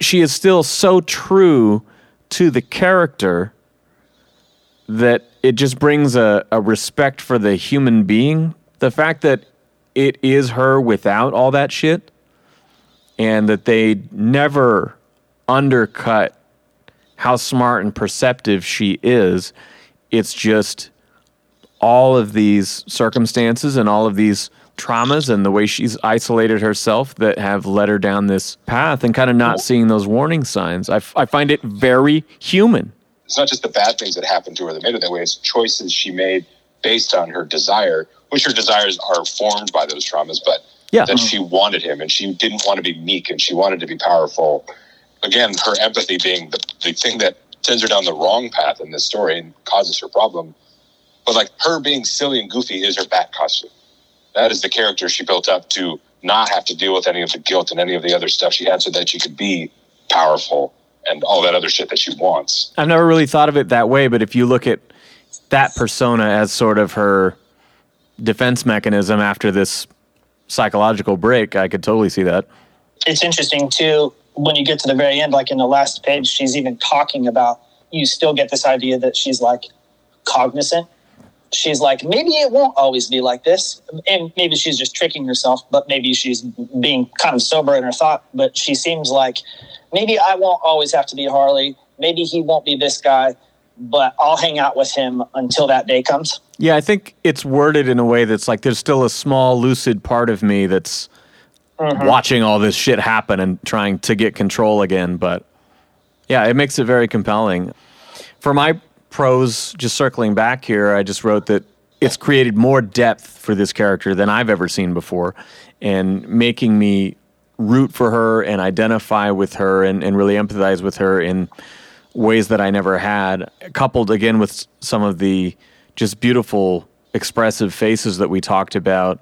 She is still so true to the character that it just brings a, a respect for the human being. The fact that it is her without all that shit and that they never undercut how smart and perceptive she is. It's just all of these circumstances and all of these traumas and the way she's isolated herself that have led her down this path and kind of not seeing those warning signs. I, f- I find it very human.
It's not just the bad things that happened to her that made her that way. It's choices she made based on her desire, which her desires are formed by those traumas, but
Yeah.
that she wanted him and she didn't want to be meek and she wanted to be powerful. Again, her empathy being the, the thing that sends her down the wrong path in this story and causes her problem. But like her being silly and goofy is her bat costume. That is the character she built up to not have to deal with any of the guilt and any of the other stuff she had so that she could be powerful and all that other shit that she wants.
I've never really thought of it that way, but if you look at that persona as sort of her defense mechanism after this psychological break, I could totally see that.
it's interesting too when you get to the very end like in the last page she's even talking about you still get this idea that she's like cognizant. She's like maybe it won't always be like this. And maybe she's just tricking herself but maybe she's being kind of sober in her thought but she seems like maybe i won't always have to be harley. Maybe he won't be this guy but i'll hang out with him until that day comes.
Yeah, I think it's worded in a way that's like there's still a small lucid part of me that's Mm-hmm. watching all this shit happen and trying to get control again. But yeah, it makes it very compelling. For my prose, just circling back here, I just wrote that it's created more depth for this character than I've ever seen before and making me root for her and identify with her and, and really empathize with her in ways that I never had, coupled again with some of the just beautiful, expressive faces that we talked about.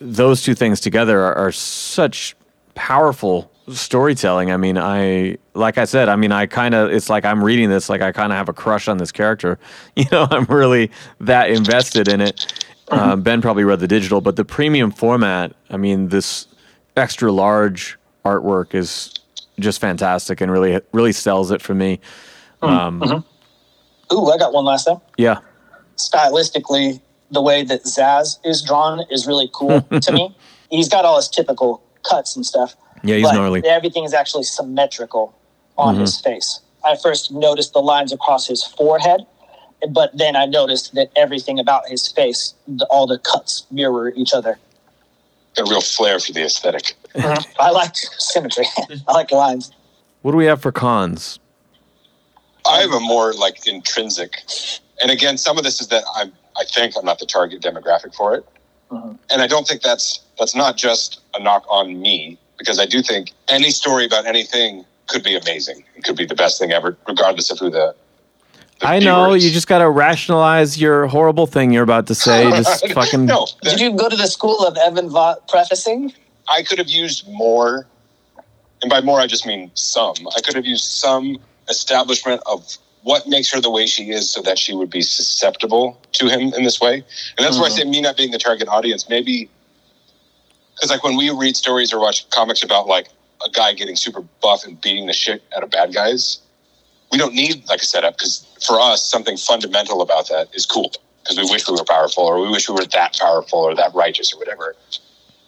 Those two things together are, are such powerful storytelling. I mean, I like I said, I mean, I kind of it's like I'm reading this like I kind of have a crush on this character. You know, I'm really that invested in it. Uh, ben probably read the digital, but the premium format. I mean, this extra large artwork is just fantastic and really really sells it for me. Um,
ooh i got one last thing
Yeah,
stylistically, the way that Zsasz is drawn is really cool to me. He's got all his typical cuts and stuff.
Yeah, he's
but
gnarly.
Everything is actually symmetrical on
Mm-hmm.
his face. I first noticed the lines across his forehead, but then I noticed that everything about his face, the, all the cuts mirror each other.
Got a real flair for the aesthetic.
I like symmetry. I like lines.
what do we have for cons?
I have a more like intrinsic, and again, some of this is that I'm. I think I'm not the target demographic for it, mm-hmm. and I don't think that's that's not just a knock on me because I do think any story about anything could be amazing. It could be the best thing ever, regardless of who the. the
I know
viewer is.
you just got to rationalize your horrible thing you're about to say. Just fucking
no.
Did you go to the school of Evan Vaught prefacing?
I could have used more, and by more I just mean some. I could have used some establishment of what makes her the way she is, so that she would be susceptible to him in this way. And that's why I mm-hmm. say me not being the target audience. Maybe because like when we read stories or watch comics about like a guy getting super buff and beating the shit out of bad guys, we don't need like a setup because for us something fundamental about that is cool because we wish we were powerful or we wish we were that powerful or that righteous or whatever.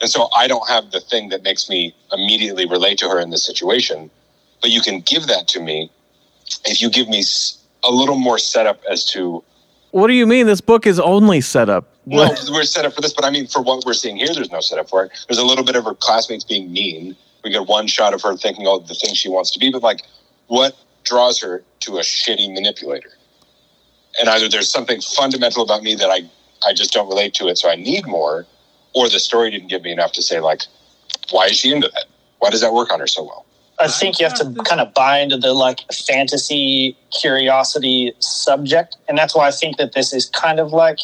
And so I don't have the thing that makes me immediately relate to her in this situation. But you can give that to me if you give me a little more setup as to
What do you mean? This book is only set up.
Well, we're set up for this, but I mean, for what we're seeing here, there's no setup for it. There's a little bit of her classmates being mean. We get one shot of her thinking all the things she wants to be, but like, what draws her to a shitty manipulator? And either there's something fundamental about me that I, I just don't relate to it, so I need more, or the story didn't give me enough to say, like, why is she into that? Why does that work on her so well?
I think you have to kind of buy into the like fantasy curiosity subject, and that's why I think that this is kind of like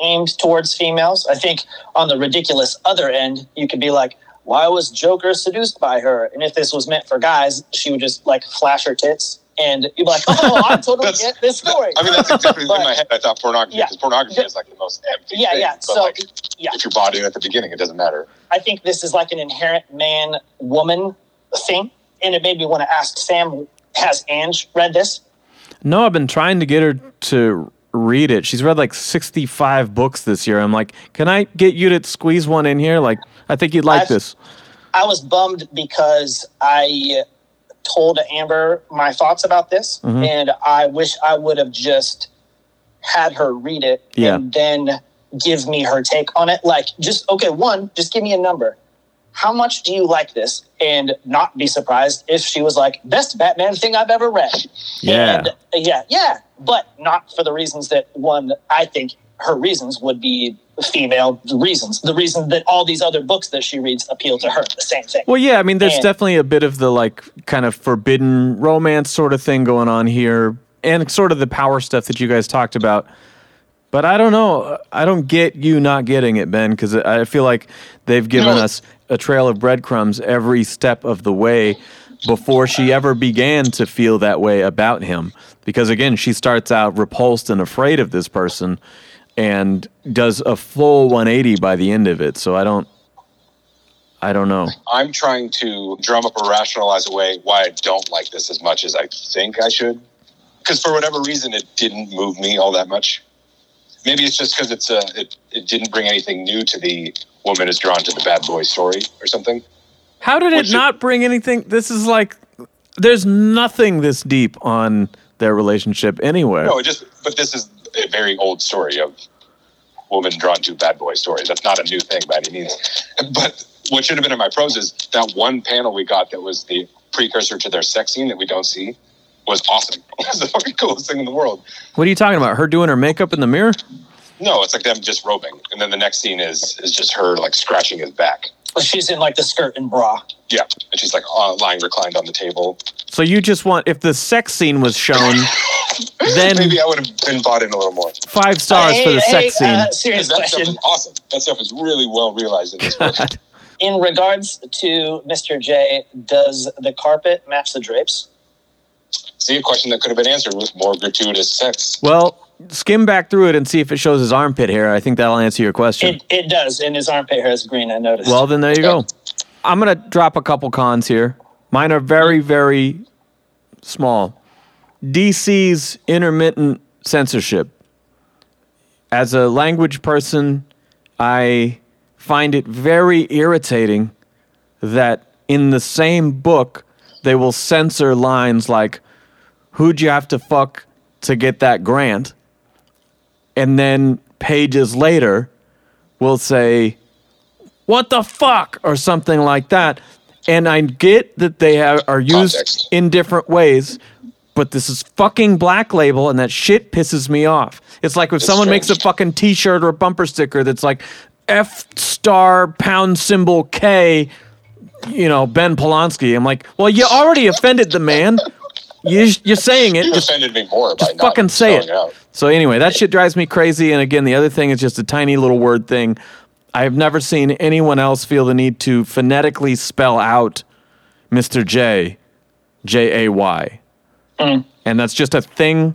aimed towards females. I think on the ridiculous other end, you could be like, "Why was Joker seduced by her?" And if this was meant for guys, she would just like flash her tits, and you'd be like, "Oh, I totally get this story."
I mean, that's exactly
But-
in my head. I thought pornography
Yeah.
because pornography is like the most empty
Yeah,
thing.
yeah.
But
So,
like,
yeah.
if you're bought in at the beginning, it doesn't matter.
I think this is like an inherent man woman thing, and it made me want to ask Sam: Has Ange read this?
No, I've been trying to get her to read it. She's read like 65 books this year. I'm like, can I get you to squeeze one in here? Like, I think you'd like
I've-
this.
I was bummed because I told Amber my thoughts about this,
Mhm.
and I wish I would have just had her read it
Yeah.
and then give me her take on it. Like, just okay, one, just give me a number. How much do you like this? And not be surprised if she was like, best Batman thing I've ever read.
Yeah.
And, uh, yeah, yeah, but not for the reasons that one, I think her reasons would be female reasons. The reason that all these other books that she reads appeal to her, the same thing.
Well, yeah, I mean, there's
And-
definitely a bit of the like kind of forbidden romance sort of thing going on here, and sort of the power stuff that you guys talked about. But I don't know. I don't get you not getting it, Ben, because I feel like they've given
No.
us a trail of breadcrumbs every step of the way before she ever began to feel that way about him. Because again, she starts out repulsed and afraid of this person and does a full 180 by the end of it. So I don't I don't know.
I'm trying to drum up or rationalize away why I don't like this as much as I think I should. Because for whatever reason, it didn't move me all that much. Maybe it's just because it's a it, it didn't bring anything new to the woman is drawn to the bad boy story or something.
How did it
What's it-
not bring anything? This is like, there's nothing this deep on their relationship anywhere.
No, it just but this is a very old story of woman drawn to bad boy story. That's not a new thing by any means. But what should have been in my prose is that one panel we got that was the precursor to their sex scene that we don't see was awesome. It was the fucking coolest thing in the world.
What are you talking about? Her doing her makeup in the mirror?
No, it's like them just roping, and then the next scene is is just her like scratching his back.
She's in like the skirt and bra.
Yeah, and she's like uh, lying reclined on the table.
So you just want, if the sex scene was shown, then
Maybe I would have been bought in a little more.
five stars for the
Hey,
sex
hey, uh,
scene.
serious
That stuff
question.
is awesome. That stuff is really well realized in this book.
In regards to Mr. J, does the carpet match the drapes?
See, a question that could have been answered with more gratuitous sex.
well, skim back through it and see if it shows his armpit hair. I think that'll answer your question.
It, it does, and his armpit hair is green. I noticed.
Well, then there you go. I'm going to drop a couple cons here. Mine are very, very small. DC's intermittent censorship. As a language person, I find it very irritating that in the same book, they will censor lines like, Who'd you have to fuck to get that grant? And then pages later, we'll say, what the fuck? or something like that. And i get that they have, are used
Context.
in different ways but this is fucking black label and that shit pisses me off. It's like if someone makes a fucking t-shirt or a bumper sticker that's like f star pound symbol k you know ben polanski. I'm like well you already offended the man you, you're saying it
You
just
offended me more by
just
not
fucking say it.
out.
So anyway, that shit drives me crazy. And again, the other thing is just a tiny little word thing. I have never seen anyone else feel the need to phonetically spell out Mr. J, J A Y,
Mm.
and that's just a thing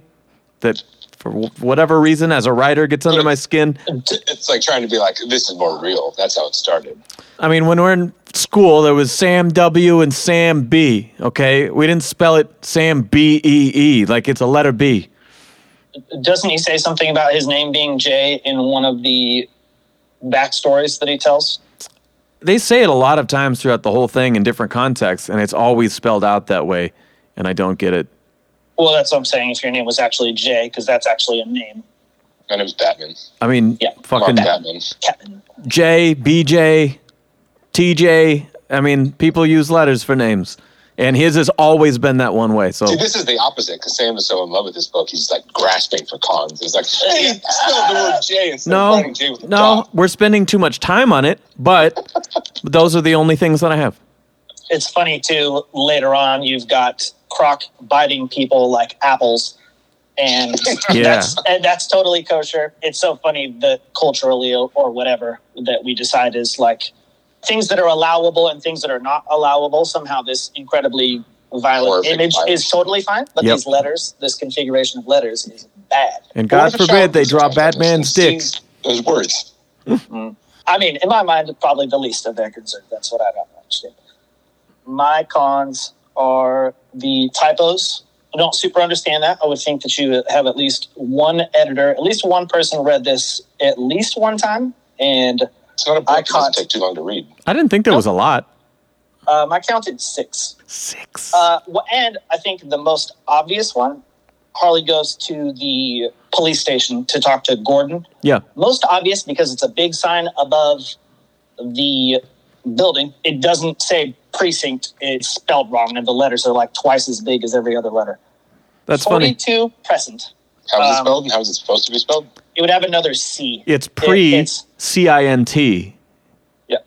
that, for whatever reason, as a writer, gets under my skin.
It's like trying to be like, this is more real. That's how it started.
I mean, when we're in school, there was Sam W and Sam B. Okay, we didn't spell it Sam B E E like it's a letter B.
Doesn't he say something about his name being J in one of the backstories that he tells?
they say it a lot of times throughout the whole thing in different contexts, and it's always spelled out that way, and I don't get it.
Well, that's what I'm saying. If your name was actually J, because that's actually a name.
My name's Batman.
I mean,
Yeah.
fucking
Mark Batman.
Captain.
J, BJ, TJ. I mean, people use letters for names, and his has always been that one way. So
See, this is the opposite because Sam is so in love with this book. He's like grasping for cons. He's like, hey, spell the word J instead
no,
writing J with a
no,
dot.
we're spending too much time on it. But those are the only things that I have.
It's funny too. Later on, you've got Croc biting people like apples, and
Yeah.
that's and that's totally kosher. It's so funny that culturally or, or whatever that we decide is like things that are allowable and things that are not allowable. Somehow, this incredibly violent
Horrific
image
violence.
is totally fine, but
Yep.
these letters, this configuration of letters, is bad.
And God forbid they draw
trying to
Batman's
understand
dicks.
Those words. Mm-hmm.
I mean, in my mind, probably the least of their concerns. That's what I don't understand. My cons are the typos. I don't super understand that. I would think that you have at least one editor, at least one person read this at least one time. And
It's not a book.
I
It doesn't take too long to read.
I didn't think there was a lot.
um, I counted six.
Six.
Uh, and I think the most obvious one Harley goes to the police station to talk to Gordon.
yeah.
most obvious because it's a big sign above the building. It doesn't say precinct. is spelled wrong, and the letters are like twice as big as every other letter.
That's funny.
Forty-two present.
How is it
Um,
spelled and how is it supposed to be spelled?
It would have another C.
It's pre
it's-
C I N T.
Yeah,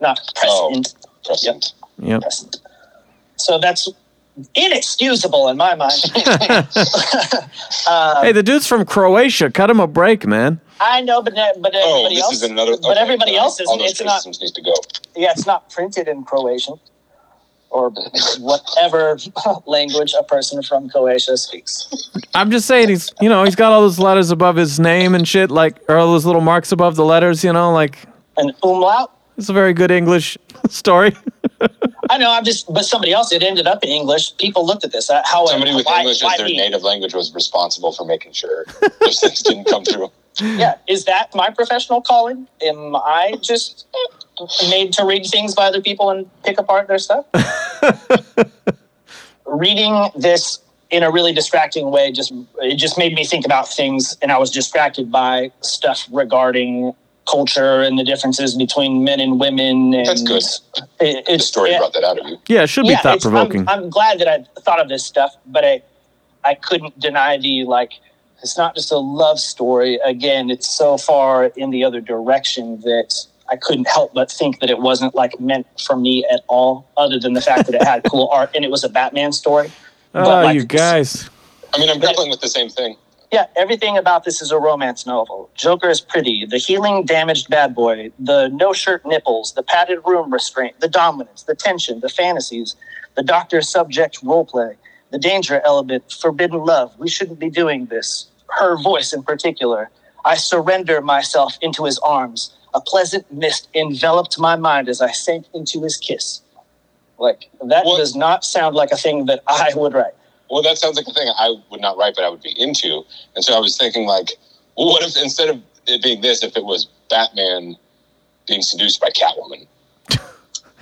not present.
Present.
Yep.
Present. So that's inexcusable in my mind. uh,
Hey, the dude's from Croatia. Cut him a break, man.
I know, but but
Oh,
everybody
this
else.
is another.
but everybody
uh,
else is.
All those
It's not.
criticisms needs to go.
yeah, it's not printed in Croatian or whatever language a person from Croatia speaks.
I'm just saying he's you know, he's got all those letters above his name and shit, like or all those little marks above the letters, you know, like
An umlaut.
it's a very good English story.
I know. I'm just, but somebody else. It ended up in English. People looked at this. Uh, how
Somebody with
why,
English
why
as their
me?
native language was responsible for making sure those things didn't come through.
Yeah, is that my professional calling? Am I just made to read things by other people and pick apart their stuff? Reading this in a really distracting way just it just made me think about things, and I was distracted by stuff regarding culture and the differences between men and women. And
That's good.
It,
The story
yeah,
brought that out of you.
Yeah, it should be
yeah,
thought
it's- I'm-
provoking.
I'm, glad that I thought of this stuff, but I, I couldn't deny the like. It's not just a love story. Again, it's so far in the other direction that I couldn't help but think that it wasn't like meant for me at all. Other than the fact that it had cool art and it was a Batman story.
Oh,
like,
you guys.
I mean, I'm grappling with the same thing.
Yeah, everything about this is a romance novel. Joker is pretty. The healing damaged bad boy. The no shirt nipples. The padded room restraint. The dominance. The tension. The fantasies. The doctor subject roleplay. The danger element. Forbidden love. We shouldn't be doing this. Her voice in particular. I surrender myself into his arms. A pleasant mist enveloped my mind as I sank into his kiss. Like, that
What-
does not sound like a thing that I would write.
Well, that sounds like a thing I would not write, but I would be into. And so I was thinking, like, well, what if instead of it being this, if it was Batman being seduced by Catwoman?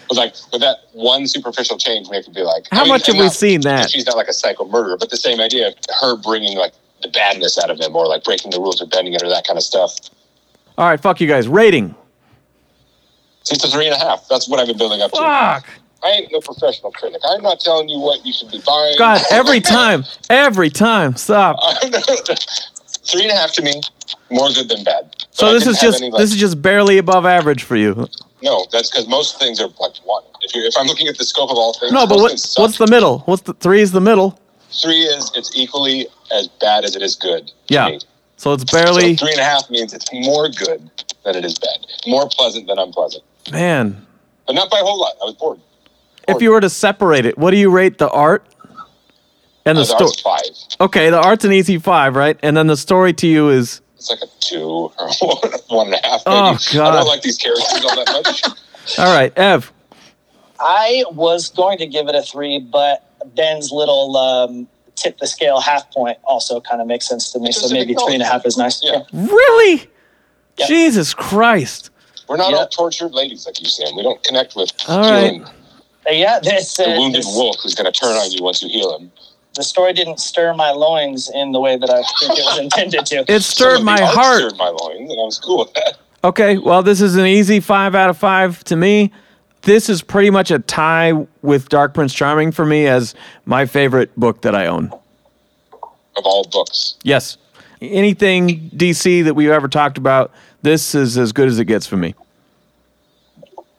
was like with that one superficial change, make it be like,
How
I mean,
much have
and
we seen that?
She's not like a psycho murderer, but the same idea of her bringing like the badness out of him, or like breaking the rules or bending it, or that kind of stuff.
All right, fuck you guys. Rating.
It's a three and a half. That's what I've been building up to.
Fuck.
I ain't no professional critic. I'm not telling you what you should be buying.
God, every time. Every time. Stop.
three and a half to me, more good than bad. But
So this is just this is just barely above average for you.
no. That's because most things are like one. If you if I'm looking at the scope of all things,
No, but what, what's the middle? What's the three is the middle?
three is it's equally as bad as it is good.
Yeah.
me.
So it's
So
barely
three and a half means it's more good than it is bad, more pleasant than unpleasant,
man.
but not by a whole lot. I was bored.
If you were to separate it, what do you rate the art and the
Uh, the
story?
five.
Okay, the art's an easy five, right? And then the story to you is
It's like a two or one, one and a half. Maybe.
Oh,
I don't like these characters all that much.
all right. Ev,
I was going to give it a three, but Ben's little um, tip the scale half point also kind of makes sense to me.
It's
So maybe
big
three and a half is nice.
Yeah.
really?
Yeah.
Jesus Christ!
We're not
Yeah.
all tortured ladies like you, Sam. We don't connect with
All right.
Uh, yeah, this, uh,
the wounded
this-
wolf who's going to turn on you once you heal him.
the story didn't stir my loins in the way that I think it was intended to.
It stirred my heart.
stirred my loins, and I was cool with that.
Okay, well, this is an easy five out of five to me. This is pretty much a tie with Dark Prince Charming for me as my favorite book that I own.
Of all books,
Yes. Anything DC that we've ever talked about, this is as good as it gets for me.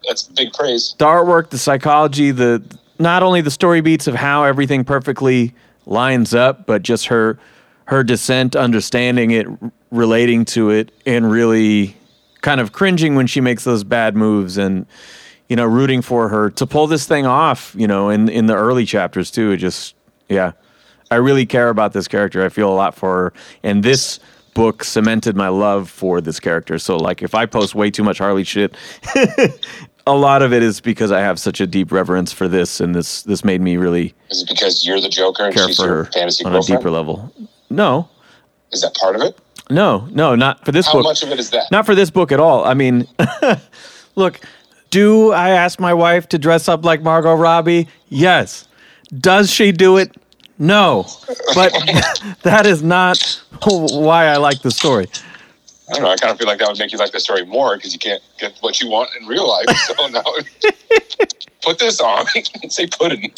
that's big praise.
The artwork, the psychology, the not only the story beats of how everything perfectly lines up, but just her her descent, understanding it, relating to it, and really kind of cringing when she makes those bad moves and you know, rooting for her to pull this thing off, you know, in in the early chapters too. It just yeah. I really care about this character. I feel a lot for her. And this book cemented my love for this character. So like if I post way too much Harley shit, a lot of it is because I have such a deep reverence for this and this this made me really
Is it because you're the Joker and
care
she's
for
your
her
fantasy
on a deeper level. No.
Is that part of it?
No, no, not for this
How
book.
much of it is that?
Not for this book at all. I mean, look, do I ask my wife to dress up like Margot Robbie? Yes. Does she do it? No. But that is not why I like the story.
I don't know. I kind of feel like that would make you like the story more because you can't get what you want in real life. So now, put this on. Say pudding.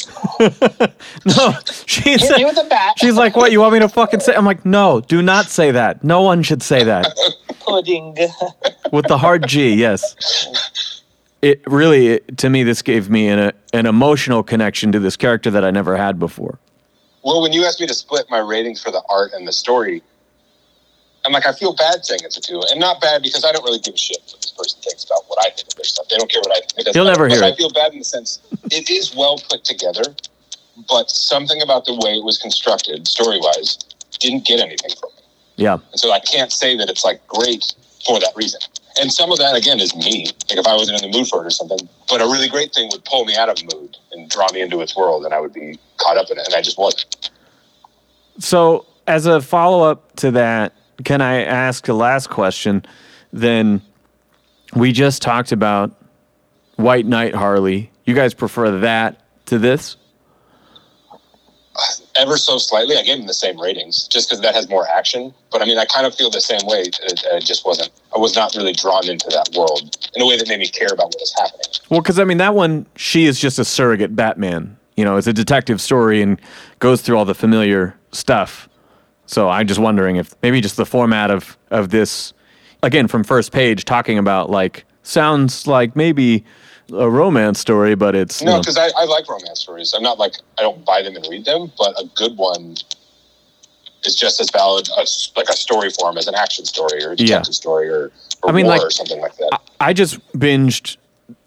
No, she
Hit
said,
me with a bat.
she's like, what, you want me to fucking say? I'm like, no, do not say that. No one should say that.
pudding.
With the hard G, yes. It really, to me, this gave me an, an emotional connection to this character that I never had before.
Well, when you asked me to split my ratings for the art and the story, I'm like, I feel bad saying it's a two, and not bad because I don't really give a shit what this person thinks about what I think of their stuff. They don't care what I think.
You'll never hear it.
I feel bad in the sense it is well put together, but something about the way it was constructed, story wise, didn't get anything from me.
Yeah.
And so I can't say that it's like great for that reason. And some of that again is me. Like if I wasn't in the mood for it or something. But a really great thing would pull me out of mood and draw me into its world and I would be caught up in it. And I just wasn't.
So, as a follow up to that, can I ask a last question? Then we just talked about White Knight Harley. You guys prefer that to this?
Ever so slightly, I gave him the same ratings just because that has more action. But I mean, I kind of feel the same way. It, it just wasn't, I was not really drawn into that world in a way that made me care about what was happening.
Well, because I mean, that one, she is just a surrogate Batman. You know, it's a detective story and goes through all the familiar stuff. So I'm just wondering if maybe just the format of of this, again, from first page, talking about like sounds like maybe a romance story, but it's
No, because I, I like romance stories. I'm not like I don't buy them and read them, but a good one is just as valid as like a story form as an action story or a detective
Yeah.
story or, or
I mean,
war
like-
or something like that.
I just binged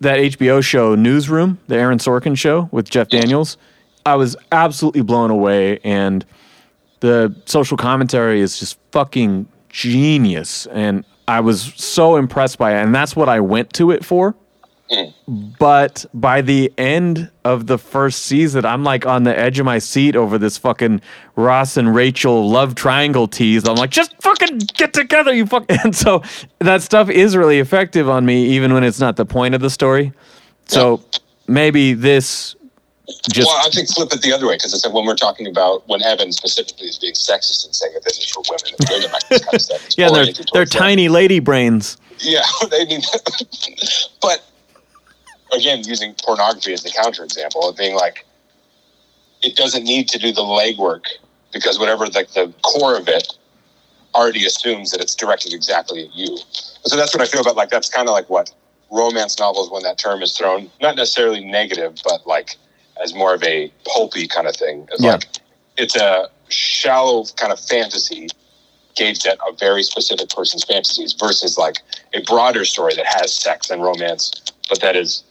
that HBO show Newsroom, the Aaron Sorkin show with Jeff Daniels. I was absolutely blown away, and the social commentary is just fucking genius. And I was so impressed by it, and that's what I went to it for. But by the end of the first season, I'm like on the edge of my seat over this fucking Ross and Rachel love triangle tease. I'm like, just fucking get together, you fuck. And so that stuff is really effective on me, even when it's not the point of the story. So maybe this just
well, I think flip it the other way because it's like when we're talking about when Evan specifically is being sexist and saying that this is for women and women like this kind of
yeah, they're they're
them.
tiny lady brains.
Yeah, they mean, but again, using pornography as the counterexample of being like, it doesn't need to do the legwork because whatever like the core of it already assumes that it's directed exactly at you. So that's what I feel about like that's kind of like what romance novels when that term is thrown, not necessarily negative, but like as more of a pulpy kind of thing. It's
Yeah.
like it's a shallow kind of fantasy gauged at a very specific person's fantasies versus like a broader story that has sex and romance, but that is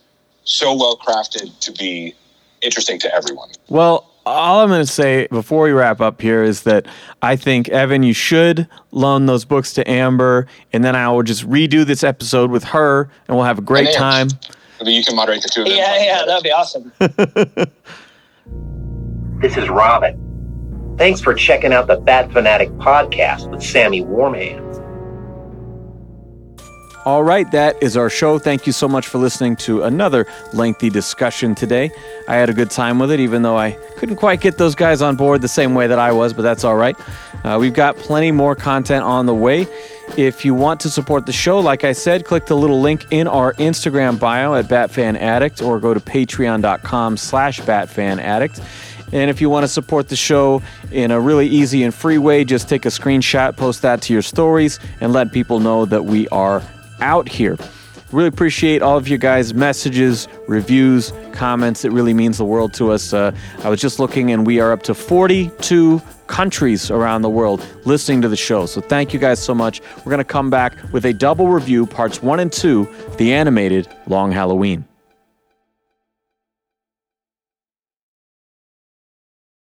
so well crafted to be interesting to everyone.
Well, all I'm going to say before we wrap up here is that I think, Evan, you should loan those books to Amber, and then I will just redo this episode with her, and we'll have a great
And
time.
I mean, you can moderate the two of them.
Yeah, yeah, that'd be awesome.
This is Robin. Thanks for checking out the Bat Fan Addict podcast with Sammy Warm Hands.
All right, that is our show. Thank you so much for listening to another lengthy discussion today. I had a good time with it, even though I couldn't quite get those guys on board the same way that I was, but that's all right. Uh, we've got plenty more content on the way. If you want to support the show, like I said, click the little link in our Instagram bio at BatFanAddict or go to patreon.com slash BatFanAddict. And if you want to support the show in a really easy and free way, just take a screenshot, post that to your stories, and let people know that we are out here. Really appreciate all of you guys' messages, reviews, comments. It really means the world to us. Uh, I was just looking, and we are up to 42 countries around the world listening to the show. So thank you guys so much. We're going to come back with a double review, parts one and two, the animated Long Halloween.